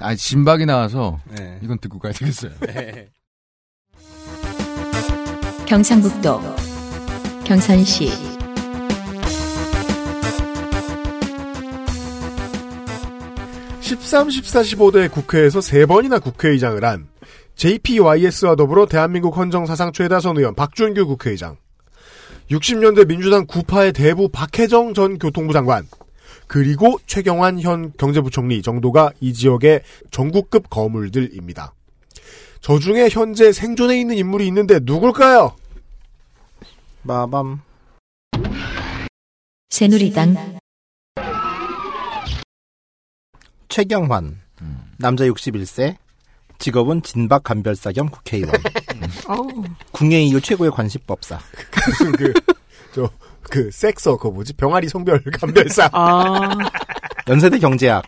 아, 진박이 나와서 네. 이건 듣고 가야 되겠어요. 경상북도 경산시 13, 14, 15대 국회에서 세번이나 국회의장을 한 JPYS와 더불어 대한민국 헌정사상 최다선 의원 박준규 국회의장. 60년대 민주당 구파의 대부 박혜정 전 교통부 장관. 그리고 최경환 현 경제부총리 정도가 이 지역의 전국급 거물들입니다. 저 중에 현재 생존해 있는 인물이 있는데 누굴까요? 마밤. 새누리당 최경환. 남자 61세. 직업은 진박 간별사 겸 국회의원. 아우, 국내 이후 최고의 관시법사. 무슨 그, 저, 그, 섹서, 그거 뭐지? 병아리 성별 감별사. 아, 연세대 경제학.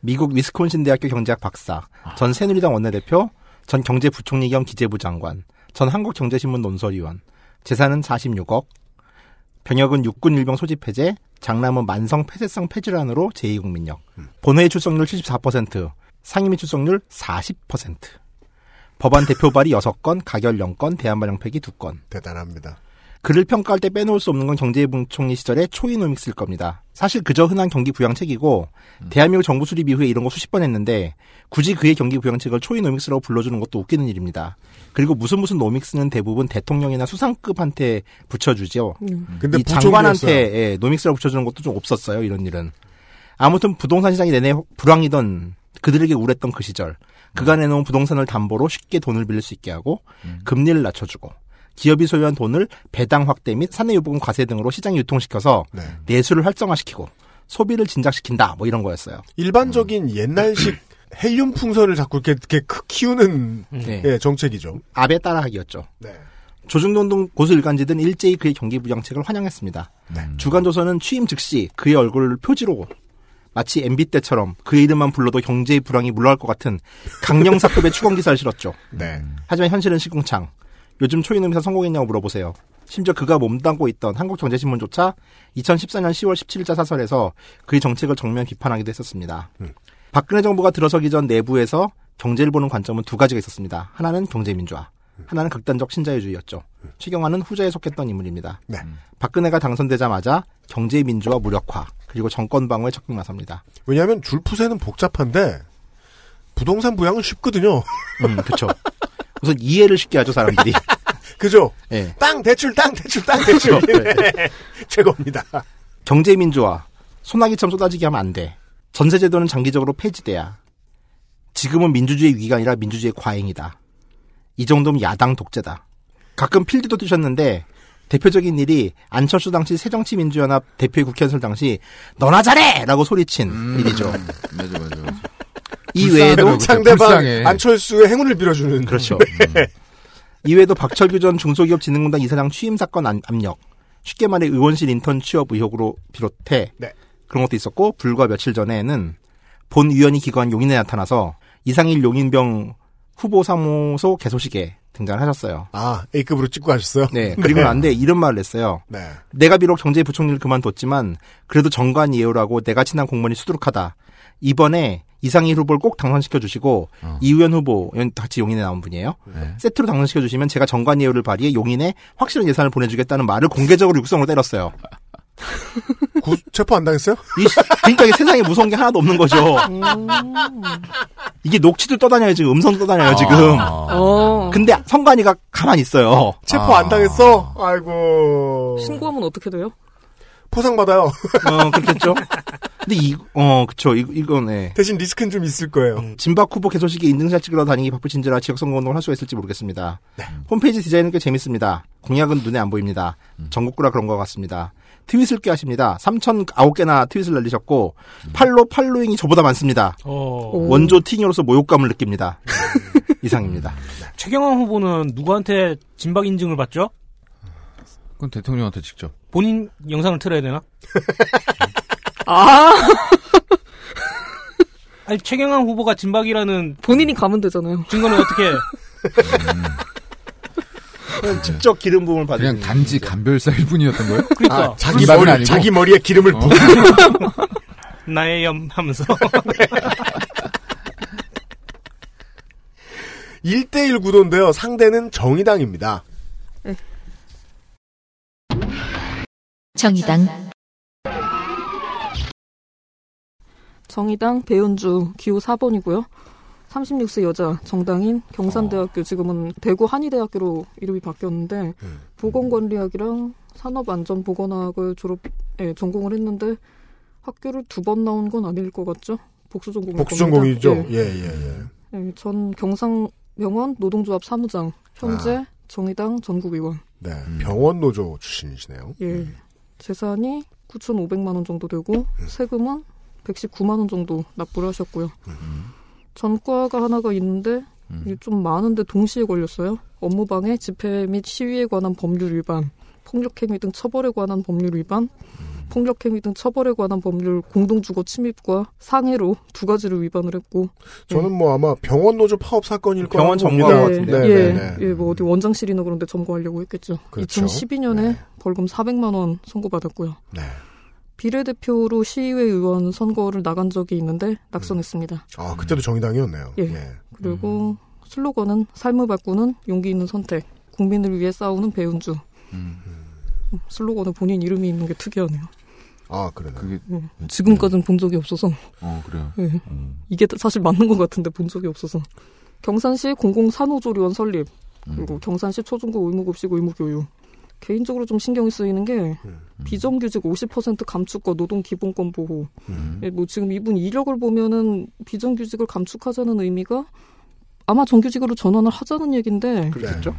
미국 위스콘신 대학교 경제학 박사. 전 새누리당 원내대표. 전 경제부총리 겸 기재부 장관. 전 한국경제신문 논설위원. 재산은 46억. 병역은 육군 일병 소집 해제. 장남은 만성 폐쇄성 폐질환으로 제2국민역. 본회의 출석률 74%. 상임위 출석률 40%. 법안 대표 발의 6건, 가결 0건, 대안발령 폐기 2건. 대단합니다. 그를 평가할 때 빼놓을 수 없는 건 경제부총리 시절의 초이노믹스일 겁니다. 사실 그저 흔한 경기 부양책이고 대한민국 정부 수립 이후에 이런 거 수십 번 했는데 굳이 그의 경기 부양책을 초이노믹스라고 불러주는 것도 웃기는 일입니다. 그리고 무슨 무슨 노믹스는 대부분 대통령이나 수상급한테 붙여주죠. 근데 이 부총리였어요. 장관한테 예, 노믹스라고 붙여주는 것도 좀 없었어요. 이런 일은. 아무튼 부동산 시장이 내내 불황이던 그들에게 우울했던 그 시절 그가 내놓은 부동산을 담보로 쉽게 돈을 빌릴 수 있게 하고 금리를 낮춰주고 기업이 소유한 돈을 배당 확대 및 사내유보금 과세 등으로 시장에 유통시켜서 네. 내수를 활성화시키고 소비를 진작시킨다 뭐 이런 거였어요. 일반적인 옛날식 헬륨 풍선을 자꾸 이렇게, 이렇게 크- 키우는 네. 예, 정책이죠. 아베 따라하기였죠. 네. 조중동 등 고수 일간지들은 일제히 그의 경기 부양책을 환영했습니다. 주간조선은 취임 즉시 그의 얼굴을 표지로 마치 MB 때처럼 그의 이름만 불러도 경제의 불황이 물러갈 것 같은 강령사급의 추공 기사를 실었죠. 네. 하지만 현실은 시궁창. 요즘 초이노미사 성공했냐고 물어보세요. 심지어 그가 몸담고 있던 한국경제신문조차 2014년 10월 17일자 사설에서 그의 정책을 정면 비판하기도 했었습니다. 박근혜 정부가 들어서기 전 내부에서 경제를 보는 관점은 두 가지가 있었습니다. 하나는 경제민주화, 하나는 극단적 신자유주의였죠. 최경환은 후자에 속했던 인물입니다. 네. 박근혜가 당선되자마자 경제민주화 무력화, 그리고 정권 방어에 적극 나섭니다. 왜냐하면 줄푸세는 복잡한데 부동산 부양은 쉽거든요. 음, 그렇죠. 우선 이해를 쉽게 하죠, 사람들이. 그죠? 예. 땅 대출, 땅 대출, 땅 대출. 그렇죠. 최고입니다. 경제 민주화, 소나기처럼 쏟아지게 하면 안 돼. 전세 제도는 장기적으로 폐지돼야. 지금은 민주주의 위기가 아니라 민주주의 과잉이다. 이 정도면 야당 독재다. 가끔 필드도 뛰셨는데 대표적인 일이 안철수 당시 새정치민주연합 대표의 국회의원 당시 너나 잘해! 라고 소리친 일이죠. 맞아, 맞아, 맞아. 이 외에도. 상대방. 안철수의 행운을 빌어주는. 그렇죠. 이외에도 박철규 전 중소기업진흥공단 이사장 취임 사건 안- 압력, 쉽게 말해 의원실 인턴 취업 의혹으로 비롯해 네. 그런 것도 있었고 불과 며칠 전에는 본 위원이 기관 용인에 나타나서 이상일 용인병 후보 사무소 개소식에 등장하셨어요. 아, A급으로 찍고 하셨어요? 네. 그리고 난데 이런 말을 했어요. 네. 내가 비록 경제부총리를 그만뒀지만 그래도 정관 예우라고 내가 친한 공무원이 수두룩하다. 이번에 이상일 후보를 꼭 당선시켜 주시고 이우현 후보 연- 같이 용인에 나온 분이에요. 세트로 당선시켜 주시면 제가 정관 예우를 발휘해 용인에 확실한 예산을 보내주겠다는 말을 공개적으로 육성으로 때렸어요. 구, 체포 안 당했어요? 이, 시- 그러니까 세상에 무서운 게 하나도 없는 거죠. 이게 녹취도 떠다녀요 지금 음성도 떠다녀요 지금. 어. 근데 성관이가 가만히 있어요. 체포 안 당했어? 아이고. 신고하면 어떻게 돼요? 포상받아요. 어 그렇겠죠. 근데 이, 어 그쵸 이, 이건 네. 대신 리스크는 좀 있을 거예요. 진박 후보 개소식에 인증샷 찍으러 다니기 바쁘신지라 지역 선거 운동을 할 수가 있을지 모르겠습니다. 홈페이지 디자인은 꽤 재밌습니다. 공약은 눈에 안 보입니다. 전국구라 그런 것 같습니다. 트윗을 꽤 하십니다. 3,009개나 트윗을 날리셨고 팔로 팔로잉이 저보다 많습니다. 어, 원조 팅으로서 모욕감을 느낍니다. 이상입니다. 최경환 후보는 누구한테 진박 인증을 받죠? 그건 대통령한테 직접. 본인 영상을 틀어야 되나? 아 아니 최경환 후보가 진박이라는 본인이 가면 되잖아요. 증거는 어떻게? 직접 기름 부음을 받은 그냥 단지 감별사일 뿐이었던 거예요? 그러니까 아, 자기, 머리, 아니고? 자기 머리에 기름을 붓 나의 염 하면서 1대1 구도인데요. 상대는 정의당입니다. 정의당, 정의당 배은주 기호 4번이고요. 36세 여자 정당인 경산대학교 지금은 대구 한의대학교로 이름이 바뀌었는데 보건관리학이랑 산업안전보건학을 졸업 예, 전공을 했는데 학교를 두 번 나온 건 아닐 것 같죠? 복수 전공일 복수. 전공이죠. 예. 예, 예, 예. 예, 전 경상병원 노동조합 사무장 현재 정의당 전국위원 네. 병원 노조 출신이시네요. 예. 재산이 9,500만 원 정도 되고 세금은 119만 원 정도 납부를 하셨고요. 전과가 하나가 있는데 이게 좀 많은데 동시에 걸렸어요. 업무방해, 집회 및 시위에 관한 법률 위반, 폭력행위 등 처벌에 관한 법률 위반, 폭력행위 등 처벌에 관한 법률 공동주거 침입과 상해로 두 가지를 위반을 했고 저는 뭐 아마 병원 노조 파업 사건일 거라고 병원 예, 같은데. 네, 예, 네, 네. 예, 뭐 어디 원장실이나 그런 데 점거하려고 했겠죠. 그렇죠. 2012년에 네. 벌금 400만 원 선고받았고요. 네. 비례대표로 시의회 의원 선거를 나간 적이 있는데 낙선했습니다. 아, 그때도 정의당이었네요. 예. 그리고 슬로건은 삶을 바꾸는 용기 있는 선택, 국민을 위해 싸우는 배은주. 슬로건에 본인 이름이 있는 게 특이하네요. 아, 그래요? 그게, 예. 지금까지는 본 적이 없어서. 어, 그래요. 예. 음. 이게 사실 맞는 것 같은데 본 적이 없어서. 경산시 공공산후조리원 설립, 음. 그리고 경산시 초중고 의무급식 의무교육. 개인적으로 좀 신경이 쓰이는 게 음. 비정규직 50% 감축과 노동 기본권 보호. 음. 예, 뭐 지금 이분 이력을 보면은 비정규직을 감축하자는 의미가 아마 정규직으로 전환을 하자는 얘기인데 그렇겠죠?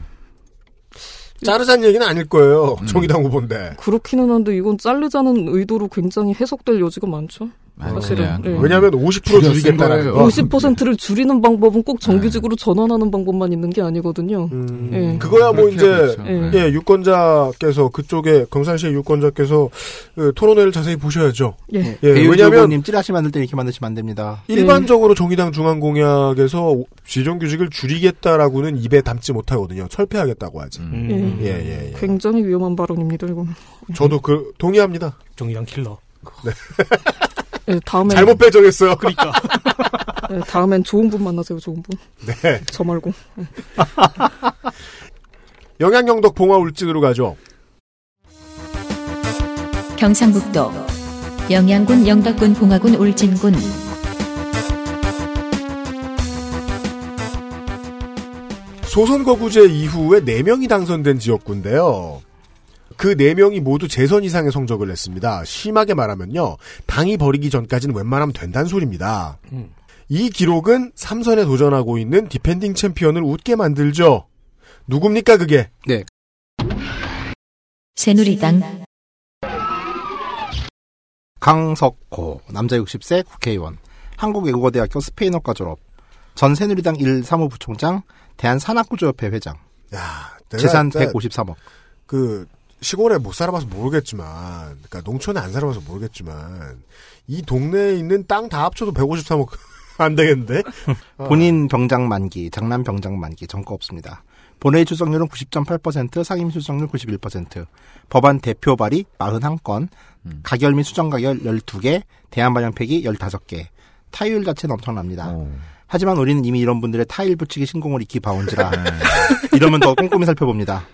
자르자는 얘기는 아닐 거예요. 정의당 후보인데. 그렇기는 한데 이건 자르자는 의도로 굉장히 해석될 여지가 많죠. 사실은. 예. 왜냐하면 50% 줄이겠다는 거. 50%를 줄이는 방법은 꼭 정규직으로 전환하는 방법만 있는 게 아니거든요. 예. 그거야 뭐 이제 그렇죠. 예. 예 유권자께서 그쪽에 경산시의 유권자께서 그 토론회를 자세히 보셔야죠. 예. 예, 왜냐하면 찌라시 만들 때 이렇게 만드시면 안 됩니다. 일반적으로 정의당 중앙공약에서 비정규직을 줄이겠다라고는 입에 담지 못하거든요. 철폐하겠다고 하지. 예. 예, 예, 예. 굉장히 위험한 발언입니다, 이거는. 저도 그 동의합니다. 정의당 킬러. 네. 예, 다음에 잘못 배정했어요. 그러니까. 예, 다음엔 좋은 분 만나세요, 좋은 분. 네. 저 말고. 예. 영양영덕 봉화 울진으로 가죠. 경상북도 영양군 영덕군 봉화군 울진군 소선거구제 이후에 4명이 당선된 지역구인데요. 그 4명이 모두 재선 이상의 성적을 냈습니다. 심하게 말하면요. 당이 버리기 전까지는 웬만하면 된다는 소리입니다. 음. 이 기록은 3선에 도전하고 있는 defending champion을 웃게 만들죠. 누굽니까 그게? 네. 새누리당 강석호 남자 60세 국회의원 한국외국어대학교 스페인어과 졸업 전 새누리당 1 사무부총장 대한산악구조협회 회장 내가 재산 진짜 153억 그 시골에 못 살아봐서 모르겠지만, 그러니까 농촌에 안 살아봐서 모르겠지만 이 동네에 있는 땅 다 합쳐도 153억 안 되겠는데? 어. 본인 병장 만기 장남 병장 만기 전과 없습니다 본회의 출석률은 90.8% 상임 출석률 91% 법안 대표 발의 41건 가결 및 수정 가결 12개 대안 반영 폐기 15개 타율 자체는 엄청납니다 하지만 우리는 이미 이런 분들의 타일 붙이기 신공을 익히 봐온지라 이러면 더 꼼꼼히 살펴봅니다.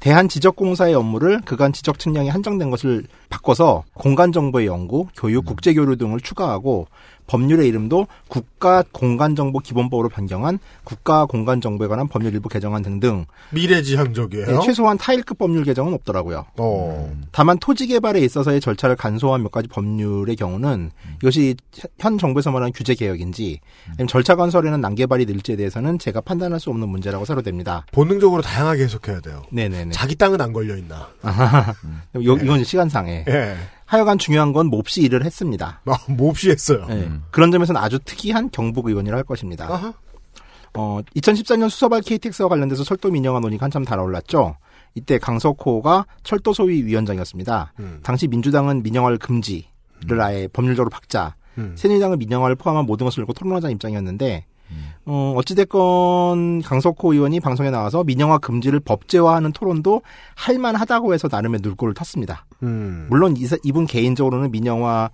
대한지적공사의 업무를 그간 지적 측량이 한정된 것을 바꿔서 공간 정보의 연구, 교육, 국제교류 등을 추가하고 법률의 이름도 국가공간정보기본법으로 변경한 국가공간정보에 관한 법률 일부 개정안 등등 미래지향적이에요. 네, 최소한 타일급 법률 개정은 없더라고요. 어. 다만 토지 개발에 있어서의 절차를 간소화한 몇 가지 법률의 경우는 이것이 현 정부에서 말하는 규제 개혁인지 아니면 절차 간소화에는 난개발이 늘지에 대해서는 제가 판단할 수 없는 문제라고 사료됩니다. 본능적으로 다양하게 해석해야 돼요. 네네네. 자기 땅은 안 걸려 있나? 요- 이건 시간상에. 예. 하여간 중요한 건 몹시 일을 했습니다. 아, 몹시 했어요. 네. 그런 점에서는 아주 특이한 경북 의원이라 할 것입니다. 어, 2014년 수서발 KTX와 관련돼서 철도 민영화 논의가 한참 달아올랐죠. 이때 강석호가 철도 소위 위원장이었습니다. 음. 당시 민주당은 민영화를 금지를 아예 법률적으로 박자, 음. 새누리당은 민영화를 포함한 모든 것을 열고 토론하자는 입장이었는데, 어, 어찌됐건 강석호 의원이 방송에 나와서 민영화 금지를 법제화하는 토론도 할만하다고 해서 나름의 눌골을 탔습니다. 음. 물론 이, 이분 개인적으로는 민영화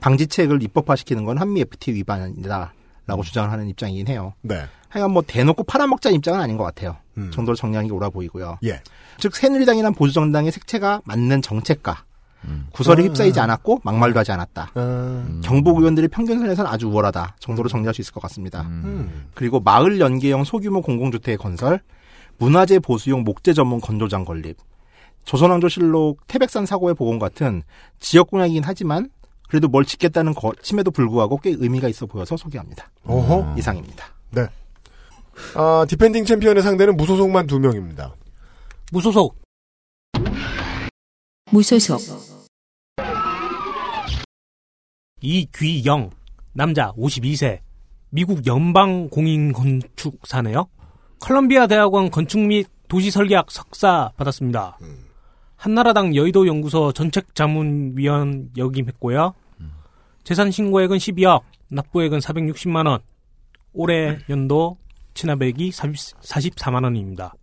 방지책을 입법화시키는 건 한미 FT 위반이다라고 주장을 하는 입장이긴 해요. 네. 하여간 뭐 대놓고 팔아먹자는 입장은 아닌 것 같아요. 음. 정도로 정량이 옳아 보이고요. 예. 즉 새누리당이란 보수정당의 색채가 맞는 정책가 구설에 아. 휩싸이지 않았고 막말도 하지 않았다. 음. 경북 의원들이 평균선에서는 아주 우월하다 정도로 정리할 수 있을 것 같습니다. 음. 그리고 마을 연계형 소규모 공공주택 건설, 문화재 보수용 목재 전문 건조장 건립, 조선왕조실록 태백산 사고의 복원 같은 지역 공약이긴 하지만 그래도 뭘 짓겠다는 거, 침에도 불구하고 꽤 의미가 있어 보여서 소개합니다. 어허. 이상입니다. 네. 아, defending champion의 상대는 무소속만 두 명입니다. 무소속. 무소속 이귀영 남자 52세 미국 연방 공인 건축사네요. 컬럼비아 대학원 건축 및 도시 설계학 석사 받았습니다. 한나라당 여의도 연구소 정책 자문위원 역임했고요. 재산 신고액은 12억, 납부액은 460만 원. 올해 연도 체납액이 44만 원입니다.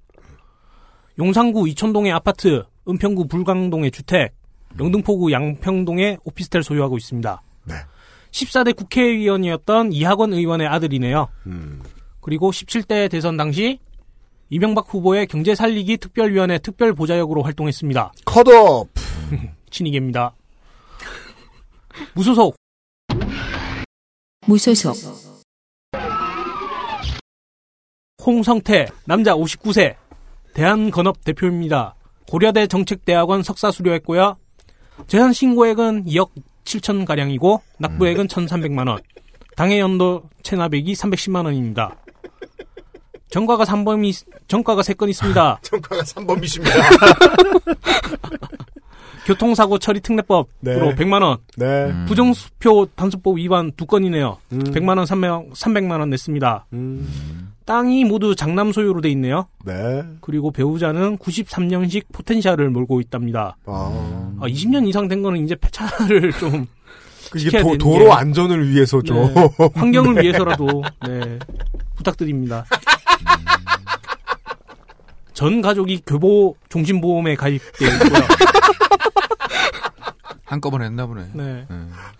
용산구 이촌동의 아파트, 은평구 불광동의 주택, 영등포구 양평동의 오피스텔 소유하고 있습니다. 네. 14대 국회의원이었던 이학원 의원의 아들이네요. 음. 그리고 17대 대선 당시 이명박 후보의 경제 살리기 특별위원회 특별보좌역으로 활동했습니다. 컷업. 친이계입니다. 무소속 무소속 홍성태 남자 59세 대한건업 대표입니다. 고려대 정책대학원 석사 수료했고요. 재산 신고액은 2억 7천 가량이고 납부액은 1,300만 원. 당해 연도 체납액이 310만 원입니다. 전과가 3번이 전과가 3건 있습니다. 전과가 3번이십니다. 교통사고 처리 특례법으로 네. 100만 원. 네. 부정수표 단속법 위반 두 건이네요. 음. 100만 원, 300, 300만 원 냈습니다. 음. 땅이 모두 장남 소유로 돼 있네요. 네. 그리고 배우자는 93년식 포텐셜을 몰고 있답니다. 아. 아, 20년 이상 된 거는 이제 폐차를 좀그 이게 도, 도로 게- 안전을 위해서 좀. 네, 환경을 위해서라도 네, 부탁드립니다. 전 가족이 교보 종신보험에 가입돼 있고요. 한꺼번에 했나 보네. 네.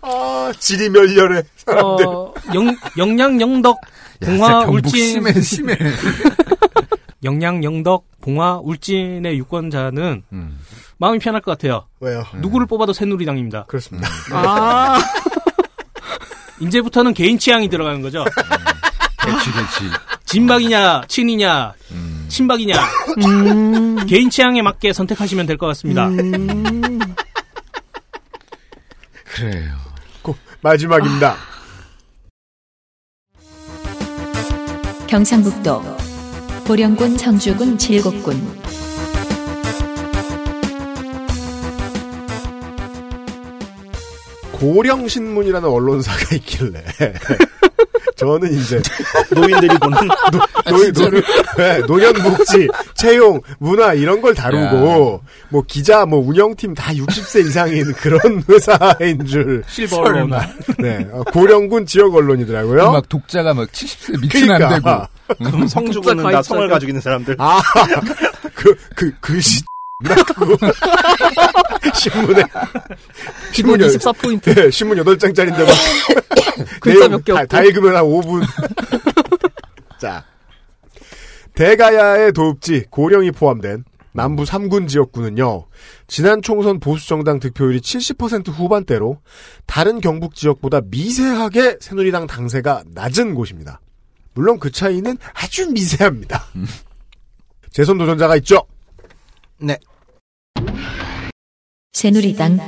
아, 지리 멸렬해, 사람들. 어, 영, 영양 영덕 야, 봉화 울진 심해, 심해. 영양 영덕 봉화 울진의 유권자는 음. 마음이 편할 것 같아요. 왜요? 누구를 뽑아도 새누리당입니다. 그렇습니다. 아. 이제부터는 개인 취향이 들어가는 거죠. 개취, 개취. 진박이냐, 친이냐, 음. 친박이냐. 개인 취향에 맞게 선택하시면 될 것 같습니다. 그래요. 고- 마지막입니다. 경상북도 보령군 청주군 칠곡군 고령신문이라는 언론사가 있길래. 저는 이제 노인들이 보는 노, 노, 네, 노년복지, 채용, 문화 이런 걸 다루고 뭐 기자, 뭐 운영팀 다 60세 이상인 그런 회사인 줄. 실버 언론. 네, 어, 고령군 지역 언론이더라고요. 막 독자가 막 70세 밑은 안 그러니까. 되고. 그럼 성주군은 다 성을 가지고 있는 사람들. 아, 그, 그, 글씨, 신문에. 여- 24포인트. 네, 신문 8장짜리인데 막. 글자 내용 몇개 다, 없고. 다 읽으면 한 5분. 자. 대가야의 도읍지 고령이 포함된 남부 3군 지역구는요. 지난 총선 보수정당 득표율이 70% 후반대로 다른 경북 지역보다 미세하게 새누리당 당세가 낮은 곳입니다. 물론 그 차이는 아주 미세합니다. 재선 도전자가 있죠. 네. 새누리당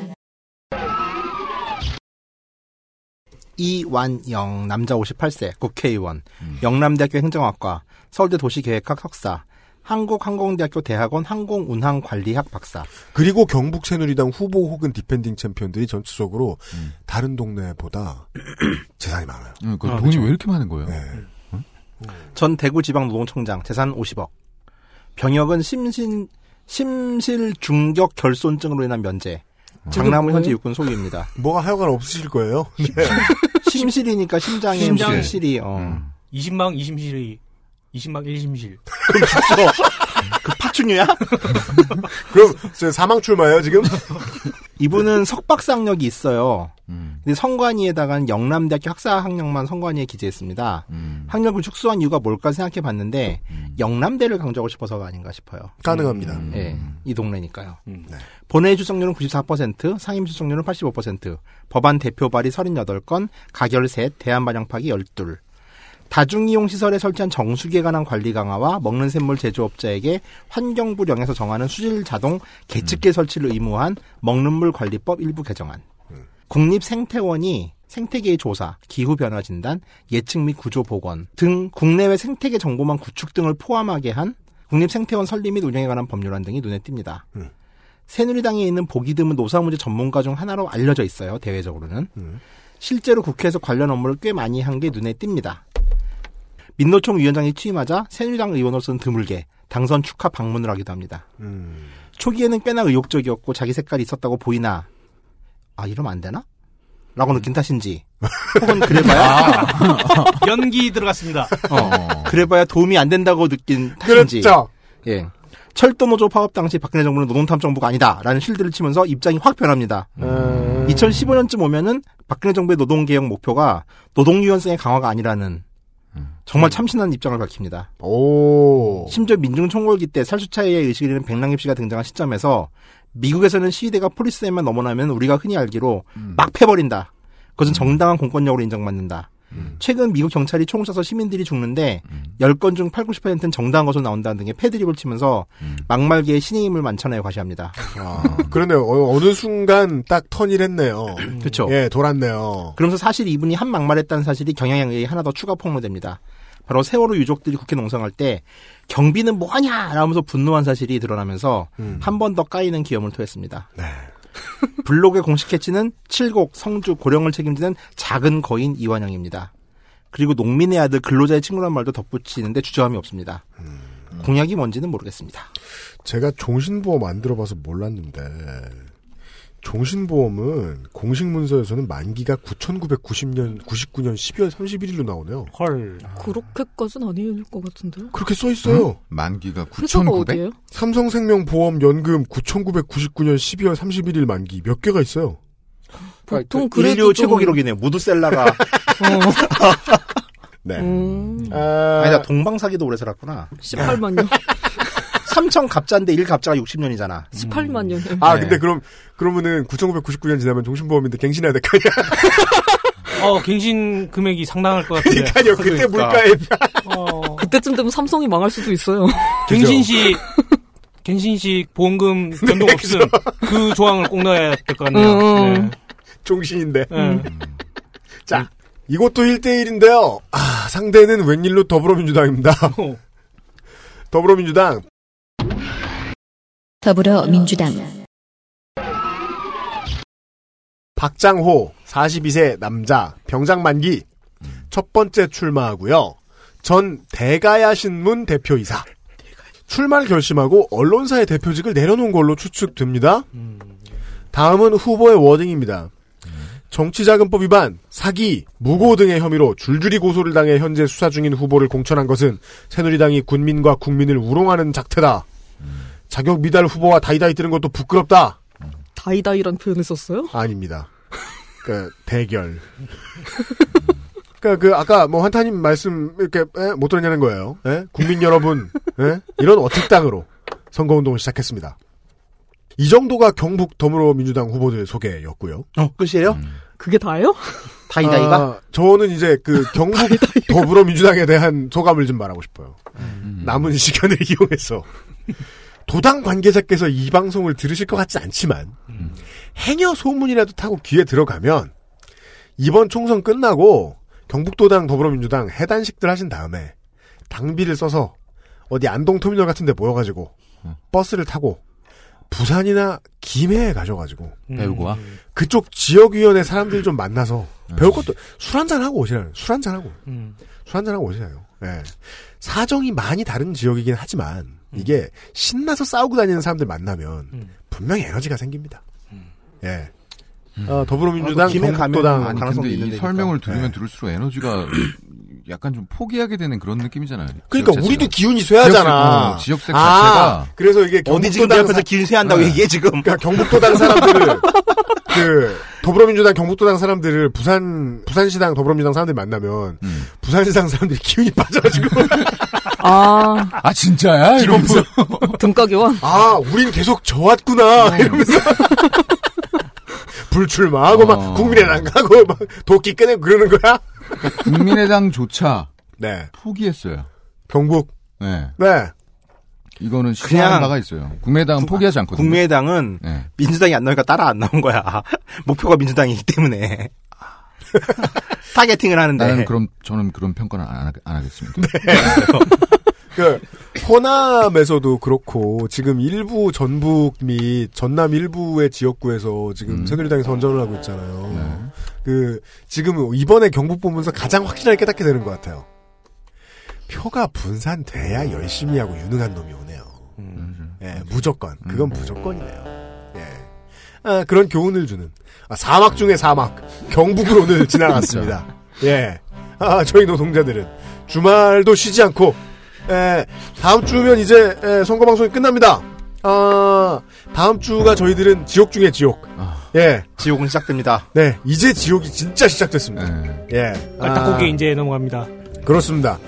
이완영 남자 58세 국회의원 영남대학교 행정학과 서울대 도시계획학 석사 한국항공대학교 대학원 항공운항관리학 박사 그리고 경북 새누리당 후보 혹은 defending champion들이 전체적으로 다른 동네보다 재산이 많아요. 음, 그 아, 돈이 그쵸. 왜 이렇게 많은 거예요? 네. 전 대구지방노동청장 재산 50억 병역은 심신 심실 중격 결손증으로 인한 면제 장남은 현재 육군 소유입니다. 뭐가 하여간 없으실 거예요. 네. 심실이니까 심장에 심장. 심실이 어. 음. 20망 20실이 20망 1심실. 그 파충류야? 그럼 저 사망 출마예요 지금? 이분은 석박상력이 있어요. 음. 근데 성관위에다가는 영남대학교 학사 학력만 성관위에 기재했습니다. 음. 학력을 축소한 이유가 뭘까 생각해 봤는데 영남대를 강조하고 싶어서가 아닌가 싶어요. 가능합니다. 예, 이 동네니까요. 음. 네. 본회의 출석률은 94%, 상임 출석률은 85%, 법안 대표 발의 38건, 가결 셋, 대안 반영 파기 12. 다중이용 시설에 설치한 정수기에 관한 관리 강화와 먹는 샘물 제조업자에게 환경부령에서 정하는 수질 자동 계측기 설치를 의무한 먹는 물 관리법 일부 개정안. 국립생태원이 생태계의 조사, 기후변화 진단, 예측 및 구조 복원 등 국내외 생태계 정보망 구축 등을 포함하게 한 국립생태원 설립 및 운영에 관한 법률안 등이 눈에 띕니다. 음. 새누리당에 있는 보기 드문 노사문제 전문가 중 하나로 알려져 있어요. 대외적으로는. 음. 실제로 국회에서 관련 업무를 꽤 많이 한 게 눈에 띕니다. 민노총 위원장이 취임하자 새누리당 의원으로서는 드물게 당선 축하 방문을 하기도 합니다. 음. 초기에는 꽤나 의욕적이었고 자기 색깔이 있었다고 보이나 아 이러면 안 되나? 라고 느낀 탓인지 혹은 그래봐야 연기 들어갔습니다. 어, 그래봐야 도움이 안 된다고 느낀 탓인지 그렇죠. 예. 철도 노조 파업 당시 박근혜 정부는 노동탐 정부가 아니다라는 실드를 치면서 입장이 확 변합니다. 음. 2015년쯤 오면은 박근혜 정부의 노동개혁 목표가 노동유연성의 강화가 아니라는 정말 참신한 입장을 밝힙니다. 오. 심지어 민중총궐기 때 살수차이의 의식을 잃은 백남김 씨가 등장한 시점에서 미국에서는 시위대가 폴리스에만 넘어나면 우리가 흔히 알기로 막 패버린다. 그것은 정당한 공권력으로 인정받는다. 최근 미국 경찰이 총 쏴서 시민들이 죽는데 10건 중 8, 90%는 정당한 것으로 나온다는 등의 패드립을 치면서 막말기의 신의 힘을 만천하여 과시합니다. 아, 그러네요. 어, 느 순간 딱 턴일했네요. 그렇죠. 예, 돌았네요. 그러면서 사실 이분이 한 막말했다는 사실이 경향에 의해 하나 더 추가 폭로됩니다. 바로 세월호 유족들이 국회 농성할 때 경비는 뭐하냐 라면서 분노한 사실이 드러나면서 한 번 더 까이는 기염을 토했습니다. 블록의 공식 캐치는 칠곡, 성주, 고령을 책임지는 작은 거인 이완영입니다. 그리고 농민의 아들 근로자의 친구란 말도 덧붙이는데 주저함이 없습니다. 공약이 뭔지는 모르겠습니다. 제가 종신보험 안 들어봐서 몰랐는데 종신보험은 공식 문서에서는 만기가 9,990년 99년 12월 31일로 나오네요. 헐. 아. 그렇게까지는 아닐 것 같은데. 그렇게 써 있어요. 응? 만기가 9,900. 삼성생명 보험 연금 9,999년 12월 31일 만기 몇 개가 있어요. 보통 아, 그 인류 좀... 최고 기록이네요. 무드셀라가. 네. 음. 아... 아니 나 동방사기도 오래 살았구나. 18만요. 3천 갑자인데 1 갑자가 60년이잖아. 18만 년. 음. 아, 네. 근데 그럼, 그러면은 9,999년 지나면 종신보험인데 갱신해야 될 거 아니야? 어, 갱신 금액이 상당할 것 같아요. 그니까요, 그때 그러니까. 물가에. 어... 그때쯤 되면 삼성이 망할 수도 있어요. 갱신 시, 갱신 시 보험금 네, 변동 네, 없음. 그 조항을 꼭 넣어야 될 것 같네요. 음, 음, 음. 네. 종신인데. 네. 음. 자, 이것도 1대1인데요. 아, 상대는 웬일로 더불어민주당입니다. 어. 더불어민주당 더불어민주당 박장호, 42세 남자, 병장 만기. 첫 번째 출마하고요. 전 대가야 신문 대표이사. 출마를 결심하고 언론사의 대표직을 내려놓은 걸로 추측됩니다. 다음은 후보의 워딩입니다. 정치자금법 위반, 사기, 무고 등의 혐의로 줄줄이 고소를 당해 현재 수사 중인 후보를 공천한 것은 새누리당이 군민과 국민을 우롱하는 작태다. 자격 미달 후보와 다이다이 뜨는 것도 부끄럽다. 다이다이란 표현을 썼어요? 아닙니다. 그 대결. 그러니까 그 아까 뭐 환타님 말씀 이렇게 에? 못 들었냐는 거예요. 에? 국민 여러분, 에? 이런 어택당으로 선거 운동을 시작했습니다. 이 정도가 경북 더불어민주당 후보들 소개였고요. 어 끝이에요? 그게 다예요? 다이다이가? 아, 저는 이제 그 경북 더불어민주당에 대한 소감을 좀 말하고 싶어요. 남은 시간을 이용해서 도당 관계자께서 이 방송을 들으실 것 같지 않지만 행여 소문이라도 타고 귀에 들어가면 이번 총선 끝나고 경북도당 더불어민주당 해단식들 하신 다음에 당비를 써서 어디 안동터미널 같은 데 모여가지고 버스를 타고 부산이나 김해에 가셔가지고 배우고 와. 그쪽 지역위원회 사람들 좀 만나서 배울 것도 술 한잔 하고 오시라요. 술 한잔 하고. 음. 술 한잔 하고 오시라요. 예. 사정이 많이 다른 지역이긴 하지만 이게 신나서 싸우고 다니는 사람들 만나면 분명히 에너지가 생깁니다. 예. 어, 더불어민주당, 아, 김해 경북도당 가면은 아니 가능성도 근데 이 있는 데니까. 설명을 들으면 네. 들을수록 에너지가 약간 좀 포기하게 되는 그런 느낌이잖아요. 그러니까 우리도. 기운이 쇠하잖아. 지역색, 어, 지역색 아, 자체가 그래서 이게 어디 지금 내 앞에서 길 세한다고 네. 얘기해 지금. 그러니까 경북도당 사람들을 그 더불어민주당 경북도당 사람들을 부산 부산시당 더불어민주당 사람들 만나면 음. 부산시당 사람들이 기운이 빠져가지고 아, 아 진짜야 이러면서 등가교환? 아 우린 계속 저왔구나 이러면서 불출마하고 막 어. 국민의당 가고 막 도끼 꺼내고 그러는 거야. 국민의당조차 네 포기했어요. 경북 네, 네 이거는 그냥 바가 있어요. 국민의당은 포기하지 않거든요. 국민의당은 네. 민주당이 안 나오니까 따라 안 나온 거야. 목표가 민주당이기 때문에. 타겟팅을 하는데. 나는 그럼 저는 그런 평가는 안, 하, 안 하겠습니다. 그 호남에서도 그렇고 지금 일부 전북 및 전남 일부의 지역구에서 지금 음. 새누리당이 선전을 하고 있잖아요. 네. 그 지금 이번에 경북 보면서 가장 확실하게 깨닫게 되는 것 같아요. 표가 분산돼야 열심히 하고 유능한 놈이 오네요. 음. 예, 무조건 그건 무조건이네요. 예, 아, 그런 교훈을 주는 아, 사막 중의 사막 경북을 오늘 지나갔습니다. 예, 아, 저희 노동자들은 주말도 쉬지 않고 예, 다음 주면 이제 예, 선거 방송이 끝납니다. 아, 다음 주가 저희들은 지옥 중의 지옥. 아. 예, 지옥은 시작됩니다. 네, 이제 지옥이 진짜 시작됐습니다. 네. 예, 깔딱고기 아, 이제 넘어갑니다. 그렇습니다.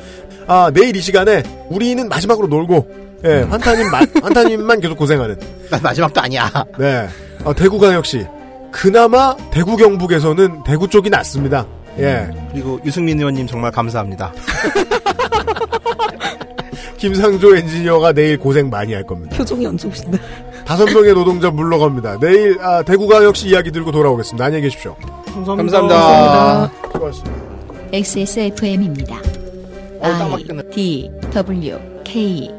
아, 내일 이 시간에 우리는 마지막으로 놀고, 예, 환타님, 마- 환타님만 계속 고생하는. 난 마지막도 아니야. 네. 어, 대구광역시. 그나마 대구 경북에서는 대구 쪽이 낫습니다. 예. 그리고 유승민 의원님 정말 감사합니다. 김상조 엔지니어가 내일 고생 많이 할 겁니다. 표정이 안 좋으신데. 다섯 명의 노동자 물러갑니다. 내일 아, 대구광역시 이야기 들고 돌아오겠습니다. 안녕히 계십시오. 감사합니다. 수고하셨습니다. XSFM입니다. 어, 딱 I. D W K